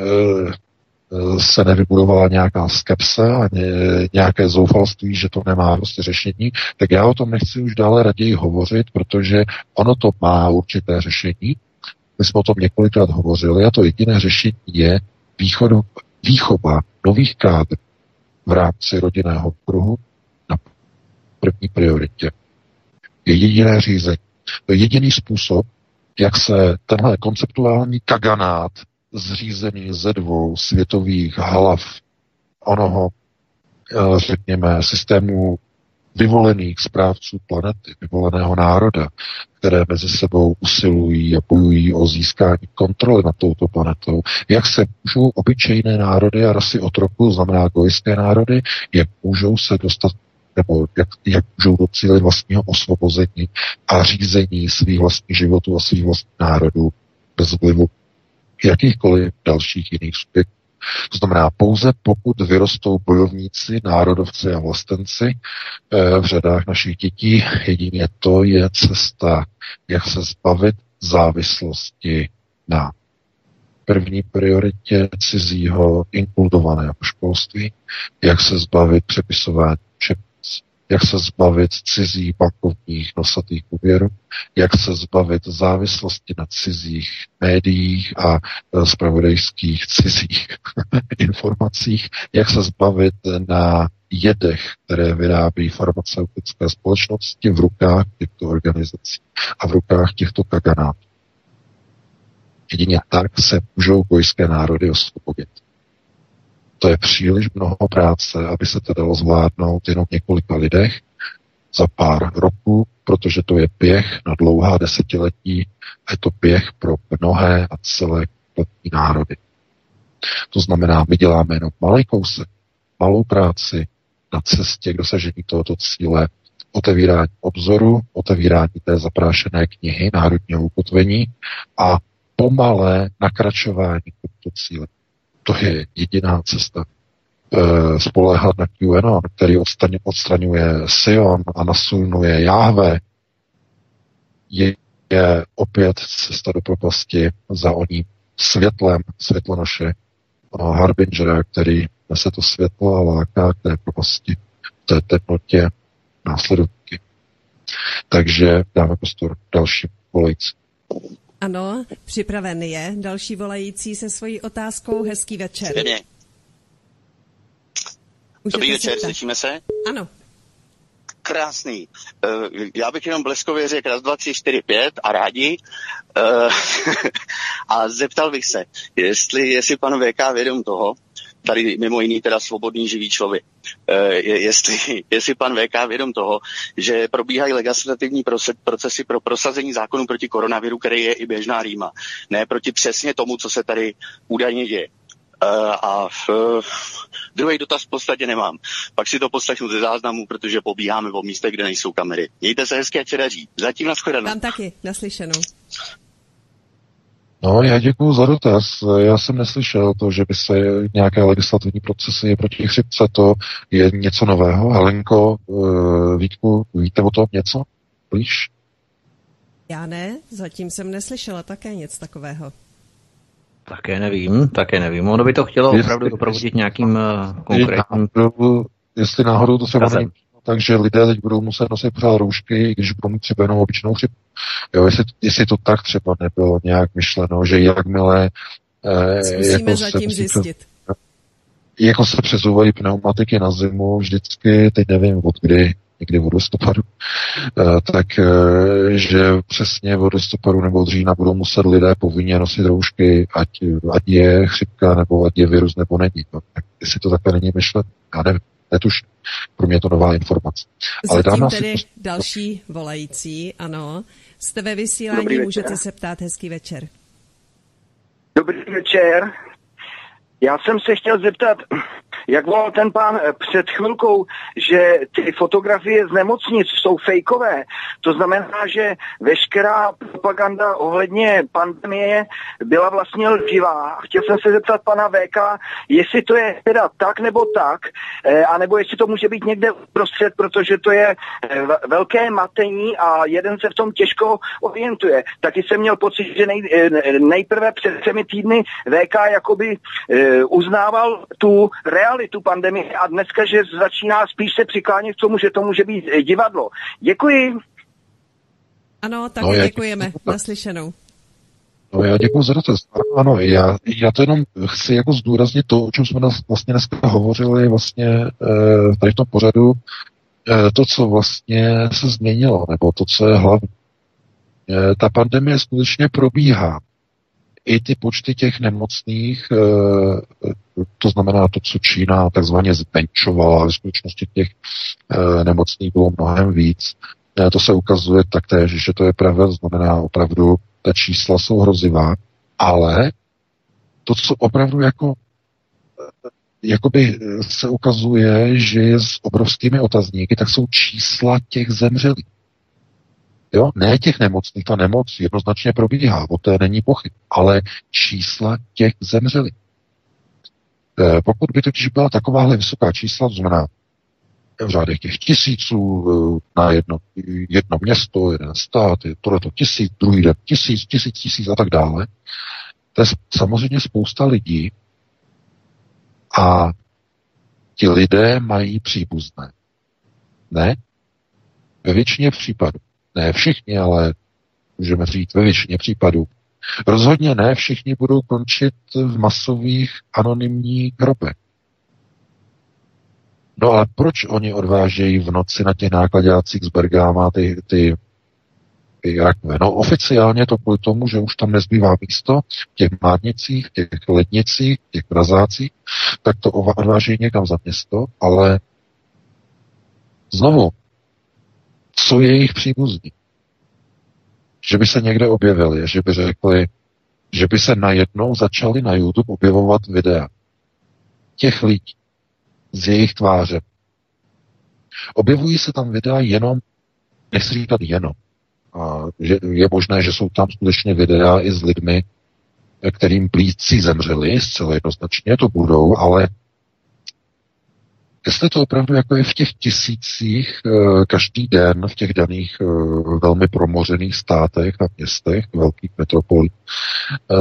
se nevybudovala nějaká skepse a nějaké zoufalství, že to nemá prostě řešení, tak já o tom nechci už dále raději hovořit, protože ono to má určité řešení. My jsme o tom několikrát hovořili a to jediné řešení je východu, výchova nových kádrů v rámci rodinného kruhu na první prioritě. Je jediné řízení. To je jediný způsob, jak se tenhle konceptuální kaganát zřízený ze dvou světových hlav onoho, eh, řekněme, systému vyvolených správců planety, vyvoleného národa, které mezi sebou usilují a bojují o získání kontroly nad touto planetou, jak se můžou obyčejné národy a rasy otroku, znamená gojské národy, jak můžou se dostat nebo jak, jak můžou docílit vlastního osvobození a řízení svých vlastních životů a svých vlastních národů bez vlivu jakýchkoliv dalších jiných subjektů. To znamená, pouze pokud vyrostou bojovníci, národovci a vlastenci eh, v řadách našich dětí, jedině to je cesta, jak se zbavit závislosti na první prioritě cizího inkultovaného školství, jak se zbavit přepisování jak se zbavit cizích bankovních nosatých úvěrů, jak se zbavit závislosti na cizích médiích a spravodajských cizích informacích, jak se zbavit na jedech, které vyrábí farmaceutické společnosti v rukách těchto organizací a v rukách těchto kaganátů. Jedině tak se můžou bojské národy osvobodit. To je příliš mnoho práce, aby se to dalo zvládnout jenom několika lidech za pár roků, protože to je běh na dlouhá desetiletí a je to běh pro mnohé a celé kompletní národy. To znamená, my děláme jenom malý kousek, malou práci na cestě k dosažení tohoto cíle, otevírání obzoru, otevírání té zaprášené knihy národního ukotvení a pomalé nakračování k tomuto cíle. To je jediná cesta. E, spoléhat na QAnon, který odstraň, odstraňuje Sion a nasunuje Jahve, je, je opět cesta do propasti za oním světlem, světlo naše Harbingera, který nese to světlo a láká k té propasti, v té temnotě následovky. Takže dáme prostor dalším volajícím. Ano, připraven je. Další volající se svojí otázkou. Hezký večer. Dobrý Dobrý večer, slyšíme se? Ano. Krásný. Uh, já bych jenom bleskově řekl raz, dva, tři, čtyři, pět a rádi. Uh, a zeptal bych se, jestli, jestli pan VK vědom toho, tady mimo jiný teda svobodný živý člověk. E, jestli, jestli pan VK vědom toho, že probíhají legislativní procesy pro prosazení zákonu proti koronaviru, který je i běžná rýma. Ne proti přesně tomu, co se tady údajně děje. Uh, a uh, druhý dotaz v podstatě nemám. Pak si to poslechnu ze záznamu, protože pobíháme po místech, kde nejsou kamery. Mějte se hezky a daří. Zatím na shledanou. Tam taky, naslyšenou. No, já děkuji za dotaz. Já jsem neslyšel to, že by se nějaké legislativní procesy proti chřipce, to je něco nového. Helenko, uh, Vítku, víte o tom něco? Blíž? Já ne, zatím jsem neslyšela také nic takového. Také nevím, také nevím. Ono by to chtělo opravdu doprovodit nějakým uh, konkrétním... Jestli náhodou to není takže lidé teď budou muset nosit pořád roušky, když budou mít třeba jenom obyčejnou chřipku. Jo, jestli, jestli to tak třeba nebylo nějak myšleno, že jakmile eh, jako zatím se, zjistit. Jako se přesouvají pneumatiky na zimu vždycky, teď nevím od kdy, někdy od listopadu, eh, tak eh, že přesně od listopadu nebo od října budou muset lidé povinně nosit roušky, ať, ať je chřipka nebo ať je virus nebo není. No, tak jestli to takhle není myšleno, já nevím netuším. Pro mě je to nová informace. Ale Zatím tedy si... další volající, ano. Jste ve vysílání, můžete se ptát. Hezký večer. Dobrý Dobrý večer. Já jsem se chtěl zeptat, jak volal ten pán eh, před chvilkou, že ty fotografie z nemocnic jsou fejkové. To znamená, že veškerá propaganda ohledně pandemie byla vlastně lživá. Chtěl jsem se zeptat pana VK, jestli to je teda tak nebo tak, eh, anebo jestli to může být někde uprostřed, protože to je eh, velké matení a jeden se v tom těžko orientuje. Taky jsem měl pocit, že nej, nejprve před třemi týdny VK jakoby uznával tu realitu pandemie a dneska, že začíná spíš se přiklánět k tomu, že to může být divadlo. Děkuji. Ano, tak no, děkujeme. Já... Naslyšenou. No já děkuji za dotaz. Ano, já, já to jenom chci jako zdůraznit to, o čem jsme vlastně dneska hovořili vlastně e, tady v tom pořadu, e, to, co vlastně se změnilo, nebo to, co je hlavní. E, ta pandemie skutečně probíhá i ty počty těch nemocných, eh, to znamená to, co Čína takzvaně zbenčovala, ve skutečnosti těch eh, nemocných bylo mnohem víc. Eh, to se ukazuje taktéž, že to je pravda, znamená opravdu, ta čísla jsou hrozivá, ale to, co opravdu jako jakoby se ukazuje, že je s obrovskými otazníky, tak jsou čísla těch zemřelých. Jo? Ne těch nemocných, ta nemoc jednoznačně probíhá, o té není pochyb, ale čísla těch zemřelých. E, pokud by totiž byla takováhle vysoká čísla, to znamená v řádech těch tisíců e, na jedno, jedno město, jeden stát, je tohleto tisíc, druhý den tisíc, tisíc, tisíc a tak dále, to je samozřejmě spousta lidí a ti lidé mají příbuzné. Ne? Ve většině případů ne všichni, ale můžeme říct ve většině případů. Rozhodně ne všichni budou končit v masových anonymních hrobech. No ale proč oni odvážejí v noci na těch nákladácích z Bergáma ty, ty, ty rakve? No oficiálně to kvůli tomu, že už tam nezbývá místo v těch mádnicích, v těch lednicích, v těch prazácích, tak to odvážejí někam za město, ale znovu, co je jejich příbuzní. Že by se někde objevili, že by řekli, že by se najednou začali na YouTube objevovat videa těch lidí z jejich tváře. Objevují se tam videa jenom, nechci říkat jenom, a že je možné, že jsou tam skutečně videa i s lidmi, kterým plíci zemřeli, zcela jednoznačně to budou, ale Jestli to opravdu jako je v těch tisících eh, každý den v těch daných eh, velmi promořených státech a městech, velkých metropolí, eh,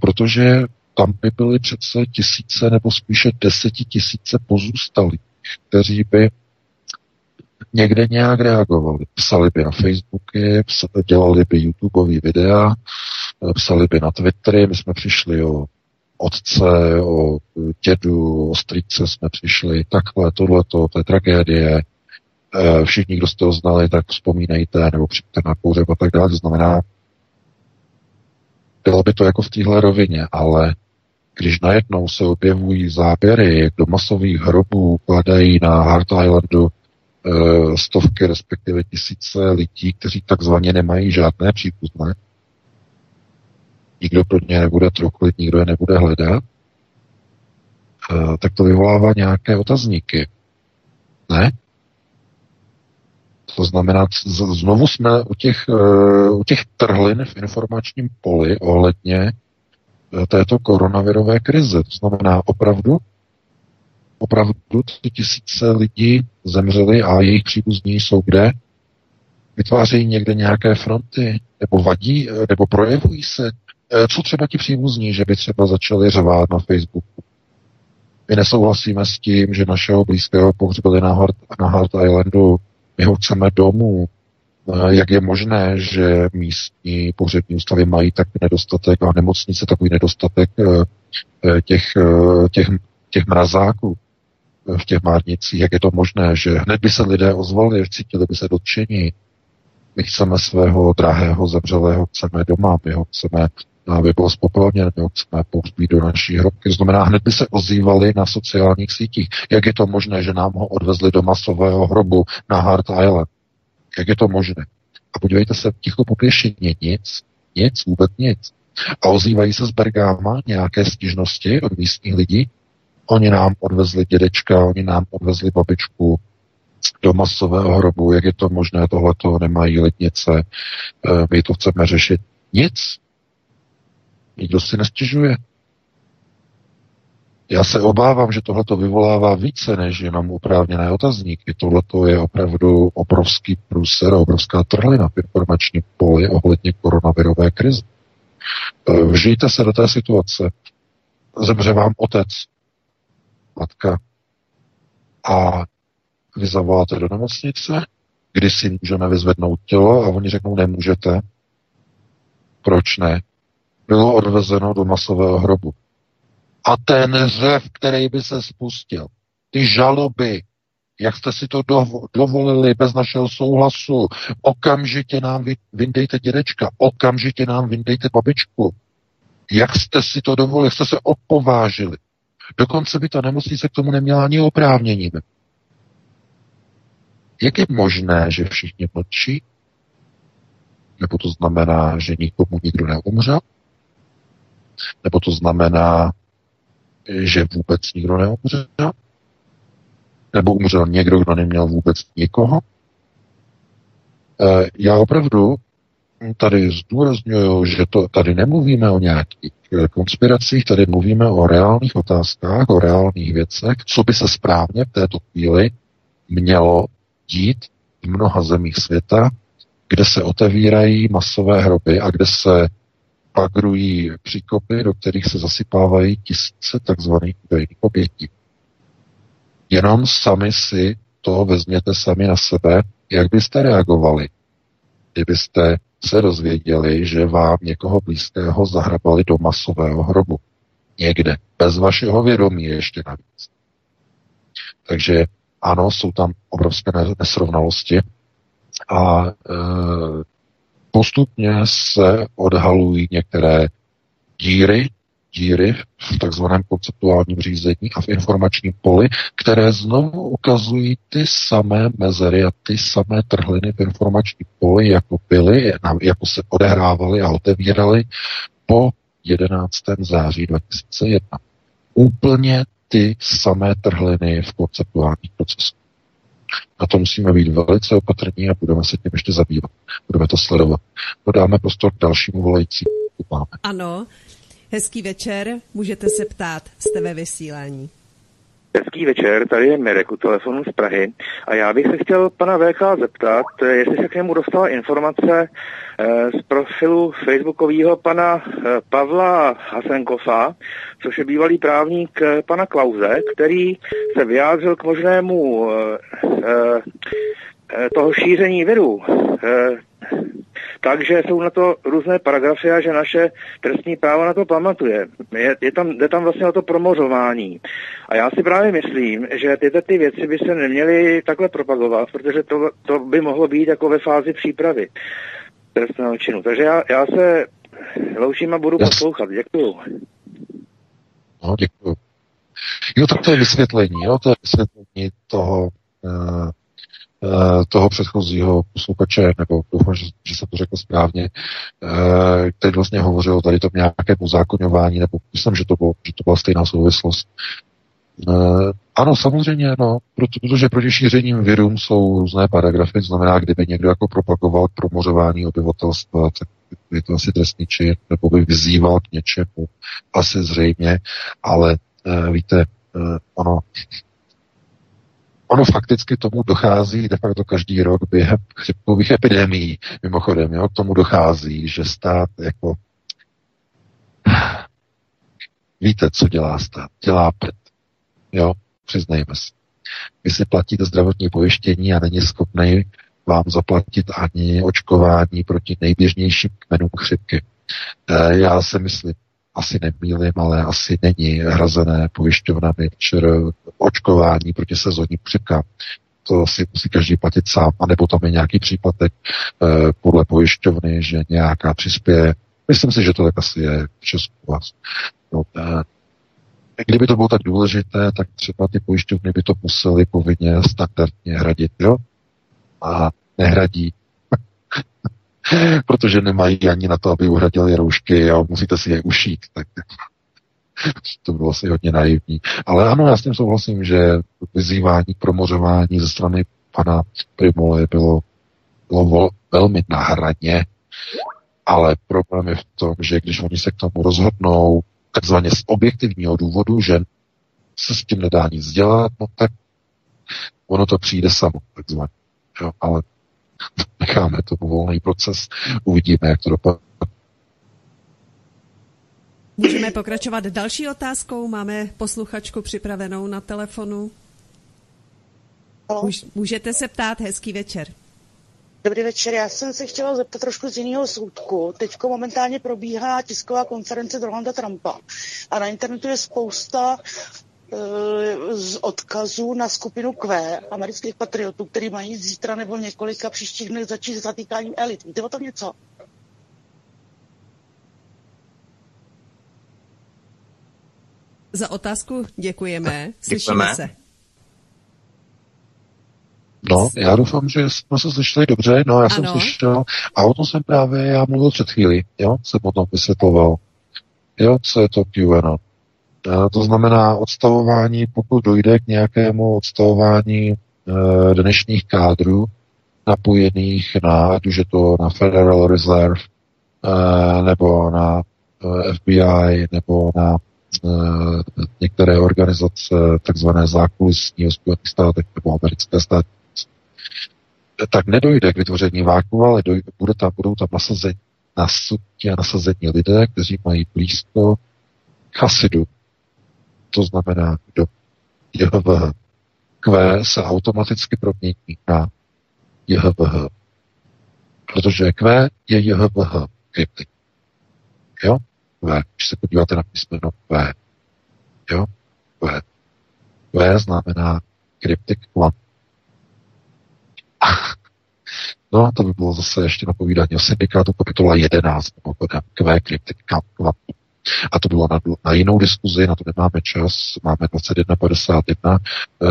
protože tam by byly přece tisíce nebo spíše desetitisíce pozůstalých, kteří by někde nějak reagovali. Psali by na Facebooky, dělali by YouTubeové videa, psali by na Twittery, my jsme přišli o otce, o dědu, o strýce jsme přišli, takhle, tohleto, to je tragédie. E, všichni, kdo jste ho znali, tak vzpomínejte, nebo přijďte na pohřeb a tak dále. To znamená, bylo by to jako v téhle rovině, ale když najednou se objevují záběry, jak do masových hrobů kladají na Hart Islandu e, stovky, respektive tisíce lidí, kteří takzvaně nemají žádné přípustné, nikdo pro ně nebude truklit, nikdo je nebude hledat, tak to vyvolává nějaké otazníky. Ne? To znamená, znovu jsme u těch, eh, u těch trhlin v informačním poli ohledně eh, této koronavirové krize. To znamená, opravdu, opravdu ty tisíce lidí zemřeli a jejich příbuzní jsou kde? Vytvářejí někde nějaké fronty, nebo vadí, nebo projevují se co třeba ti příbuzní, že by třeba začali řvát na Facebooku? My nesouhlasíme s tím, že našeho blízkého pohřbili na Hart, na Hart Islandu. My ho chceme domů. Eh, jak je možné, že místní pohřební ústavy mají takový nedostatek a nemocnice takový nedostatek eh, těch, těch, těch mrazáků v těch márnicích? Jak je to možné, že hned by se lidé ozvali, cítili by se dotčení? My chceme svého drahého zemřelého, chceme doma, my ho chceme aby byl spopelněn, chceme pohřbít do naší hrobky. Znamená, hned by se ozývali na sociálních sítích. Jak je to možné, že nám ho odvezli do masového hrobu na Hart Island? Jak je to možné? A podívejte se, ticho popěšeně, nic, nic, vůbec nic. A ozývají se z Bergáma nějaké stížnosti od místních lidí. Oni nám odvezli dědečka, oni nám odvezli babičku do masového hrobu, jak je to možné, tohleto nemají letnice, eh, my to chceme řešit. Nic. Nikdo si nestěžuje. Já se obávám, že tohle vyvolává více než jenom oprávněné otazníky. Tohle je opravdu obrovský průser, obrovská trhlina v informační poli ohledně koronavirové krize. Eh, vžijte se do té situace. Zemře vám otec, matka a vy zavoláte do nemocnice, kdy si můžeme vyzvednout tělo a oni řeknou, nemůžete. Proč ne? Bylo odvezeno do masového hrobu. A ten řev, který by se spustil, ty žaloby, jak jste si to dovolili bez našeho souhlasu, okamžitě nám vyndejte dědečka, okamžitě nám vyndejte babičku. Jak jste si to dovolili, jste se opovážili. Dokonce by ta nemocnice k tomu neměla ani oprávnění. Jak je možné, že všichni mlčí? Nebo to znamená, že nikomu nikdo neumřel? Nebo to znamená, že vůbec nikdo neumřel? Nebo umřel někdo, kdo neměl vůbec nikoho? E, já opravdu tady zdůraznuju, že to tady nemluvíme o nějakých konspiracích, tady mluvíme o reálných otázkách, o reálných věcech, co by se správně v této chvíli mělo dít v mnoha zemích světa, kde se otevírají masové hroby a kde se pagrují příkopy, do kterých se zasypávají tisíce takzvaných údajných obětí. Jenom sami si to vezměte sami na sebe, jak byste reagovali, kdybyste se dozvěděli, že vám někoho blízkého zahrabali do masového hrobu. Někde. Bez vašeho vědomí ještě navíc. Takže ano, jsou tam obrovské nesrovnalosti a e, postupně se odhalují některé díry, díry v takzvaném konceptuálním řízení a v informačním poli, které znovu ukazují ty samé mezery a ty samé trhliny v informačním poli, jako byly, jako se odehrávaly a otevíraly po 11. září 2001. Úplně ty samé trhliny v konceptuálních procesech. Na to musíme být velice opatrní a budeme se tím ještě zabývat. Budeme to sledovat. Dodáme prostor k dalšímu volající. Máme. Ano, hezký večer, můžete se ptát, jste ve vysílání. Hezký večer, tady je Mirek u telefonu z Prahy. A já bych se chtěl pana VK zeptat, jestli se k němu dostala informace eh, z profilu facebookového pana eh, Pavla Hasenkova, což je bývalý právník eh, pana Klauze, který se vyjádřil k možnému toho šíření viru takže jsou na to různé paragrafy a že naše trestní právo na to pamatuje. Je, je tam, jde tam vlastně o to promořování. A já si právě myslím, že tyto ty věci by se neměly takhle propagovat, protože to, to by mohlo být jako ve fázi přípravy trestného činu. Takže já, já se loučím a budu poslouchat. Děkuju. No, děkuju. Jo, tak to je vysvětlení, jo, to je vysvětlení toho, uh, toho předchozího posluchače, nebo doufám, že, že jsem to řekl správně, eh, který vlastně hovořil tady to nějaké uzákoňování, nebo myslím, že to, bylo, že to byla stejná souvislost. Eh, ano, samozřejmě, no, proto, protože proti šířením virům jsou různé paragrafy, znamená, kdyby někdo jako propagoval promořování obyvatelstva, tak je to asi trestný čin, nebo by vyzýval k něčemu, asi zřejmě, ale víte, ono, Ono fakticky tomu dochází de facto každý rok během chřipkových epidemií. Mimochodem, jo, tomu dochází, že stát jako Víte, co dělá stát? Dělá prd. Jo, přiznejme si. Vy si platíte zdravotní pojištění a není schopný vám zaplatit ani očkování proti nejběžnějším kmenům chřipky. E, já si myslím, asi nemýlim, ale asi není hrazené pojišťovnami ČR očkování proti sezónní chřipkám. To si musí každý platit sám, anebo tam je nějaký příplatek eh, podle pojišťovny, že nějaká přispěje. Myslím si, že to tak asi je v Česku. No, eh, kdyby to bylo tak důležité, tak třeba ty pojišťovny by to musely povinně standardně hradit, jo? A nehradí. protože nemají ani na to, aby uhradili roušky a musíte si je ušít. Tak to bylo asi hodně naivní. Ale ano, já s tím souhlasím, že vyzývání promořování ze strany pana Primole bylo, bylo velmi na hraně, ale problém je v tom, že když oni se k tomu rozhodnou takzvaně z objektivního důvodu, že se s tím nedá nic dělat, no tak ono to přijde samo, takzvaně. Jo, ale necháme to volný proces, uvidíme, jak to dopadne. Můžeme pokračovat další otázkou. Máme posluchačku připravenou na telefonu. Můžete se ptát, hezký večer. Dobrý večer, já jsem se chtěla zeptat trošku z jiného soudku. Teď momentálně probíhá tisková konference Donalda Trumpa a na internetu je spousta Eh, z odkazů na skupinu Q amerických patriotů, který mají zítra nebo několika příštích dnech začít s zatýkáním elit. Víte o tom něco? Za otázku děkujeme. Slyšíme děkujeme. se. No, já doufám, že jsme se slyšeli dobře. No, já ano. jsem slyšel. A o tom jsem právě já mluvil před chvíli. Jo, jsem o tom vysvětloval. Jo, co je to QAnon. To znamená odstavování, pokud dojde k nějakému odstavování eh, dnešních kádrů, napojených na, ať už je to na Federal Reserve, eh, nebo na eh, FBI, nebo na některé organizace takzvané zákulisní Spojených státech nebo americké státy, tak nedojde k vytvoření váku, ale dojde, bude tam, budou tam nasazení, nasazení lidé, kteří mají blízko chasidu, to znamená do JHVH. Q se automaticky promění na JHVH. Protože Q je JHVH kryptik. Jo? Q. Když se podíváte na písmeno Q. Jo? Q. Q znamená kryptik kvant. No, to by bylo zase ještě napovídání o syndikátu kapitola 11, mimochodem, Q kryptik kvant. A to bylo na, na jinou diskuzi, na to nemáme čas, máme 21.51. E,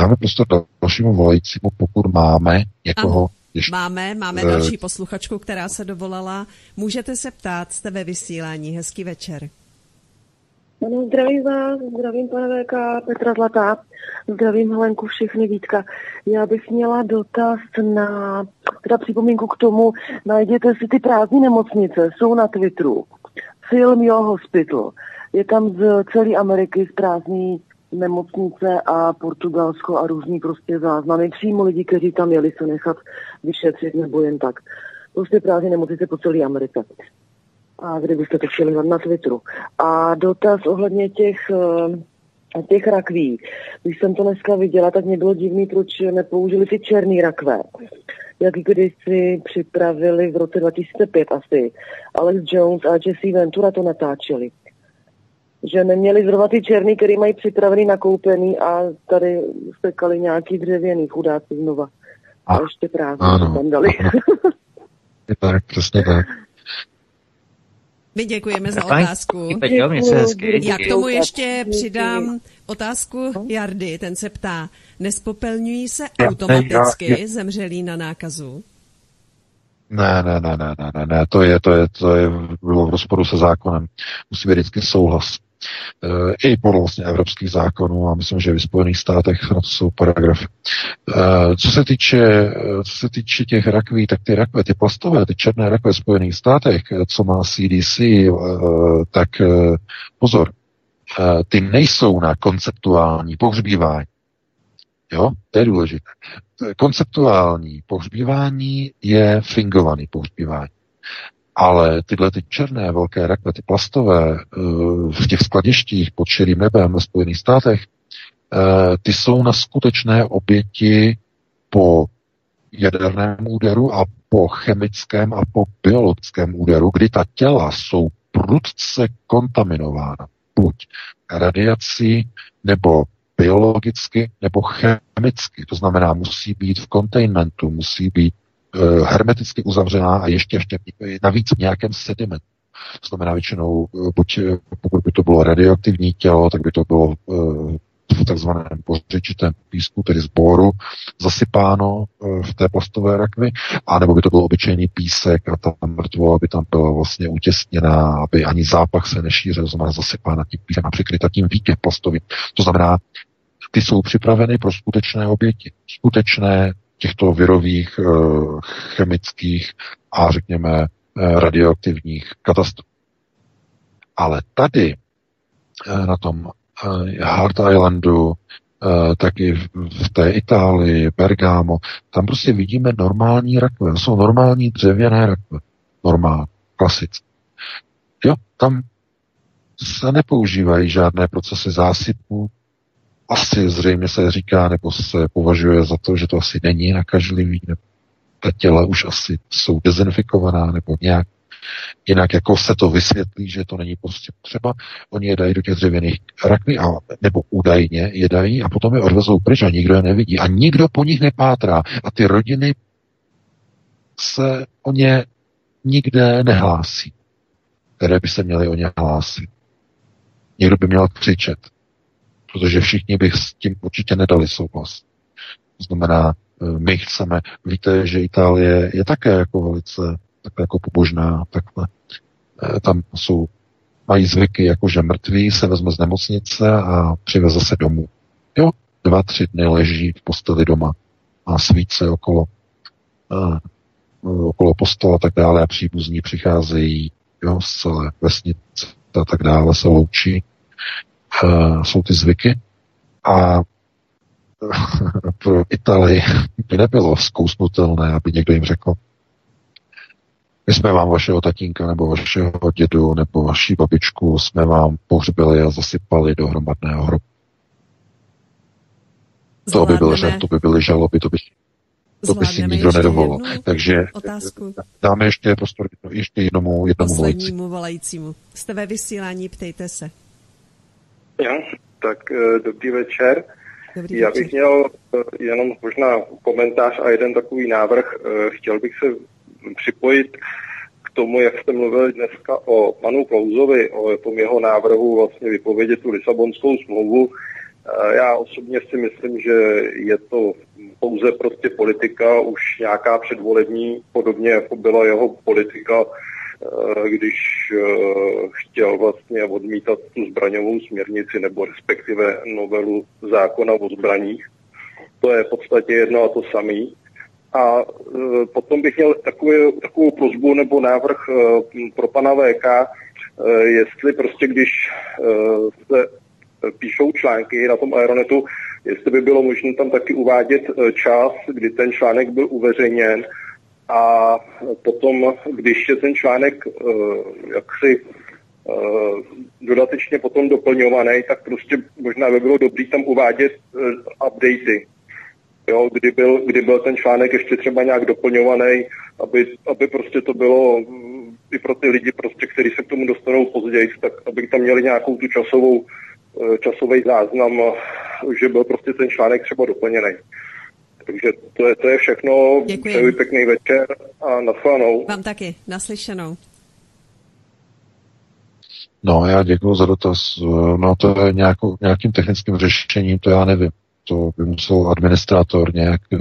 dáme prostě dalšímu volajícímu, pokud máme někoho. Ještě, máme, máme uh, další posluchačku, která se dovolala. Můžete se ptát, jste ve vysílání. Hezký večer. Ano, zdravím vás, zdravím pane VK, Petra Zlatá, zdravím Helenku, všechny Vítka. Já bych měla dotaz na, teda připomínku k tomu, najděte si ty prázdné nemocnice, jsou na Twitteru. Film Your Hospital. Je tam z celé Ameriky z prázdný nemocnice a Portugalsko a různý prostě záznamy. Přímo lidi, kteří tam jeli se nechat vyšetřit nebo jen tak. Prostě prázdné nemocnice po celé Americe. A kdybyste to chtěli na Twitteru. A dotaz ohledně těch, eh, těch rakví. Když jsem to dneska viděla, tak mě bylo divný, proč nepoužili ty černý rakve jak když si připravili v roce 2005 asi. Alex Jones a Jesse Ventura to natáčeli. Že neměli zrovna ty černý, který mají připravený, nakoupený a tady stekali nějaký dřevěný chudáci znova. A, a ještě prázdný ano, tam dali. Tak, přesně tak. My děkujeme za otázku. Já k tomu ještě přidám otázku Jardy. Ten se ptá, nespopelňují se automaticky zemřelí na nákazu? Ne, ne, ne, ne, ne, ne, to je, to je, to je, bylo v rozporu se zákonem. Musí být vždycky souhlas. E, I podle vlastně evropských zákonů a myslím, že v Spojených státech na to jsou paragrafy. E, co se týče, co se týče těch rakví, tak ty rakve, ty plastové, ty černé rakve v Spojených státech, co má CDC, tak pozor, ty nejsou na konceptuální pohřbívání. Jo, to je důležité. Konceptuální pohřbívání je fingovaný pohřbívání. Ale tyhle ty černé velké rakve, ty plastové, eh, v těch skladištích pod širým nebem ve Spojených státech, eh, ty jsou na skutečné oběti po jaderném úderu a po chemickém a po biologickém úderu, kdy ta těla jsou prudce kontaminována buď radiací nebo biologicky nebo chemicky. To znamená, musí být v containmentu, musí být hermeticky uzavřená a ještě, ještě navíc v nějakém sedimentu. To znamená většinou, buď pokud by to bylo radioaktivní tělo, tak by to bylo v takzvaném pořečitém písku, tedy z boru, zasypáno eh, v té plastové rakvi, anebo by to byl obyčejný písek a ta mrtvola by tam byla vlastně utěsněná, aby ani zápach se nešířil, znamená zasypána tím písem a přikryta tím víkem plastovým. To znamená, ty jsou připraveny pro skutečné oběti, skutečné těchto virových, eh, chemických a řekněme radioaktivních katastrof. Ale tady na tom Hard Islandu, taky v té Itálii, Bergamo, tam prostě vidíme normální rakve. Jsou normální dřevěné rakve. Normál, klasické. Jo, tam se nepoužívají žádné procesy zásypu. Asi zřejmě se říká, nebo se považuje za to, že to asi není nakažlivý, nebo ta těla už asi jsou dezinfikovaná, nebo nějak Jinak jako se to vysvětlí, že to není prostě třeba, oni je dají do těch dřevěných rakví, a, nebo údajně je dají a potom je odvezou pryč a nikdo je nevidí. A nikdo po nich nepátrá. A ty rodiny se o ně nikde nehlásí, které by se měly o ně hlásit. Někdo by měl křičet, protože všichni by s tím určitě nedali souhlas. To znamená, eh, my chceme, víte, že Itálie je také jako velice takhle jako pobožná, takhle. E, tam jsou, mají zvyky, jako že mrtví se vezme z nemocnice a přiveze se domů. Jo, dva, tři dny leží v posteli doma a svíce okolo, uh, okolo postela a tak dále a příbuzní přicházejí jo, z celé vesnice a tak dále se loučí. Uh, jsou ty zvyky a pro Italii by nebylo zkousnutelné, aby někdo jim řekl, my jsme vám vašeho tatínka nebo vašeho dědu nebo vaší babičku jsme vám pohřbili a zasypali do hromadného hrobu. To by byl řad, to by byly žaloby, to by, to by si nikdo nedovolil. Takže otázku. dáme ještě prostor ještě jednomu, jednomu Poslednímu volajícímu. Jste ve vysílání, ptejte se. Jo, tak eh, dobrý večer. Dobrý Já bych měl eh, jenom možná komentář a jeden takový návrh. Eh, chtěl bych se připojit k tomu, jak jste mluvili dneska o panu Klauzovi, o tom jeho návrhu vlastně vypovědět tu Lisabonskou smlouvu. Já osobně si myslím, že je to pouze prostě politika, už nějaká předvolební, podobně jako byla jeho politika, když eh, chtěl vlastně odmítat tu zbraňovou směrnici nebo respektive novelu zákona o zbraních. To je v podstatě jedno a to samé. A e, potom bych měl takový, takovou prozbu nebo návrh pro pana VK, jestli prostě když se píšou články na tom Aeronetu, jestli by bylo možné tam taky uvádět čas, kdy ten článek byl uveřejněn a potom, když je ten článek jaksi dodatečně potom doplňovaný, tak prostě možná by bylo dobré tam uvádět updaty, jo, kdy, byl, kdy byl ten článek ještě třeba nějak doplňovaný, aby, aby prostě to bylo i pro ty lidi, prostě, kteří se k tomu dostanou později, tak aby tam měli nějakou tu časovou, eh, časový záznam, že byl prostě ten článek třeba doplněný. Takže to je, to je všechno. Děkuji. Přeji pěkný večer a nashledanou. Vám taky. Naslyšenou. No, já děkuji za dotaz. No, to je nějakou, nějakým technickým řešením, to já nevím to by musel administrátor nějak eh,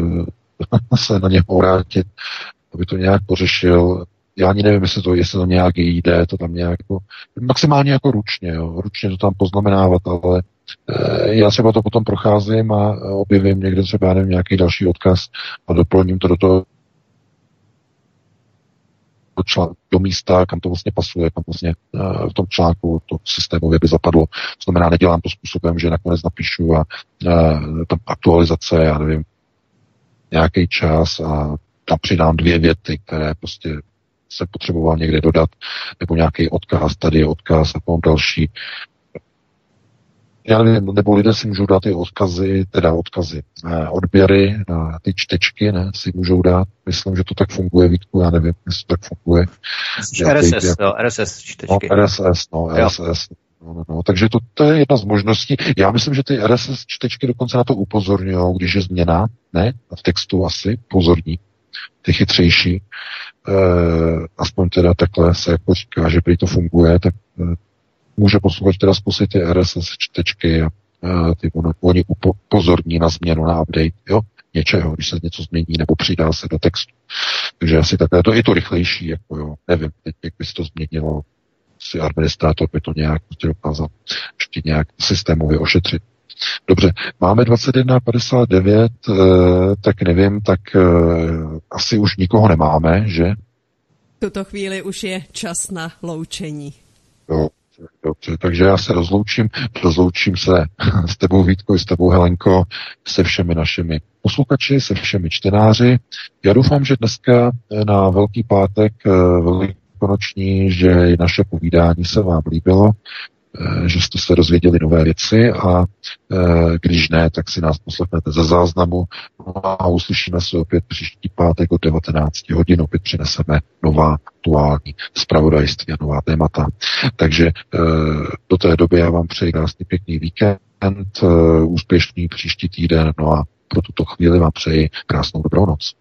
se na něho obrátit, aby to nějak pořešil. Já ani nevím, jestli to, jestli to nějak jde, to tam nějak jako, maximálně jako ručně, jo, ručně to tam poznamenávat, ale já třeba to potom procházím a objevím někde třeba, nevím, nějaký další odkaz a doplním to do toho do, člán, do místa, kam to vlastně pasuje, kam vlastně uh, v tom článku to systémově by zapadlo. To znamená, nedělám to způsobem, že nakonec napíšu a uh, tam aktualizace, já nevím, nějaký čas a tam přidám dvě věty, které prostě se potřeboval někde dodat, nebo nějaký odkaz, tady je odkaz a potom další já nevím, nebo lidé si můžou dát ty odkazy, teda odkazy, eh, odběry na ty čtečky, ne, si můžou dát. Myslím, že to tak funguje, Vítku, já nevím, jestli to tak funguje. RSS, jak, no, RSS čtečky. No, RSS, no, RSS. No, no, no. Takže to, to je jedna z možností. Já myslím, že ty RSS čtečky dokonce na to upozorňují, když je změna, ne, v textu asi, pozorní, ty chytřejší. E, aspoň teda takhle se jako říká, že prý to funguje, tak e, může posluchač teda zkusit ty RSS čtečky a ty, on, oni upozorní na změnu, na update, jo, něčeho, když se něco změní nebo přidá se do textu. Takže asi takhle to je to rychlejší, jako jo, nevím, teď, jak by se to změnilo, si administrátor by to nějak dokázal ještě nějak systémově ošetřit. Dobře, máme 21.59, eh, tak nevím, tak eh, asi už nikoho nemáme, že? tuto chvíli už je čas na loučení. Jo, dobře, takže já se rozloučím, rozloučím se s tebou Vítko, s tebou Helenko, se všemi našimi posluchači, se všemi čtenáři. Já doufám, že dneska na Velký pátek eh, velikonoční, že naše povídání se vám líbilo, Eh, že jste se dozvěděli nové věci a eh, když ne, tak si nás poslechnete ze záznamu a uslyšíme se opět příští pátek od 19 hodin. Opět přineseme nová aktuální zpravodajství a nová témata. Takže eh, do té doby já vám přeji krásný pěkný víkend, úspěšný příští týden, no a pro tuto chvíli vám přeji krásnou dobrou noc.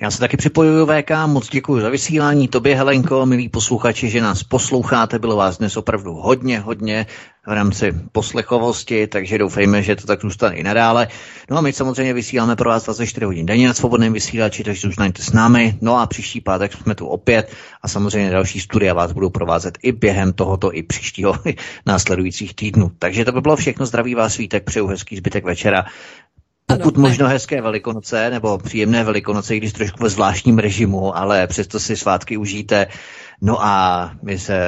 Já se taky připojuju VK, moc děkuji za vysílání. Tobě, Helenko, milí posluchači, že nás posloucháte. Bylo vás dnes opravdu hodně, hodně v rámci poslechovosti, takže doufejme, že to tak zůstane i nadále. No a my samozřejmě vysíláme pro vás 24 hodin denně na svobodném vysílači, takže zůstaňte s námi. No a příští pátek jsme tu opět a samozřejmě další studia vás budou provázet i během tohoto i příštího následujících týdnů. Takže to by bylo všechno. Zdraví vás svítek, přeju hezký zbytek večera. Pokud ano, možno hezké velikonoce nebo příjemné velikonoce, když trošku ve zvláštním režimu, ale přesto si svátky užijte. No a my se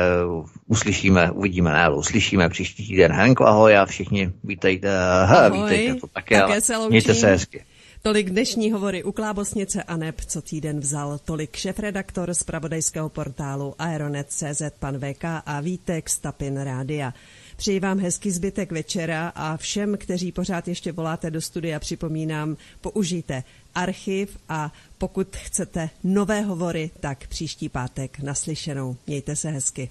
uslyšíme, uvidíme, ne, ale uslyšíme příští týden. Henko, ahoj a všichni vítejte. Ahoj, vítejte to také, také se mějte se hezky. Tolik dnešní hovory u Klábosnice a neb, co týden vzal. Tolik šefredaktor z pravodajského portálu Aeronet.cz pan VK a Vítek Stapin Rádia. Přeji vám hezký zbytek večera a všem, kteří pořád ještě voláte do studia, připomínám, použijte archiv a pokud chcete nové hovory, tak příští pátek naslyšenou. Mějte se hezky.